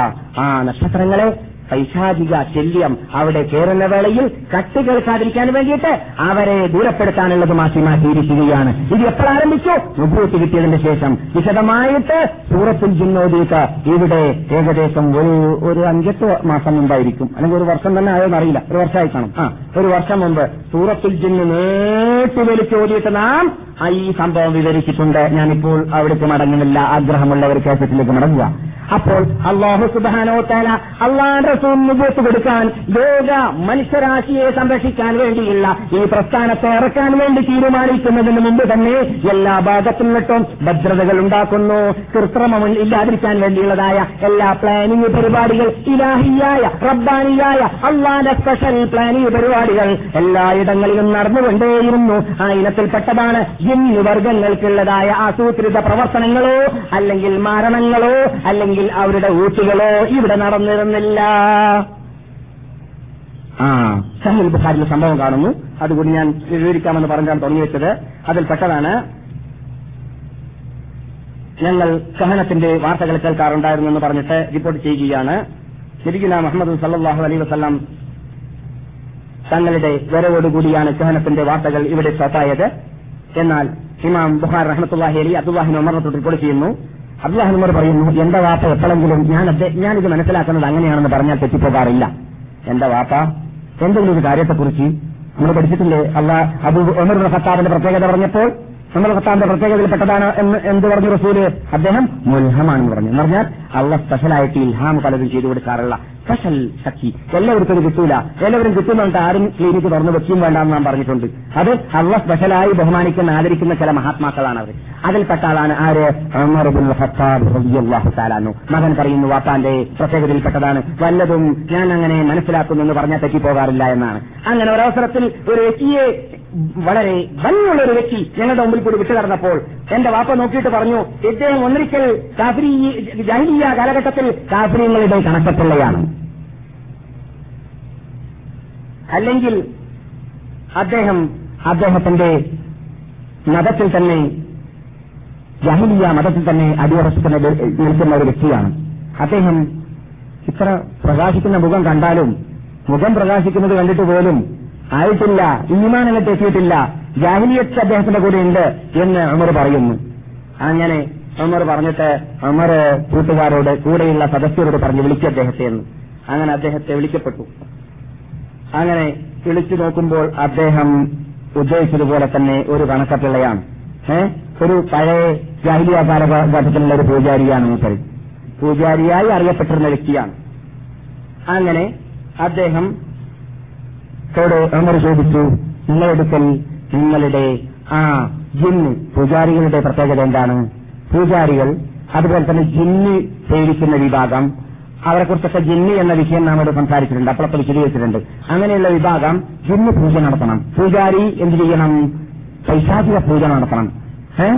ആ നക്ഷത്രങ്ങളെ പൈശാചിക ശല്യം അവിടെ കയറുന്ന വേളയിൽ കട്ട് കേൾക്കാതിരിക്കാൻ വേണ്ടിയിട്ട് അവരെ ദൂരപ്പെടുത്താനുള്ളത് മാറ്റി മാറ്റിയിരിക്കുകയാണ്. ഇത് എപ്പോൾ ആരംഭിച്ചു? നുഭൂത്ത് കിട്ടിയതിന് ശേഷം. വിശദമായിട്ട് സൂറത്തിൽ ജിന്നോദീക്ക് ഇവിടെ ഏകദേശം ഒരു ഒരു അഞ്ചെട്ട് മാസം മുമ്പായിരിക്കും. അല്ലെങ്കിൽ ഒരു വർഷം തന്നെ ആയോ അറിയില്ല ഒരു വർഷമായി കാണും. ആ ഒരു വർഷം മുമ്പ് സൂറത്തുൽ ജിന്ന് നേട്ടി വലിച്ച് ഓതിയിട്ട് നാം ഈ സംഭവം വിവരിച്ചിട്ടുണ്ട്. ഞാനിപ്പോൾ അവിടേക്ക് മടങ്ങുന്നില്ല. ആഗ്രഹമുള്ളവർ കേസറ്റിലേക്ക് മടങ്ങുക. അപ്പോൾ അള്ളാഹു സുബാനോ താല അള്ളാഹ് റസൂൽ നുബൂത്ത് കൊടുക്കാൻ ലോക മനുഷ്യരാശിയെ സംരക്ഷിക്കാൻ വേണ്ടിയുള്ള ഈ പ്രസ്ഥാനത്തെ ഇറക്കാൻ വേണ്ടി തീരുമാനിക്കുന്നതിന് മുമ്പ് തന്നെ എല്ലാ ഭാഗത്തു നിന്നിട്ടും ഭദ്രതകൾ ഉണ്ടാക്കുന്നു. കൃത്രിമം ഇല്ലാതിരിക്കാൻ വേണ്ടിയുള്ളതായ എല്ലാ പ്ലാനിംഗ് പരിപാടികൾ ഇലാഹിയായ റബ്ബാനിയായ അള്ളാന്റെ സ്പെഷ്യൽ പ്ലാനിംഗ് പരിപാടികൾ എല്ലായിടങ്ങളിലും നടന്നുകൊണ്ടേയിരുന്നു. ആ ഇനത്തിൽപ്പെട്ടതാണ് ജിന്നു വർഗങ്ങൾക്കുള്ളതായ ആസൂത്രിത പ്രവർത്തനങ്ങളോ അല്ലെങ്കിൽ മരണങ്ങളോ അല്ലെങ്കിൽ അവരുടെ ഊട്ടുകളോ ഇവിടെ നടന്നിരുന്നില്ല. ആ. സഹീൽ ബുഖാരിലെ സംഭവം കാണുന്നു. അതുകൊണ്ട് ഞാൻ വിവരിക്കാമെന്ന് പറഞ്ഞാണ് തുടങ്ങി വെച്ചത്. അതിൽ പെട്ടതാണ് ഞങ്ങൾ സഹനത്തിന്റെ വാർത്തകൾ കേൾക്കാറുണ്ടായിരുന്നു എന്ന് പറഞ്ഞിട്ട് റിപ്പോർട്ട് ചെയ്യുകയാണ്. ശരിക്കും മുഹമ്മദ് സല്ലാഹു അലൈ വസ്ലാം തങ്ങളുടെ വരവോടുകൂടിയാണ് സഹനത്തിന്റെ വാർത്തകൾ ഇവിടെ സ്റ്റോപ്പായത് എന്നാൽ ഇമാം ബുഹാർ റഹ്മത്തുല്ലാഹി അലി അബ്ദുല്ലാഹിൻ ഉമർ റിപ്പോർട്ട് ചെയ്യുന്നു. അബ്ദുല്ലാഹിൻ ഉമർ പറയുന്നു എന്റെ വാപ്പ എപ്പോഴെങ്കിലും ഞാൻ ഞാനിത് മനസ്സിലാക്കുന്നത് അങ്ങനെയാണെന്ന് പറഞ്ഞാൽ തെറ്റിപ്പോകാറില്ല. എന്റെ വാപ്പ? എന്തെങ്കിലും ഒരു കാര്യത്തെക്കുറിച്ച് നമ്മൾ പഠിച്ചിട്ടില്ലേ? അല്ല അബു ഉമർ ഖത്താബിന്റെ പ്രത്യേകത പറഞ്ഞപ്പോൾ ഉമർ ഖത്താബിന്റെ പ്രത്യേകതയിൽപ്പെട്ടതാണ് എന്ന് എന്ത് പറഞ്ഞു റസൂൽ? അദ്ദേഹം മുൽഹമാണെന്ന് പറഞ്ഞു. എന്ന് പറഞ്ഞാൽ അള്ള സ്പെഷ്യലായിട്ട് ഇൽഹാം പലതും ചെയ്തു കൊടുക്കാറുള്ള സ്പെഷ്യൽ ശക്തി എല്ലാവർക്കും കിട്ടൂല. എല്ലാവരും കിട്ടുന്നുണ്ട് ആരും ക്ലിനിക്ക് തുറന്നു വെച്ചും വേണ്ടാന്ന് നാം പറഞ്ഞിട്ടുണ്ട്. അത് അള്ള സ്പെഷ്യലായി ബഹുമാനിക്കുന്ന ആദരിക്കുന്ന ചില മഹാത്മാക്കളാണ് അവർ അതിൽപ്പെട്ട ആളാണ് ആര്? തആല മകൻ പറയുന്നു വാപ്പാന്റെ പ്രത്യേകതയിൽപ്പെട്ടതാണ്. വല്ലതും ഞാൻ അങ്ങനെ മനസ്സിലാക്കുന്നു എന്ന് പറഞ്ഞാൽ തെറ്റിപ്പോകാറില്ല എന്നാണ്. അങ്ങനെ ഒരവസരത്തിൽ ഒരു വ്യക്തിയെ വളരെ ഭംഗിയുള്ള ഒരു വ്യക്തി ഞങ്ങളുടെ മുമ്പിൽ കൂടി വിട്ടു കടന്നപ്പോൾ എന്റെ വാപ്പ നോക്കിയിട്ട് പറഞ്ഞു ഇദ്ദേഹം ഒന്നിരിക്കൽ കാഫിരി കാലഘട്ടത്തിൽ കാഫിരിങ്ങളുടെ കണക്കത്തുള്ളയാണ് അല്ലെങ്കിൽ അദ്ദേഹം അദ്ദേഹത്തിന്റെ മതത്തിൽ തന്നെ ജഹലിയ മതത്തിൽ തന്നെ അടിയുറച്ചിട്ട് നിൽക്കുന്ന ഒരു വ്യക്തിയാണ്. അദ്ദേഹം ഇത്ര പ്രകാശിക്കുന്ന മുഖം കണ്ടാലും മുഖം പ്രകാശിക്കുന്നത് കണ്ടിട്ട് പോലും ആയിട്ടില്ല ഈമാൻ എന്നിട്ട് എത്തിയിട്ടില്ല ജാഹിലിയത്ത് അദ്ദേഹത്തിന്റെ കൂടെ ഉണ്ട് എന്ന് അമർ പറയുന്നു. അങ്ങനെ അമർ പറഞ്ഞിട്ട് അമർ കൂട്ടുകാരോട് കൂടെയുള്ള സദസ്യരോട് പറഞ്ഞു വിളിച്ചു അദ്ദേഹത്തെ എന്ന്. അങ്ങനെ അദ്ദേഹത്തെ വിളിക്കപ്പെട്ടു. അങ്ങനെ വിളിച്ചു നോക്കുമ്പോൾ അദ്ദേഹം ഉദ്ദേശിച്ചതുപോലെ തന്നെ ഒരു കണക്കപ്പിള്ളയാണ്. ഏ? ഒരു പഴയ ജാഹിലിയ കാലഘട്ടത്തിലുള്ള ഒരു പൂജാരിയാണ് പൂജാരിയായി അറിയപ്പെട്ടിരുന്ന വ്യക്തിയാണ്. അങ്ങനെ അദ്ദേഹം ോട് അമർ ചോദിച്ചു നിങ്ങളെടുക്കൽ നിങ്ങളുടെ ആ ജിന്ന് പൂജാരികളുടെ പ്രത്യേകത എന്താണ്? പൂജാരികൾ അതുപോലെ തന്നെ ജിന്ന് സേവിക്കുന്ന വിഭാഗം അവരെ കുറിച്ചൊക്കെ ജിന്ന് എന്ന വിഷയം നാം ഇവിടെ സംസാരിച്ചിട്ടുണ്ട് അപ്പോഴപ്പോൾ വിശദീകരിച്ചിട്ടുണ്ട് അങ്ങനെയുള്ള വിഭാഗം ജിന്ന് പൂജ നടത്തണം. പൂജാരി എന്ത് ചെയ്യണം? പൈശാചിക പൂജ നടത്തണം. ഏ?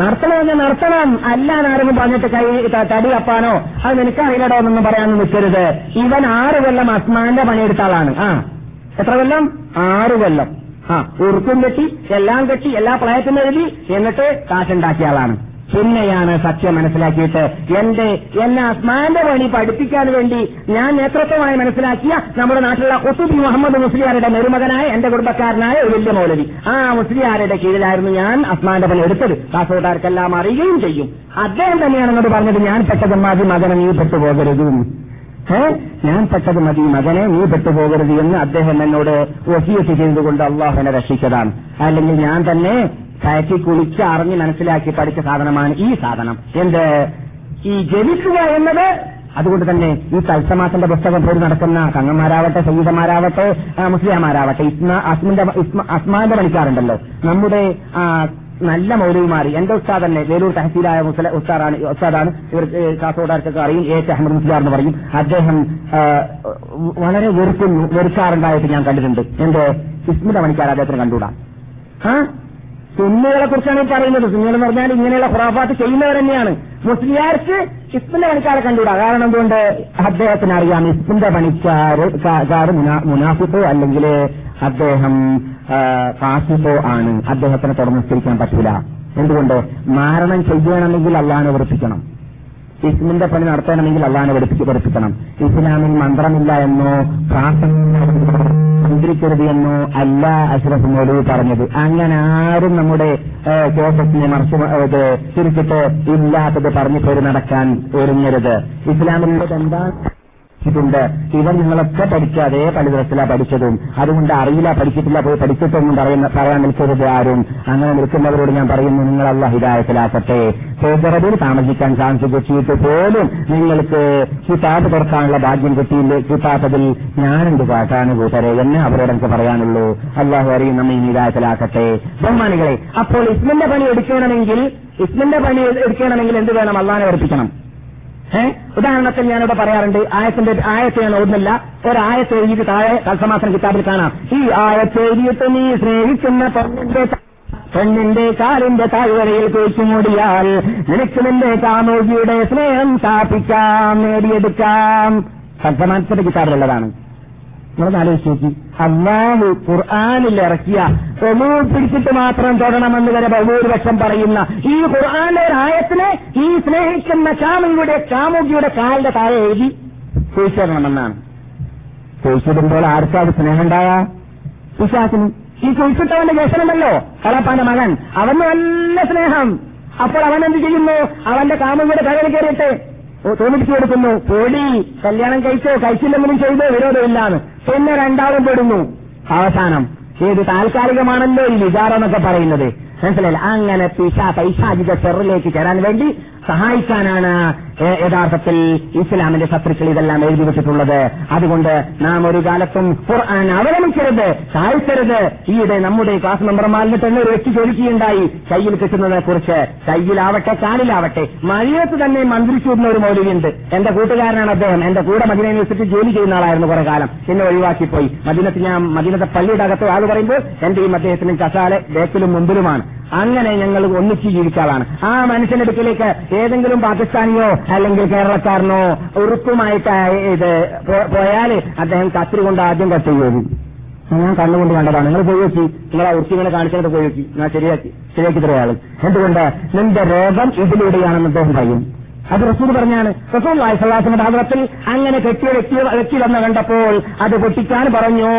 നടത്തണമെന്ന് നടത്തണം. അല്ലാതെ പറഞ്ഞിട്ട് കൈ തടി അപ്പാനോ? അത് നിനക്കറിയില്ലടോ എന്നൊന്നും പറയാനൊന്നും നിൽക്കരുത്. ഇവൻ ആറ് കൊല്ലം അസ്മാന്റെ പണിയെടുത്ത ആളാണ്. ആ. എത്ര കൊല്ലം? ആറ് കൊല്ലം. ആ ഉറുക്കും കെട്ടി എല്ലാം കെട്ടി എല്ലാ പ്രായത്തിനും എഴുതി എന്നിട്ട് കാശുണ്ടാക്കിയ ആളാണ്. പിന്നെയാണ് സത്യം മനസ്സിലാക്കിയിട്ട് എന്റെ എന്നെ അസ്മാന്റെ പണി പഠിപ്പിക്കാൻ വേണ്ടി ഞാൻ നേതൃത്വമായി മനസ്സിലാക്കിയ നമ്മുടെ നാട്ടിലുള്ള കുത്തുബി മുഹമ്മദ് മുസ്ലിയാരുടെ മരുമകനായ എന്റെ കുടുംബക്കാരനായ ഒരു വലിയ മൗലവി. ആ മുസ്ലിയാരുടെ കീഴിലായിരുന്നു ഞാൻ അസ്മാന്റെ പണി എടുത്തത്. കാസർഗോഡാർക്കെല്ലാം അറിയുകയും ചെയ്യും. അദ്ദേഹം തന്നെയാണ് എന്നോട് പറഞ്ഞത് ഞാൻ പെട്ടത് മതി മകനെ നീ പെട്ടുപോകരുത്. ഞാൻ പെട്ടത് മതി മകനെ നീ പെട്ടുപോകരുത് എന്ന് അദ്ദേഹം എന്നോട് വസീയത്ത് ചെയ്തുകൊണ്ട് അള്ളാഹുവിനെ രക്ഷിച്ചതാണ്. അല്ലെങ്കിൽ ഞാൻ തന്നെ കയറ്റി കുളിച്ച് അറിഞ്ഞ് മനസ്സിലാക്കി പഠിച്ച സാധനമാണ് ഈ സാധനം. എന്ത്? ഈ ജനിക്കുക എന്നത്? അതുകൊണ്ട് തന്നെ ഈ തത്സമാസന്റെ പുസ്തകം പോയി നടക്കുന്ന കങ്ങന്മാരാവട്ടെ സംഗീതമാരാവട്ടെ മുസ്ലിമാരാവട്ടെ അസ്മിന്റെ പണിക്കാറുണ്ടല്ലോ നമ്മുടെ നല്ല മൗലവിമാർ എന്റെ ഉസ്താദ് തന്നെ വേലൂർ തഹസീലായ ഉസ്താദാണ് ഉസ്താദാണ്. ഇവർ കാസർഗോഡാർക്കൊക്കെ അറിയും. എ. എച്ച് അഹമ്മദ് മുസ്ലിയാർ എന്ന് പറയും. അദ്ദേഹം വളരെ വെറുക്കുന്നു വെറുക്കാറുണ്ടായിട്ട് ഞാൻ കണ്ടിട്ടുണ്ട്. എന്റെ ഇസ്മിത മണിക്കാർ അദ്ദേഹത്തിന് കണ്ടുകൂടാ? സുന്നികളെ കുറിച്ചാണ് ഈ പറയുന്നത്. സുന്നികൾ എന്ന് പറഞ്ഞാൽ ഇങ്ങനെയുള്ള ഖുറാഫാത്ത് ചെയ്യുന്നവർ തന്നെയാണ്. മുസ്ലിയാർക്ക് ഇസ്മിന്റെ പണിക്കാരെ കണ്ടുകൂടാ. കാരണം എന്തുകൊണ്ട്? അദ്ദേഹത്തിന് അറിയാം ഇസ്മിന്റെ പണിക്കാർ കാ- കാര് മുനാ- മുനാഫിക്കോ അല്ലെങ്കിൽ അദ്ദേഹം ഫാസിഫോ ആണ്. അദ്ദേഹത്തിനെ തുടർന്ന് പറ്റില്ല എന്തുകൊണ്ട്? മാരണം ചെയ്യണമെങ്കിൽ അള്ളാഹനെ വെറുപ്പിക്കണം. ഇസ്മിന്റെ പണി നടത്തണമെങ്കിൽ അള്ളാഹനെ വെറുപ്പിച്ച് വെറുപ്പിക്കണം. ഇസ്ലാമിൽ മന്ത്രമില്ല എന്നോ മന്ത്രിക്കരുത് എന്നോ അല്ല അഷ്റഫ് മോലി പറഞ്ഞത്. അങ്ങനെ ആരും നമ്മുടെ ജോസഫിനെ മറിച്ച് ചുരുക്കിട്ട് ഇല്ലാത്തത് പറഞ്ഞു പേര് നടക്കാൻ ഒരുങ്ങരുത്. ഇസ്ലാമിൽ എന്താ ണ്ട് ഇവൻ നിങ്ങളൊക്കെ അതേ പള്ളിദ്രസിലാ പഠിച്ചതും. അതുകൊണ്ട് അറിയില്ല പഠിച്ചിട്ടില്ല പോയി പഠിച്ചിട്ടൊന്നും പറയുന്ന പറയാൻ നിൽക്കരുത് ആരും. അങ്ങനെ നിൽക്കുന്നവരോട് ഞാൻ പറയുന്നു നിങ്ങൾ അല്ല ഹിതായത്തിലാക്കട്ടെ സൗദറബിൽ താമസിക്കാൻ ചാൻസ് കിട്ടിയിട്ട് പോലും നിങ്ങൾക്ക് കിതാബ് തുറക്കാനുള്ള ഭാഗ്യം കിട്ടിയില്ലേ? കിട്ടാത്തതിൽ ഞാനെന്ത് പാട്ടാണ് കൂട്ടരെ. എന്ന് അവരോട് എനിക്ക് പറയാനുള്ളൂ. അല്ലാഹു അറിയും നമ്മെ ഹിതായത്തിലാക്കട്ടെ ബഹുമാനികളെ അപ്പോൾ ഇസ്മിന്റെ പണി എടുക്കണമെങ്കിൽ ഇസ്മിന്റെ പണി എടുക്കണമെങ്കിൽ എന്ത് വേണം? അള്ളാഹനെ പഠിപ്പിക്കണം ഏ? ഉദാഹരണത്തിന് ഞാനിവിടെ പറയാറുണ്ട് ആയത്തിന്റെ ആയത്ത് ഞാൻ ഓർമ്മല്ല ഒരായത്ത് എഴുതിയിട്ട് താഴെ തത്സമാസം കിതാബിൽ കാണാം. ഈ ആയത്ത് എഴുതിയിട്ട് നീ സ്നേഹിക്കുന്ന പെണ്ണിന്റെ പെണ്ണിന്റെ കാലിന്റെ താഴ്വരയിൽ കുഴിച്ചു മൂടിയാൽ നിനക്ക് നിന്റെ കാമോജിയുടെ സ്നേഹം സ്ഥാപിക്കാം നേടിയെടുക്കാം. തത്സമാസത്തിന്റെ കിതാബിലുള്ളതാണ്. നമ്മളൊന്ന് ആലോചിച്ച് നോക്കി. അള്ളാഹു ഖുർആാനിൽ ഇറക്കിയ ഒമൂ പിടിച്ചിട്ട് മാത്രം തൊടണമെന്ന് വരെ ബഹുഭൂരിപക്ഷം പറയുന്ന ഈ ഖുർആാനിലെ ഒരു ആയത്തിനെ ഈ സ്നേഹിക്കുന്ന കാമുകിയുടെ കാമുകിയുടെ കാലിന്റെ താഴെ എഴുതി കുഴിച്ചിടണമെന്നാണ് കുഴിച്ചിടുമ്പോൾ ആർക്കാത് സ്നേഹം ഉണ്ടായ വിശ്വാസിന്. ഈ കുഴിച്ചിട്ടവന്റെ ജ്യേഷ്ഠനുണ്ടല്ലോ കളപ്പാന്റെ മകൻ. അവന് നല്ല സ്നേഹം. അപ്പോൾ അവൻ എന്ത് ചെയ്യുന്നു? അവന്റെ കാമുകിയുടെ കരയിൽ കയറിയിട്ട് തോന്നിപ്പിച്ചു കൊടുക്കുന്നു. പേടി കല്യാണം കഴിച്ചോ കഴിച്ചില്ലെങ്കിലും ചെയ്തോ വിരോധമില്ലാന്ന്. പിന്നെ രണ്ടാളും പെടുന്നു. അവസാനം ഏത് താൽക്കാലികമാണല്ലോ ഈ വിചാരം എന്നൊക്കെ പറയുന്നത്. മനസ്സിലായില്ല? അങ്ങനെ പിശാ പൈശാചിക ചെറിലേക്ക് ചേരാൻ വേണ്ടി സഹായിക്കാനാണ് യഥാർത്ഥത്തിൽ ഇസ്ലാമിന്റെ ശത്രുക്കൾ ഇതെല്ലാം എഴുതി വെച്ചിട്ടുള്ളത്. അതുകൊണ്ട് നാം ഒരു കാലത്തും ഖുർആൻ അവലംബിക്കരുത് സഹായിക്കരുത് ഈയിടെ നമ്മുടെ ക്ലാസ് മെമ്പർമാരിൽ തന്നെ ഒരു വ്യക്തി ചോദിക്കുകയുണ്ടായി കയ്യിൽ കിട്ടുന്നതിനെ കുറിച്ച് കയ്യിലാവട്ടെ കാലിലാവട്ടെ മഴയത്ത് തന്നെ മന്ത്രിച്ചിരുന്ന ഒരു മൗലിയുണ്ട് എന്റെ കൂട്ടുകാരനാണ് അദ്ദേഹം. എന്റെ കൂടെ മദീന യൂണിവേഴ്സിറ്റി ജോലി ചെയ്യുന്ന ആളായിരുന്നു കുറെ കാലം. എന്നെ ഒഴിവാക്കിപ്പോയി. മദീനത്ത് ഞാൻ മദീനത്തെ പള്ളിയുടെ അകത്ത് ആൾ പറയുമ്പോൾ എന്റെയും അദ്ദേഹത്തിനും കസാലെ ബേക്കിലും മുമ്പിലുമാണ്. അങ്ങനെ ഞങ്ങൾ ഒന്നിച്ച് ജീവിച്ചാലാണ് ആ മനുഷ്യന്റെ അടുക്കിലേക്ക് ഏതെങ്കിലും പാകിസ്ഥാനിയോ അല്ലെങ്കിൽ കേരളക്കാരനോ ഉറുക്കുമായിട്ട് ഇത് പോയാൽ അദ്ദേഹം കത്തിരി കൊണ്ട് ആദ്യം കട്ട് ചെയ്യും ഞാൻ കണ്ണുകൊണ്ട് കണ്ടതാണ്. നിങ്ങൾ പോയി നിങ്ങൾ ആ കാണിച്ചത് ഇങ്ങനെ കാണിച്ചിട്ട് പോയി നോക്കി. ഞാൻ ശരിയാക്കി ശരിയാക്കി തരയാൾ എന്തുകൊണ്ട്? നിന്റെ രോഗം ഇതിലൂടെയാണെന്ന് അദ്ദേഹം പറയും. അത് റസൂൽ പറഞ്ഞാണ്. റസൂൽ വായ്സലാസിന്റെ ഭാഗത്തിൽ അങ്ങനെ കെട്ടിയ വ്യക്തി വ്യക്തി വന്ന് കണ്ടപ്പോൾ അത് പൊട്ടിക്കാൻ പറഞ്ഞു.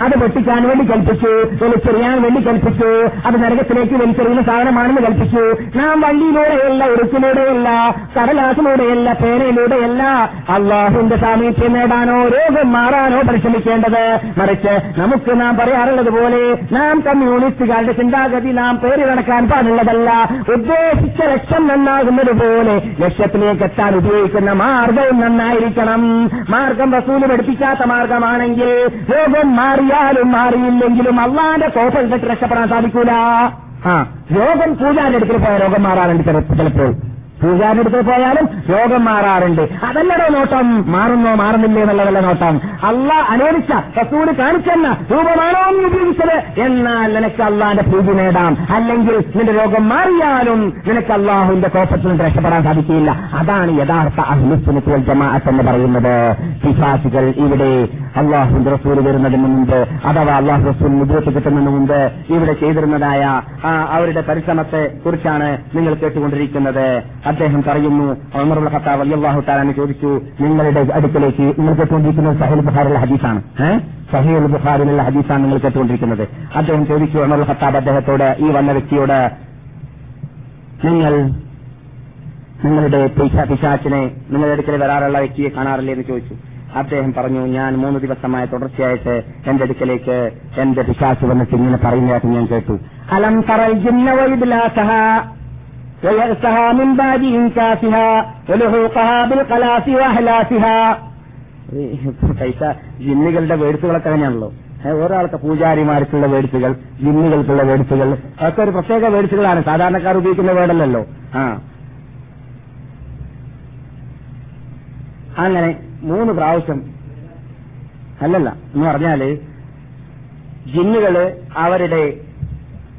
അത് പൊട്ടിക്കാൻ വേണ്ടി കൽപ്പിച്ചു വലിച്ചെറിയാൻ വേണ്ടി കൽപ്പിച്ചു അത് നരകത്തിലേക്ക് വലിച്ചെറിയുന്ന സാധനമാണെന്ന് കൽപ്പിച്ചു. നാം വള്ളിയിലൂടെയല്ല ഉറുക്കിലൂടെയല്ല കടലാസിലൂടെയല്ല പേനയിലൂടെയല്ല അള്ളാഹുവിന്റെ സാമീപ്യം നേടാനോ രോഗം മാറാനോ പരിശ്രമിക്കേണ്ടത്. മറിച്ച് നമുക്ക് നാം പറയാറുള്ളത് പോലെ നാം കമ്മ്യൂണിസ്റ്റുകാരുടെ ചിന്താഗതി നാം പേര് കണക്കാൻ പാടുള്ളതല്ല. ഉദ്ദേശിച്ച ലക്ഷ്യം നന്നാകുന്നത് പോലെ ലക്ഷ്യത്തിലേക്ക് എത്താൻ ഉപയോഗിക്കുന്ന മാർഗവും നന്നായിരിക്കണം. മാർഗം വസൂൽ പഠിപ്പിക്കാത്ത മാർഗമാണെങ്കിൽ രോഗം മാറിയാലും മാറിയില്ലെങ്കിലും അള്ളാന്റെ കെട്ട് രക്ഷപ്പെടാൻ സാധിക്കൂല. ആ. രോഗം പൂജാന്റെ അടുക്കൽ പോയ രോഗം മാറാറുണ്ട് ചിലപ്പോൾ. അടുക്കൽ പോയാലും രോഗം മാറാറുണ്ട്. അതല്ലടോ നോട്ടം? മാറുന്നോ മാറുന്നില്ലേ എന്നുള്ളതല്ല നോട്ടം. അല്ല അനുവദിച്ച റസൂൽ കാണിച്ചെന്ന രൂപമാണോ ഉപയോഗിച്ചത്? എന്നാൽ നിനക്ക് അള്ളാന്റെ പൂജ നേടാം. അല്ലെങ്കിൽ നിന്റെ രോഗം മാറിയാലും നിനക്ക് അള്ളാഹുവിന്റെ കോപ്പത്തിൽ നിന്ന് രക്ഷപ്പെടാൻ സാധിക്കില്ല. അതാണ് യഥാർത്ഥ അഹ്ലുസുനത്തുൽ ജമാഅത്ത് എന്ന് പറയുന്നത്. പിശാസികൾ ഇവിടെ അള്ളാഹുവിന്റെ റസൂൽ വരുന്നതിന് മുമ്പ് അഥവാ അള്ളാഹു റസൂൽ മുദ്രത്ത് കിട്ടുന്നതിന് മുമ്പ് ഇവിടെ ചെയ്തിരുന്നതായ അവരുടെ പരിശ്രമത്തെ കുറിച്ചാണ് നിങ്ങൾ കേട്ടുകൊണ്ടിരിക്കുന്നത്. അദ്ദേഹം പറയുന്നു ഉമറുൽ ഖത്താബ് അള്ളാഹു താലാന്ന് ചോദിച്ചു നിങ്ങളുടെ അടുക്കലേക്ക് നിങ്ങൾ കേട്ടുകൊണ്ടിരിക്കുന്നത് സഹീൽ ബുഹാറിലെ ഹദീസാണ്. സഹീൽ ബുഖാരിലുള്ള ഹദീസാണ് നിങ്ങൾ കേട്ടുകൊണ്ടിരിക്കുന്നത്. അദ്ദേഹം ചോദിച്ചു ഉമറുൽ ഖത്താബ് അദ്ദേഹത്തോട് ഈ വന്ന വ്യക്തിയോട് നിങ്ങൾ നിങ്ങളുടെ പിശാ- പിശാച്ചിനെ നിങ്ങളുടെ അടുക്കൽ വരാറുള്ള വ്യക്തിയെ കാണാറില്ലേ എന്ന് ചോദിച്ചു. അദ്ദേഹം പറഞ്ഞു ഞാൻ മൂന്ന് ദിവസമായ തുടർച്ചയായിട്ട് എന്റെ അടുക്കലേക്ക് എന്റെ പിശാച്ച് വന്നിട്ട് ഇങ്ങനെ പറയുന്നതായിട്ട് ഞാൻ കേട്ടു. അലം തറൽ ويأسها من بعد إنكاسها ولحوقها بالقلاس وأهلاسها പൈസ ജിന്നുകളുടെ വേടുത്തുകളൊക്കെ അങ്ങനെയാണല്ലോ ഏ, ഒരാൾക്ക് പൂജാരിമാർക്കുള്ള വേടുത്തുകൾ ജിന്നുകൾക്കുള്ള വേടുത്തുകൾ അതൊക്കെ ഒരു പ്രത്യേക വേടുത്തുകളാണ് സാധാരണക്കാർ ഉപയോഗിക്കുന്ന വേടല്ലല്ലോ ആ അങ്ങനെ മൂന്ന് പ്രാവശ്യം അല്ലല്ല എന്ന് പറഞ്ഞാല് ജിന്നുകള് അവരുടെ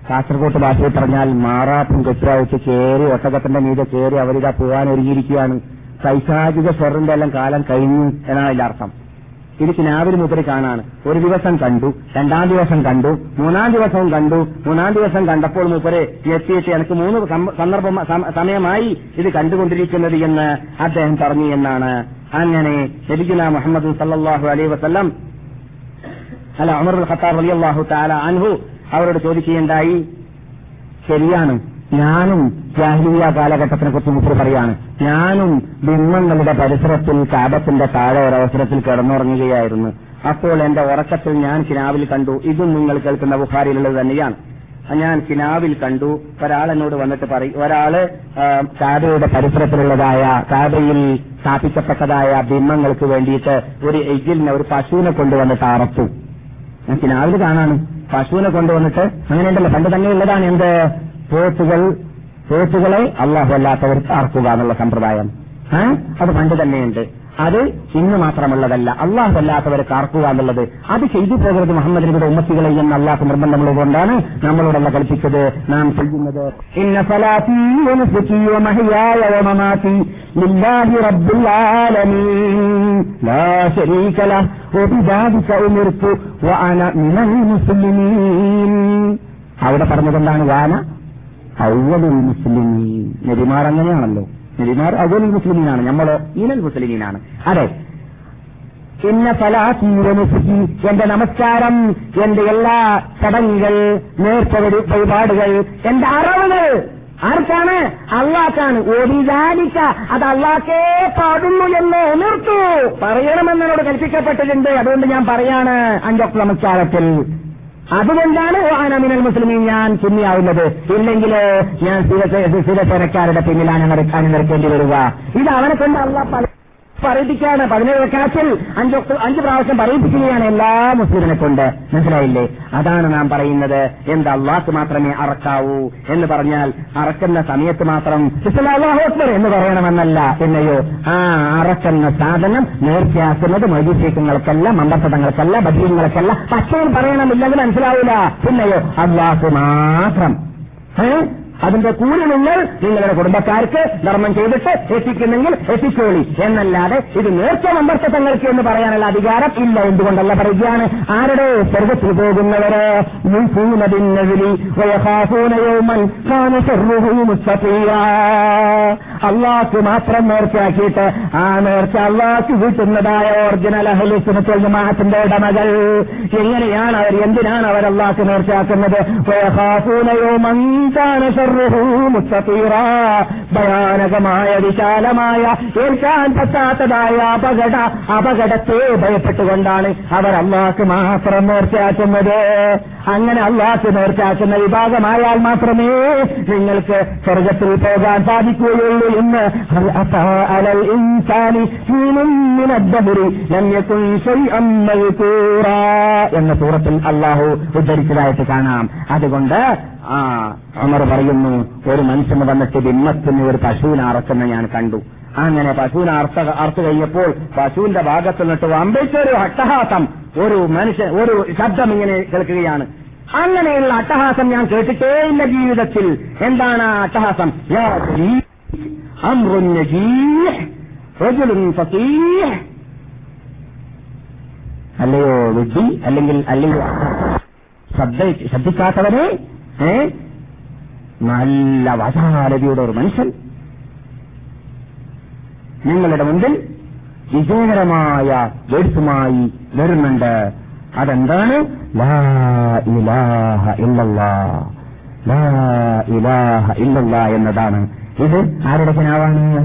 കാസർഗോട്ട് ഭാഷയിൽ പറഞ്ഞാൽ മാറാപ്പും കെട്ടുവായിട്ട് കയറി ഒട്ടകത്തിന്റെ മീതെ കയറി അവരിതാ പോകാൻ ഒരുങ്ങിയിരിക്കുകയാണ് പൈശാചിക ഷെറിന്റെ എല്ലാം കാലം കഴിഞ്ഞു എന്നാണ് അതിന്റെ അർത്ഥം. ഇത് കിനാവിൽ മുതൽ കാണാണ്. ഒരു ദിവസം കണ്ടു രണ്ടാം ദിവസം കണ്ടു മൂന്നാം ദിവസവും കണ്ടു. മൂന്നാം ദിവസം കണ്ടപ്പോൾ മുപ്പരെ എത്തിയിട്ട് എനിക്ക് മൂന്ന് സന്ദർഭം സമയമായി ഇത് കണ്ടുകൊണ്ടിരിക്കുന്നത് എന്ന് അദ്ദേഹം പറഞ്ഞു എന്നാണ്. അങ്ങനെ ലഭിക്കുന്ന മുഹമ്മദ് സല്ലാഹു അലൈ വസ്ലം അല്ല അമർ ഖത്താർ അലി അള്ളാഹു താല അൻഹു അവരോട് ചോദിക്കുകയുണ്ടായി ശരിയാണ് ഞാനും ജാഹ്ലിയ കാലഘട്ടത്തിനെ കുറിച്ച് മുപ്പർ പറയാണ്. ഞാനും ബിംബങ്ങളുടെ പരിസരത്തിൽ കാപത്തിന്റെ താഴെ ഒരവസരത്തിൽ കിടന്നുറങ്ങുകയായിരുന്നു. അപ്പോൾ എന്റെ ഉറക്കത്തിൽ ഞാൻ കിനാവിൽ കണ്ടു. ഇതും നിങ്ങൾ കേൾക്കുന്ന ബുഹാരിയിലുള്ളത് തന്നെയാണ്. ഞാൻ കിനാവിൽ കണ്ടു. ഒരാൾ എന്നോട് വന്നിട്ട് പറയും ഒരാൾ കാബയുടെ പരിസരത്തിലുള്ളതായ കാബയിൽ സ്ഥാപിക്കപ്പെട്ടതായ ബിംബങ്ങൾക്ക് വേണ്ടിയിട്ട് ഒരു എജിലിനെ ഒരു പശുവിനെ കൊണ്ടുവന്നിട്ട് അറത്തു. ഞാൻ കിനാവിൽ കാണാണ്. പശുവിനെ കൊണ്ടുവന്നിട്ട് അങ്ങനെ അങ്ങനെയുണ്ടല്ലോ പണ്ട് തന്നെ ഉള്ളതാണ് എന്ത്? പോത്തുകൾ. പോത്തുകളെ അള്ളാഹു അല്ലാത്തവർക്ക് അർക്കുക എന്നുള്ള സമ്പ്രദായം? അത് പണ്ട് തന്നെയുണ്ട്. അത് ഇന്ന് മാത്രമുള്ളതല്ല. അള്ളാഹു അല്ലാത്തവരെ കാർക്കുക എന്നുള്ളത്. അത് ചെയ്തു പോകരുത് മുഹമ്മദ് നബിയുടെ ഉമ്മത്തികളെ എന്ന് അള്ളാഹു നിർബന്ധമുള്ളതുകൊണ്ടാണ് നമ്മളോടല്ല കൽപ്പിച്ചത് നാം ചെയ്യുന്നത്. അവിടെ പറഞ്ഞതെന്താണ് വാന ഔവലുൽ മുസ്ലിമീൻ. നബിമാർ അങ്ങനെയാണല്ലോ. നബിമാർ അവൽ മുസ്ലിമീനാണ്. നമ്മളോ ഈനൽ മുസ്ലിമീനാണ്. അതെ. ഇന്ന ഫലാത്തി വനുസുക്കി എന്റെ നമസ്കാരം എന്റെ എല്ലാ ചടങ്ങുകൾ നേർച്ച വഴി- വഴിപാടുകൾ എന്റെ അറവുകൾ ആർക്കാണ്? അള്ളാക്കാണ്. ഒരിതാലിക്ക അത് അള്ളാക്കേ പാടുന്നു എന്ന് ഉണർത്തു. പറയണമെന്നോട് കൽപ്പിക്കപ്പെട്ടിട്ടുണ്ട്. അതുകൊണ്ട് ഞാൻ പറയാണ് അഞ്ചൊക്കെ നമസ്കാരത്തിൽ അതുകൊണ്ടാണ് ആനമിനൽ മുസ്ലിമീൻ ഞാൻ സുന്നിയാവുന്നത്. ഇല്ലെങ്കിലോ ഞാൻ സ്ഥിരസേനക്കാരുടെ പിന്നിലാണ് അണിനിരക്കേണ്ടി വരിക. ഇത് അവനെ കൊണ്ട് പറയിപ്പിക്കുകയാണ്. പതിനേഴ് കാറ്റിൽ അഞ്ച് അഞ്ച് പ്രാവശ്യം പറയിപ്പിക്കുകയാണ് എല്ലാ മുസ്ലിമിനെ കൊണ്ട്. മനസ്സിലായില്ലേ? അതാണ് നാം പറയുന്നത്. എന്താ അള്ളാഹ് മാത്രമേ അറക്കാവൂ എന്ന് പറഞ്ഞാൽ അറക്കുന്ന സമയത്ത് മാത്രം അക്ബർ എന്ന് പറയണമെന്നല്ല. പിന്നെയോ ആ അറക്കുന്ന സാധനം നേർച്ചയാക്കുന്നത് മൈദീശ്യങ്ങൾക്കല്ല മമ്പത്തങ്ങൾക്കല്ല ബദ്രീങ്ങൾക്കല്ല പക്ഷേ പറയണമില്ലെങ്കിൽ മനസ്സിലാവില്ല പിന്നെയോ അള്ളാഹ് മാത്രം. അതിന്റെ കൂലി നിങ്ങൾ നിങ്ങളുടെ കുടുംബക്കാർക്ക് ധർമ്മം ചെയ്തിട്ട് എത്തിക്കുന്നെങ്കിൽ എത്തിക്കോളി. എന്നല്ലാതെ ഇത് നേർച്ച മമ്പർത്തങ്ങൾക്ക് എന്ന് പറയാനുള്ള അധികാരം ഇല്ല. എന്തുകൊണ്ടല്ല പറയുകയാണ്? ആരുടെ സ്വർഗത്തിൽ പോകുന്നവര്? അള്ളാഹ് മാത്രം നേർച്ചയാക്കിയിട്ട് ആ നേർച്ച അള്ളാഹ് കിട്ടുന്നതായ ഒറിജിനൽ അഹലുസിനത്തിൽ ജമാഅത്തിന്റെ ഉടമകൾ. എങ്ങനെയാണ് അവർ? എന്തിനാണ് അവർ അള്ളാഹ് നേർച്ചയാക്കുന്നത്? ഭയാനകമായ വിശാലമായ ഏൽക്കാൻ പറ്റാത്തതായ അപകട അപകടത്തെ ഭയപ്പെട്ടുകൊണ്ടാണ് അവർ അള്ളാഹ് മാത്രം നേർച്ചയാക്കുന്നത്. അങ്ങനെ അള്ളാഹ് നേർച്ചയാക്കുന്ന വിഭാഗമായാൽ മാത്രമേ നിങ്ങൾക്ക് സ്വർഗത്തിൽ പോകാൻ സാധിക്കുകയുള്ളൂ എന്ന്. ഇൻസാനി എന്ന സൂറത്തിൽ അള്ളാഹു ഉദ്ധരിച്ചതായിട്ട് കാണാം. അതുകൊണ്ട് ആ അമർ പറയുന്നു ഒരു മനുഷ്യന് വന്നിട്ട് ബിമ്മത്തിന് ഒരു പശുവിനെ അറക്കുന്ന ഞാൻ കണ്ടു. അങ്ങനെ പശുവിനെ അർത്ഥ അർത്ഥ കഴിഞ്ഞപ്പോൾ പശുവിന്റെ ഭാഗത്ത് നിന്നിട്ട് അമ്പേച്ചൊരു അട്ടഹാസം ഒരു മനുഷ്യൻ ഒരു ശബ്ദം ഇങ്ങനെ കേൾക്കുകയാണ്. അങ്ങനെയുള്ള അട്ടഹാസം ഞാൻ കേട്ടിട്ടേ ഇല്ല ജീവിതത്തിൽ. എന്താണ് ആ അട്ടഹാസം? അല്ലയോ വിഡ്ഢി? അല്ലെങ്കിൽ അല്ലയോ ശ്രദ്ധിക്കാത്തവരെ ഏ? നല്ല വശാലതയുടെ ഒരു മനുഷ്യൻ. നിങ്ങളുടെ മുമ്പിൽ വിജയകരമായ വേഴ്സുമായി വരുന്നുണ്ട്. അതെന്താണ്? എന്നതാണ്. ഇത് ആരുടെ കിനാവാണ്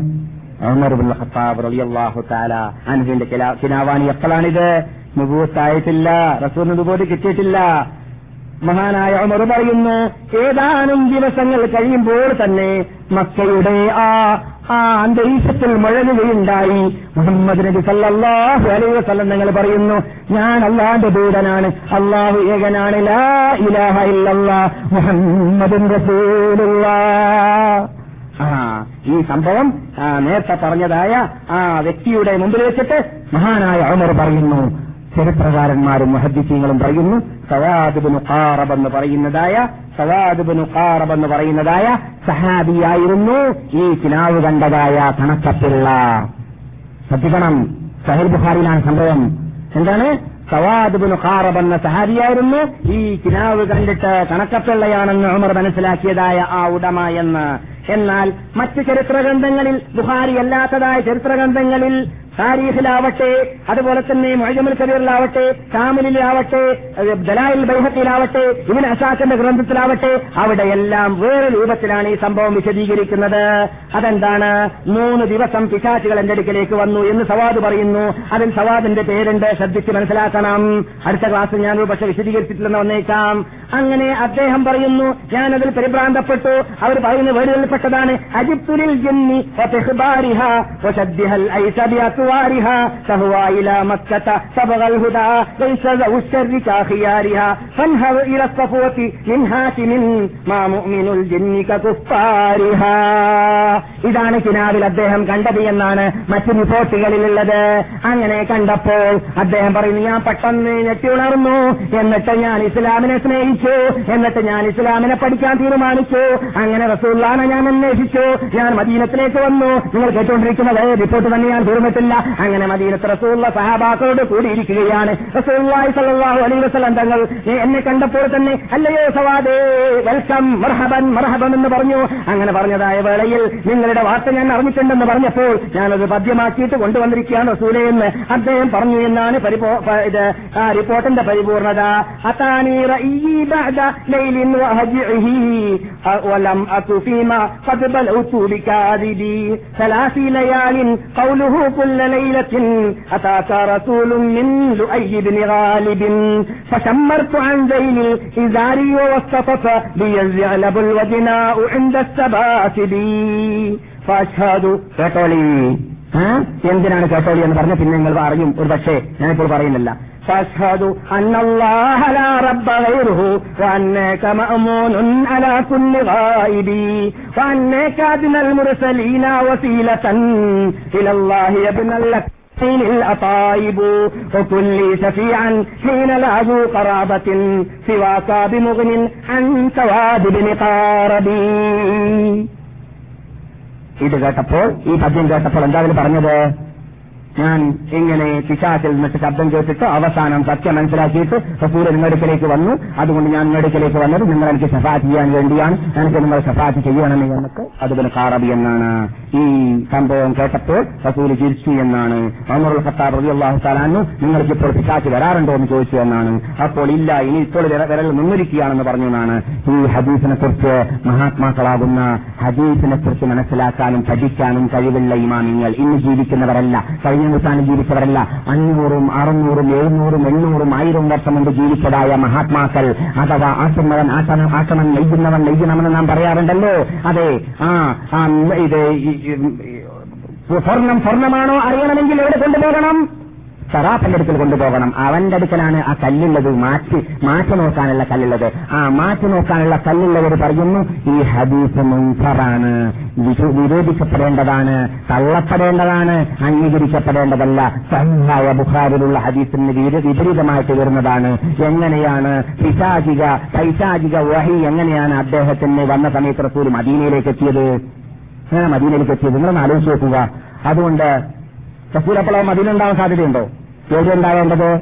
അൻഹുവിന്റെ കിനാവാണ് എപ്പോഴാണിത്? നുബൂത്തായിട്ടില്ല റസൂൽ ഇതുപോലെ കിട്ടിയിട്ടില്ല. മഹാനായ ഉമർ പറയുന്നു ഏതാനും ദിവസങ്ങൾ കഴിയുമ്പോൾ തന്നെ മക്കയുടെ ആ ആ അന്തരീക്ഷത്തിൽ മുഴങ്ങുകയുണ്ടായി. മുഹമ്മദ് നബി സല്ലാഹു അലൈഹി വസല്ലം നിങ്ങൾ പറയുന്നു ഞാൻ അള്ളാന്റെ ദൂതനാണ്. അള്ളാഹു ഏകനാണ്. ലാ ഇലാഹ ഇല്ലല്ലാ. ആ ഈ സംഭവം നേരത്തെ പറഞ്ഞതായ ആ വ്യക്തിയുടെ മുമ്പിൽ വെച്ചിട്ട് മഹാനായ ഉമർ പറയുന്നു ചരിത്രകാരന്മാരും മുഹദ്ദിസീങ്ങളും പറയുന്നു സവാദുബിന് ഖാറബ് എന്ന് പറയുന്നതായ സവാദുബിന് ഖാറബ് എന്ന് പറയുന്നതായ സഹാബിയായിരുന്നു ഈ കിനാവ് കണ്ടതായ തണക്കത്തുള്ള ശ്രദ്ധിക്കണം സഹിൽ ബുഖാരിയിലാണ് സംഭവം. എന്താണ്? സവാദുബിന് ഖാറബ് എന്ന സഹാബിയായിരുന്നു ഈ കിനാവ് കണ്ടിട്ട് കണക്കപ്പിള്ളയാണെന്ന് ഉമർ മനസ്സിലാക്കിയതായ ആ ഉടമ എന്ന്. എന്നാൽ മറ്റ് ചരിത്രഗ്രന്ഥങ്ങളിൽ ബുഹാരി അല്ലാത്തതായ ചരിത്രഗ്രന്ഥങ്ങളിൽ താരീഖിലാവട്ടെ അതുപോലെ തന്നെ മൊഴജമുൽ കബീറിലാവട്ടെ കാമലിലാവട്ടെ ദലായിൽ ബൈഹത്തിലാവട്ടെ ഇവൻ അസാഖിന്റെ ഗ്രന്ഥത്തിലാവട്ടെ അവിടെയെല്ലാം വേറെ രൂപത്തിലാണ് ഈ സംഭവം വിശദീകരിക്കുന്നത്. അതെന്താണ്? മൂന്ന് ദിവസം പിശാചികൾ എന്റെ അടുക്കലേക്ക് വന്നു എന്ന് സവാദ് പറയുന്നു. അതിൽ സവാദിന്റെ പേരുണ്ട് ശ്രദ്ധിച്ച് മനസ്സിലാക്കണം. അടുത്ത ക്ലാസ്സിൽ ഞാൻ ഒരു പക്ഷെ വിശദീകരിച്ചിട്ടില്ലെന്ന് വന്നേക്കാം. അങ്ങനെ അദ്ദേഹം പറയുന്നു ഞാനതിൽ പരിഭ്രാന്തപ്പെട്ടു. അവർ പറയുന്ന വേടുകളിൽപ്പെട്ടതാണ് അജിപ്തുലിൽ ജന്നി أكوارها فهو إلى مكة تبغ الهدى ليس ذو الشر كخيارها فانهض إلى الصفوة من هاشم ما مؤمن الجن ككفارها ഇതാണ് കിനാവിൽ അദ്ദേഹം കണ്ടത് എന്നാണ് മറ്റു റിപ്പോർട്ടുകളിലുള്ളത് അങ്ങനെ കണ്ടപ്പോൾ അദ്ദേഹം പറയുന്നു ഞാൻ പെട്ടെന്ന് ഞെട്ടി ഉണർന്നു എന്നിട്ട് ഞാൻ ഇസ്ലാമിനെ സ്നേഹിച്ചു എന്നിട്ട് ഞാൻ ഇസ്ലാമിനെ പഠിക്കാൻ തീരുമാനിച്ചു അങ്ങനെ റസൂല്ലാനെ ഞാൻ അന്വേഷിച്ചു ഞാൻ മദീനത്തിലേക്ക് വന്നു നിങ്ങൾ കേട്ടുകൊണ്ടിരിക്കുന്നത് റിപ്പോർട്ട് തന്നെ ഞാൻ തീർന്നിട്ടില്ല അങ്ങനെ മദീനത്ത് റസൂള്ള സഹാബാക്കളോട് കൂടിയിരിക്കുകയാണ് റസൂള്ളി സല്ലാഹു അലൈ വസ്ലം തങ്ങൾ എന്നെ കണ്ടപ്പോൾ തന്നെ അല്ലയോ സവാദേ വെൽക്കം മർഹബൻ മർഹബൻ എന്ന് പറഞ്ഞു അങ്ങനെ പറഞ്ഞതായ വേളയിൽ നിങ്ങളുടെ വാർത്ത ഞാൻ അറിഞ്ഞിട്ടുണ്ടെന്ന് പറഞ്ഞപ്പോൾ ഞാനത് പദ്യമാക്കിയിട്ട് കൊണ്ടുവന്നിരിക്കുകയാണ് റസൂലെ എന്ന് അദ്ദേഹം പറഞ്ഞു എന്നാണ് ഇത് ആ റിപ്പോർട്ടിന്റെ പരിപൂർണത അതാനി ولم أك فيما قد بلغت بكاذبي ثلاث ليال قوله كل ليلة أتاك رسول من لؤي بن غالب فشمرت عن ذيل الإزار والصفف ليزعلب الودناء عند السبات بي فأشهد കേട്ടോളി ആ? എന്തിനാണ് കേട്ടോളി എന്ന് പറഞ്ഞ പിന്നെ നിങ്ങൾ അറിയും ഒരു പക്ഷേ ഞാനിപ്പോൾ പറയുന്നില്ല فاشهد ان الله لا رب غيره وانك مامون على كل غائب وانك ادنى المرسلين وسيله الى الله يا ابن لك الأطايب وكل شفيعا حين لا ذو قرابة سواك بمغن عن سواد بن قاربي ഇത് കേട്ടപ്പോൾ ഈ പദ്യം കേട്ടപ്പോൾ എന്താ അതിൽ പറഞ്ഞത് ഞാൻ ഇങ്ങനെ പിശാചിൽ നിന്നിട്ട് ശബ്ദം കേട്ടിട്ട് അവസാനം സത്യം മനസ്സിലാക്കിയിട്ട് റസൂൽ നിങ്ങടുക്കലേക്ക് വന്നു. അതുകൊണ്ട് ഞാൻ നിങ്ങടുക്കലേക്ക് വന്നത് നിങ്ങൾ എനിക്ക് ഷഫാത്ത് ചെയ്യാൻ വേണ്ടിയാണ്. എനിക്ക് നിങ്ങൾ ഷഫാത്ത് ചെയ്യണമെന്ന് എന്നൊക്കെ അതുപോലെ കാറബി എന്നാണ് ഈ സംഭവം കേട്ടപ്പോൾ റസൂൽ ചിരിച്ചു എന്നാണ്. അമറുൽ ഖത്താബ് റബി അള്ളാഹു താലാന്നു നിങ്ങൾക്ക് ഇപ്പോൾ പിശാച്ച് വരാറുണ്ടോ എന്ന് ചോദിച്ചു എന്നാണ്. അപ്പോൾ ഇല്ല ഇനി ഇപ്പോൾ വിര- വിരൽ നിന്നിരിക്കുകയാണെന്ന് പറഞ്ഞു എന്നാണ്. ഈ ഹദീസിനെ കുറിച്ച് മഹാത്മാക്കളാകുന്ന ഹദീസിനെ കുറിച്ച് മനസ്സിലാക്കാനും പഠിക്കാനും കഴിവുള്ള ഇമാമിങ്ങൾ. ഇന്ന് ജീവിക്കുന്നവരല്ല. കഴിഞ്ഞ നൂറ്റാണ്ടിൽ ജീവിച്ചവരല്ല. അഞ്ഞൂറും അറുന്നൂറും എഴുന്നൂറും എണ്ണൂറും ആയിരം വർഷം മുമ്പ് ജീവിച്ചതായ മഹാത്മാക്കൾ. അഥവാ ആട്ടുന്നവൻ ആട്ടണം ആട്ടണം നെയ്യുന്നവൻ നെയ്യണമെന്ന് നാം പറയാറുണ്ടല്ലോ. അതെ ആ ഇത് സ്വർണം സ്വർണമാണോ അറിയണമെങ്കിൽ എവിടെ കൊണ്ടുപോകണം? സറാപ്പന്റെ അടുക്കൽ കൊണ്ടുപോകണം. അവന്റെ അടുക്കലാണ് ആ കല്ലുള്ളത്. മാറ്റി മാറ്റി നോക്കാനുള്ള കല്ലുള്ളത്. ആ മാറ്റി നോക്കാനുള്ള കല്ലുള്ളവർ പറയുന്നു ഈ ഹദീസ് മുൻഫറാണ്. വിരോധിക്കപ്പെടേണ്ടതാണ്. തള്ളപ്പെടേണ്ടതാണ്. അംഗീകരിക്കപ്പെടേണ്ടതല്ല. സഹായ ബുഖാരിലുള്ള ഹദീസിന് വിപരീതമായിട്ട് വരുന്നതാണ് എങ്ങനെയാണ് പിശാചിക പൈശാചിക വഹി എങ്ങനെയാണ് അദ്ദേഹത്തിന് വന്ന സമയത്ത് റസൂൽ മദീനയിലേക്ക് എത്തിയത്? മദീനയിലേക്ക് എത്തിയത്. നിങ്ങളൊന്ന് ആലോചിച്ച് നോക്കുക. അതുകൊണ്ട് റസൂൽ അതിലുണ്ടാവാൻ സാധ്യതയുണ്ടോ? എവിടെ ഉണ്ടാവേണ്ടത്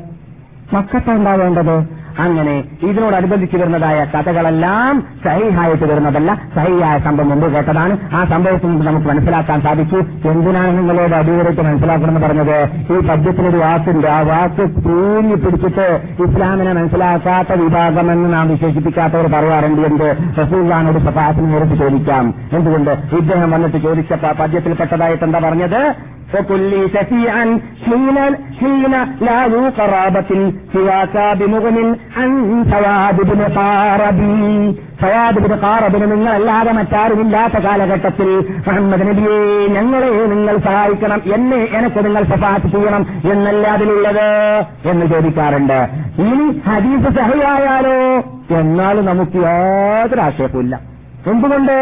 മക്കത്ത ഉണ്ടാവേണ്ടത് അങ്ങനെ ഇതിനോടനുബന്ധിച്ച് വരുന്നതായ കഥകളെല്ലാം സഹിഹായിട്ട് വരുന്നതല്ല. സഹിയായ സംഭവം മുമ്പ് കേട്ടതാണ്. ആ സംഭവത്തിൽ നിന്ന് നമുക്ക് മനസ്സിലാക്കാൻ സാധിച്ചു. എന്തിനാണ് നിങ്ങളോട് അടിയുറച്ച് മനസ്സിലാക്കണമെന്ന് പറഞ്ഞത്? ഈ പദ്യത്തിനൊരു വാക്കുണ്ട്. ആ വാക്ക് തൂങ്ങി പിടിച്ചിട്ട് ഇസ്ലാമിനെ മനസ്സിലാക്കാത്ത വിഭാഗമെന്ന് നാം വിശേഷിപ്പിക്കാത്തവർ പറയാറുണ്ട് എന്ത്? റസൂൽഖാനോട് സഫാസിനെ നേരിട്ട് ചോദിക്കാം. എന്തുകൊണ്ട്? ഇദ്ദേഹം വന്നിട്ട് ചോദിച്ച പ- പദ്യത്തിൽപ്പെട്ടതായിട്ട് എന്താ പറഞ്ഞത്? وكل شفيعا حين حين لا ذو قرابة سواك بمغن عن سواد بن قاربي സവാദ് ബിൻ ഖാറബിന് നിങ്ങളല്ലാതെ മറ്റാരുമില്ലാത്ത കാലഘട്ടത്തിൽ മുഹമ്മദ് നബിയെ ഞങ്ങളെ നിങ്ങൾ സഹായിക്കണം എന്നെ എനക്ക് നിങ്ങൾ സഫാത്ത് ചെയ്യണം എന്നല്ല അതിലുള്ളത് എന്ന് ചോദിക്കാറുണ്ട് ഇനി ഹദീസ് സഹിയായാലോ എന്നാലും നമുക്ക് യാതൊരു ആക്ഷേപമില്ല എന്തുകൊണ്ട്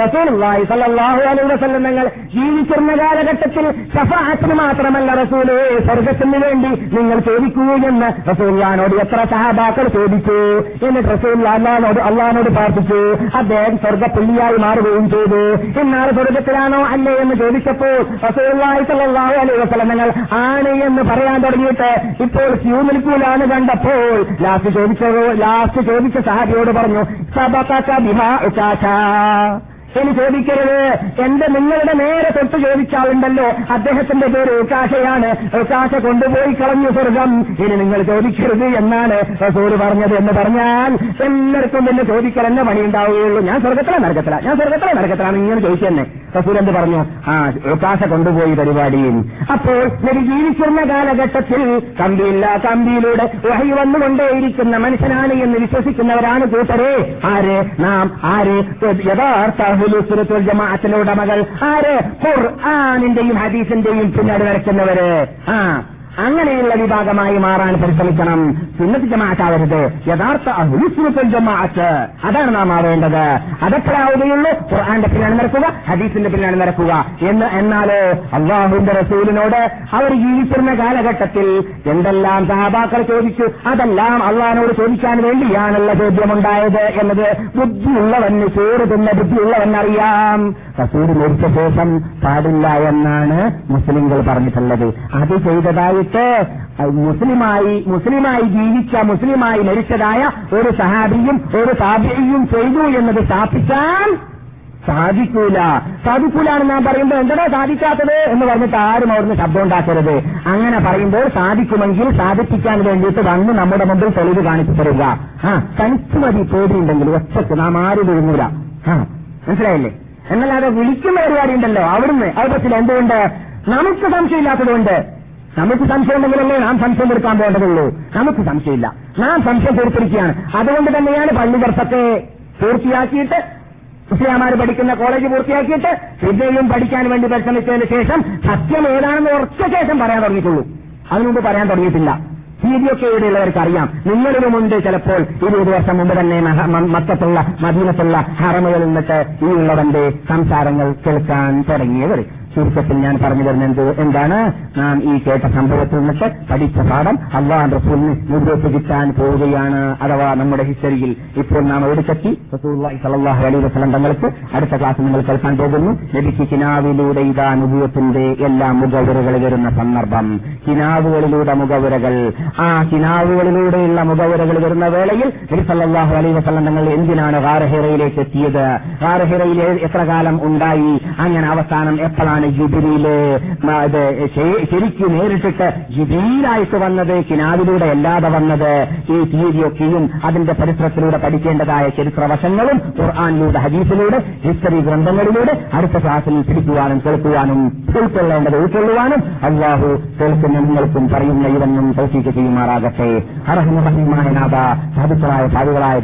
റസൂലുള്ളാഹി സല്ലല്ലാഹു അലൈഹി വസല്ലം തങ്ങൾ ജീവിച്ചിരുന്ന കാലഘട്ടത്തിൽ ഷഫാഅത്തിന് മാത്രമല്ല റസൂലേ സ്വർഗത്തിന് വേണ്ടി നിങ്ങൾ ചോദിക്കൂ എന്ന് റസൂല്ലാനോട് എത്ര സഹാബാക്കൾ ചോദിച്ചു? എന്നിട്ട് റസൂൽ അള്ളഹാനോട് പ്രാർത്ഥിച്ചു. അദ്ദേഹം സ്വർഗപ്പുള്ളിയായി മാറുകയും ചെയ്തു. എന്നാൽ സ്വർഗത്തിലാണോ അല്ലേ എന്ന് ചോദിച്ചപ്പോൾ റസൂല്ലാഹി സല്ലല്ലാഹു അലൈഹി വസല്ലം തങ്ങൾ ആണ് എന്ന് പറയാൻ തുടങ്ങിയിട്ട് ഇപ്പോൾ ക്യൂ നിൽക്കൂലാണ് കണ്ടപ്പോൾ ലാസ്റ്റ് ചോദിച്ചത് ലാസ്റ്റ് ചോദിച്ച സഹാബിയോട് പറഞ്ഞു സബക ബിഹാ ഇനി ചോദിക്കരുത്. എന്റെ നിങ്ങളുടെ നേരെ തൊട്ട് ചോദിച്ചാളുണ്ടല്ലോ അദ്ദേഹത്തിന്റെ പേര് ഉക്കാശയാണ് ഉക്കാശ കൊണ്ടുപോയി കളഞ്ഞു സ്വർഗം. ഇനി നിങ്ങൾ ചോദിക്കരുത് എന്നാണ് റസൂര് പറഞ്ഞത് എന്ന് പറഞ്ഞാൽ എല്ലാവർക്കും പിന്നെ ചോദിക്കൽ എന്നെ പണി ഉണ്ടാവുകയുള്ളൂ ഞാൻ സ്വർഗത്തിലെ നരകത്തില. ഞാൻ സ്വർഗത്തിലെ നരകത്തിലാണ് ഇങ്ങനെ ചോദിച്ചെന്നെ റസൂൽ എന്ത് പറഞ്ഞു? ആ ഉക്കാശ കൊണ്ടുപോയി പരിപാടിയിൽ. അപ്പോൾ നബി ജീവിച്ചിരുന്ന കാലഘട്ടത്തിൽ കമ്പിയില്ല കമ്പിയിലൂടെ വഹി വന്നുകൊണ്ടേയിരിക്കുന്ന മനുഷ്യനാണ് എന്ന് വിശ്വസിക്കുന്നവരാണ് കൂട്ടരെ. ആര്? നാം. ആര്? യഥാർത്ഥ ഹുലുസുരത്തുൽ ജമാഅത്തിന്റെ ഉടമകൾ. ആര്? ഖുർആാനിന്റെയും ഹദീസിന്റെയും പിന്നാട് വരയ്ക്കുന്നവര്. ആ അങ്ങനെയുള്ള വിഭാഗമായി മാറാൻ പരിശ്രമിക്കണം. സുന്നത്ത് ജമാഅത്താവരുത്. യഥാർത്ഥ അഹുലുസുരത്തുൽ ജമാഅത്ത്. അതാണ് നാം മാറേണ്ടത് അതെപ്പോഴാവുകയുള്ളൂ ഖുർആന്റെ പിന്നാണ് നടക്കുക ഹദീസിന്റെ പിന്നാണ് നടക്കുക. എന്ന് എന്നാൽ അള്ളാഹുവിന്റെ റസൂലിനോട് അവർ ജീവിച്ചിരുന്ന കാലഘട്ടത്തിൽ എന്തെല്ലാം സഹാബാക്കൾ ചോദിച്ചു? അതെല്ലാം അള്ളഹാനോട് ചോദിക്കാൻ വേണ്ടിയാണുള്ള ചോദ്യമുണ്ടായത് എന്നത് ബുദ്ധിയുള്ളവന് ചോറ് തിന്ന ബുദ്ധിയുള്ളവൻ അറിയാം റസൂൽ മരിച്ച ശേഷം പാടില്ല എന്നാണ് മുസ്ലിങ്ങൾ പറഞ്ഞിട്ടുള്ളത്. അത് ചെയ്തതായിട്ട് മുസ്ലിമായി മുസ്ലിമായി ജീവിച്ച മുസ്ലിമായി മരിച്ചതായ ഒരു സഹാബിയും ഒരു താബിയും ചെയ്തു എന്നത് സ്ഥാപിക്കാൻ സാധിക്കൂല. സാധിക്കൂല എന്ന് ഞാൻ പറയുമ്പോൾ എന്താ സാധിക്കാത്തത് എന്ന് പറഞ്ഞിട്ട് ആരും അവിടുന്ന് ശബ്ദം ഉണ്ടാക്കരുത്. അങ്ങനെ പറയുമ്പോൾ സാധിക്കുമെങ്കിൽ സാധിപ്പിക്കാൻ വേണ്ടിയിട്ട് വന്ന് നമ്മുടെ മുമ്പിൽ തെളിവ് കാണിച്ചു തരിക. ആ തനിച്ചു മതി പേടിയുണ്ടെങ്കിൽ ഒറ്റയ്ക്ക്. നാം ആരും വിഴുങ്ങൂല. മനസ്സിലായില്ലേ? എന്നല്ലാതെ വിളിക്കുന്ന പരിപാടി ഉണ്ടല്ലോ അവിടുന്ന്. അവിടെ എന്തുകൊണ്ട്? നമുക്ക് സംശയമില്ലാത്തതുകൊണ്ട്. നമുക്ക് സംശയം ഉണ്ടെങ്കിലല്ലേ നാം സംശയം തീർക്കാൻ പോകേണ്ടതുള്ളൂ. നമുക്ക് സംശയമില്ല. നാം സംശയം തീർത്തിരിക്കുകയാണ്. അതുകൊണ്ട് തന്നെയാണ് പള്ളി വർഷത്തെ പൂർത്തിയാക്കിയിട്ട് ഇസ്ലാമാർ പഠിക്കുന്ന കോളേജ് പൂർത്തിയാക്കിയിട്ട് പിന്നെയും പഠിക്കാൻ വേണ്ടി പരിശ്രമിച്ചതിന് ശേഷം സത്യം ഏതാണെന്ന് ഉറച്ച ശേഷം പറയാൻ തുടങ്ങിയിട്ടുള്ളൂ. അതിനുമുമ്പ് പറയാൻ തുടങ്ങിയിട്ടില്ല. സീഡിയൊക്കെ ഇവിടെയുള്ളവർക്ക് അറിയാം ചിലപ്പോൾ ഇരുപത് വർഷം മുമ്പ് തന്നെ മക്കത്തുള്ള മദീനത്തുള്ള ഹറമുകളിൽ നിന്നിട്ട് ഈ ഉള്ളവന്റെ സംസാരങ്ങൾ കേൾക്കാൻ തുടങ്ങിയവർ. ചുരുക്കത്തിൽ ഞാൻ പറഞ്ഞു തരുന്നത് എന്താണ്? നാം ഈ കേട്ട സംഭവത്തിൽ നിന്നിട്ട് പഠിച്ച പാഠം അള്ളാഹ് റസൂലിന് മുമ്പോട്ട് പോവുകയാണ് അഥവാ നമ്മുടെ ഹിസ്റ്ററിയിൽ ഇപ്പോൾ നാം എവിടേക്കെത്തി റസൂലുള്ളാഹി സ്വല്ലല്ലാഹു അലൈഹി വസല്ലം തങ്ങൾക്ക് അടുത്ത ക്ലാസ് നിങ്ങൾ കേൾക്കാൻ പോകുന്നു. ലഭിക്ക് കിനാവിലൂടെ ഇതാ അനുഭവത്തിന്റെ എല്ലാ മുഖവുരകൾ വരുന്ന സന്ദർഭം. കിനാവുകളിലൂടെ മുഖവുരകൾ. ആ കിനാവുകളിലൂടെയുള്ള മുഖവുരകൾ വരുന്ന വേളയിൽ സല്ലാഹു അലൈഹി വസല്ലം തങ്ങൾ എന്തിനാണ് കാരഹിറയിലേക്ക് എത്തിയത്? കാരഹിറയിൽ എത്ര കാലം ഉണ്ടായി? അങ്ങനെ അവസാനം എപ്പോഴാണ് ജിബിരിയിൽ ഇത് ശരിക്ക് നേരിട്ടിട്ട് ജിബിരിയിലായിട്ട് വന്നത് കിനാവിലൂടെ അല്ലാതെ വന്നത് ഈ തീയതിയൊക്കെയും അതിന്റെ പരിസരത്തിലൂടെ പഠിക്കേണ്ടതായ ചരിത്രവശങ്ങളും ഖുർആാനിലൂടെ ഹദീസിലൂടെ ഹിസ്റ്ററി ഗ്രന്ഥങ്ങളിലൂടെ അടുത്ത ക്ലാസ്സിൽ പിടിക്കുവാനും കേൾക്കുവാനും ഉൾക്കൊള്ളേണ്ടത് ഉൾക്കൊള്ളുവാനും അള്ളാഹു കേൾക്കുന്ന നിങ്ങൾക്കും പറയുന്ന ഇവനും തൗഫീക്ക് ചെയ്യുമാറാകട്ടെ. അർഹമുറഹിമായ നാഥ സാധുക്കളായ സാധുകളായ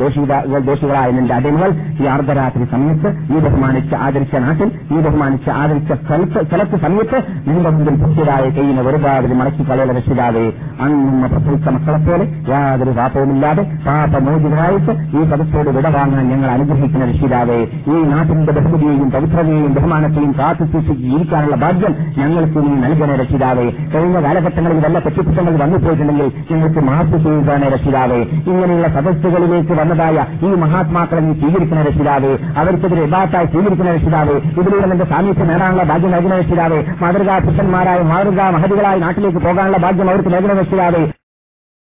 ദേശികളായ നിന്റെ അടിമകൾ ഈ അർദ്ധരാത്രി സമയത്ത് ഈ ബഹുമാനിച്ച് ആദരിച്ച നാട്ടിൽ ഈ ബഹുമാനിച്ച് ആദരിച്ച സ്ഥലത്ത് സ്ഥലത്ത് സമയത്ത് നിന്റെ മുമ്പിൽ പുതിയതായ കൈയിനെ ഒരുപാട് മടക്കി കളയുടെ രക്ഷിതാവേ അന്നും പ്രസവിച്ച മക്കളെ പോലെ യാതൊരു പാപവുമില്ലാതെ പാപമോചിതരായിട്ട് ഈ പദത്തോട് വിട വാങ്ങാൻ ഞങ്ങൾ അനുഗ്രഹിക്കുന്ന രക്ഷിതാവേ ഈ നാട്ടിന്റെ ബഹുമതിയെയും പവിത്രതയെയും ബഹുമാനത്തെയും കാത്തു സൂക്ഷിച്ച് ജീവിക്കാനുള്ള ഭാഗ്യം ഞങ്ങൾക്ക് നീ നൽകണ രക്ഷിതാവേ. കഴിഞ്ഞ കാലഘട്ടങ്ങളിൽ വല്ല തെറ്റിക്കുറ്റങ്ങൾ വന്നുപോയിട്ടുണ്ടെങ്കിൽ ഞങ്ങൾക്ക് മാപ്പ് ചെയ്യുകയാണ് രക്ഷിതാവേ. ഇങ്ങനെയുള്ള സദസ്സുകളിലേക്ക് വന്നതായ ഈ മഹാത്മാക്കളെ നീ സ്വീകരിക്കുന്ന രക്ഷിതാവേ. അവർക്കെതിരെ ഇബാത്തായി സ്വീകരിക്കുന്ന രക്ഷിതാവേ. ഇതിലൂടെ നിന്റെ സാമീപ്യം നേടാനുള്ള ഭാഗ്യം നൽകുന്ന രക്ഷിതാവേ മാതൃകാ പുരുഷന്മാരായ മാതൃകാ മഹതികളായി നാട്ടിലേക്ക് പോകാനുള്ള ഭാഗ്യം അവർക്ക് നൽകുന്ന രക്ഷിതാവേ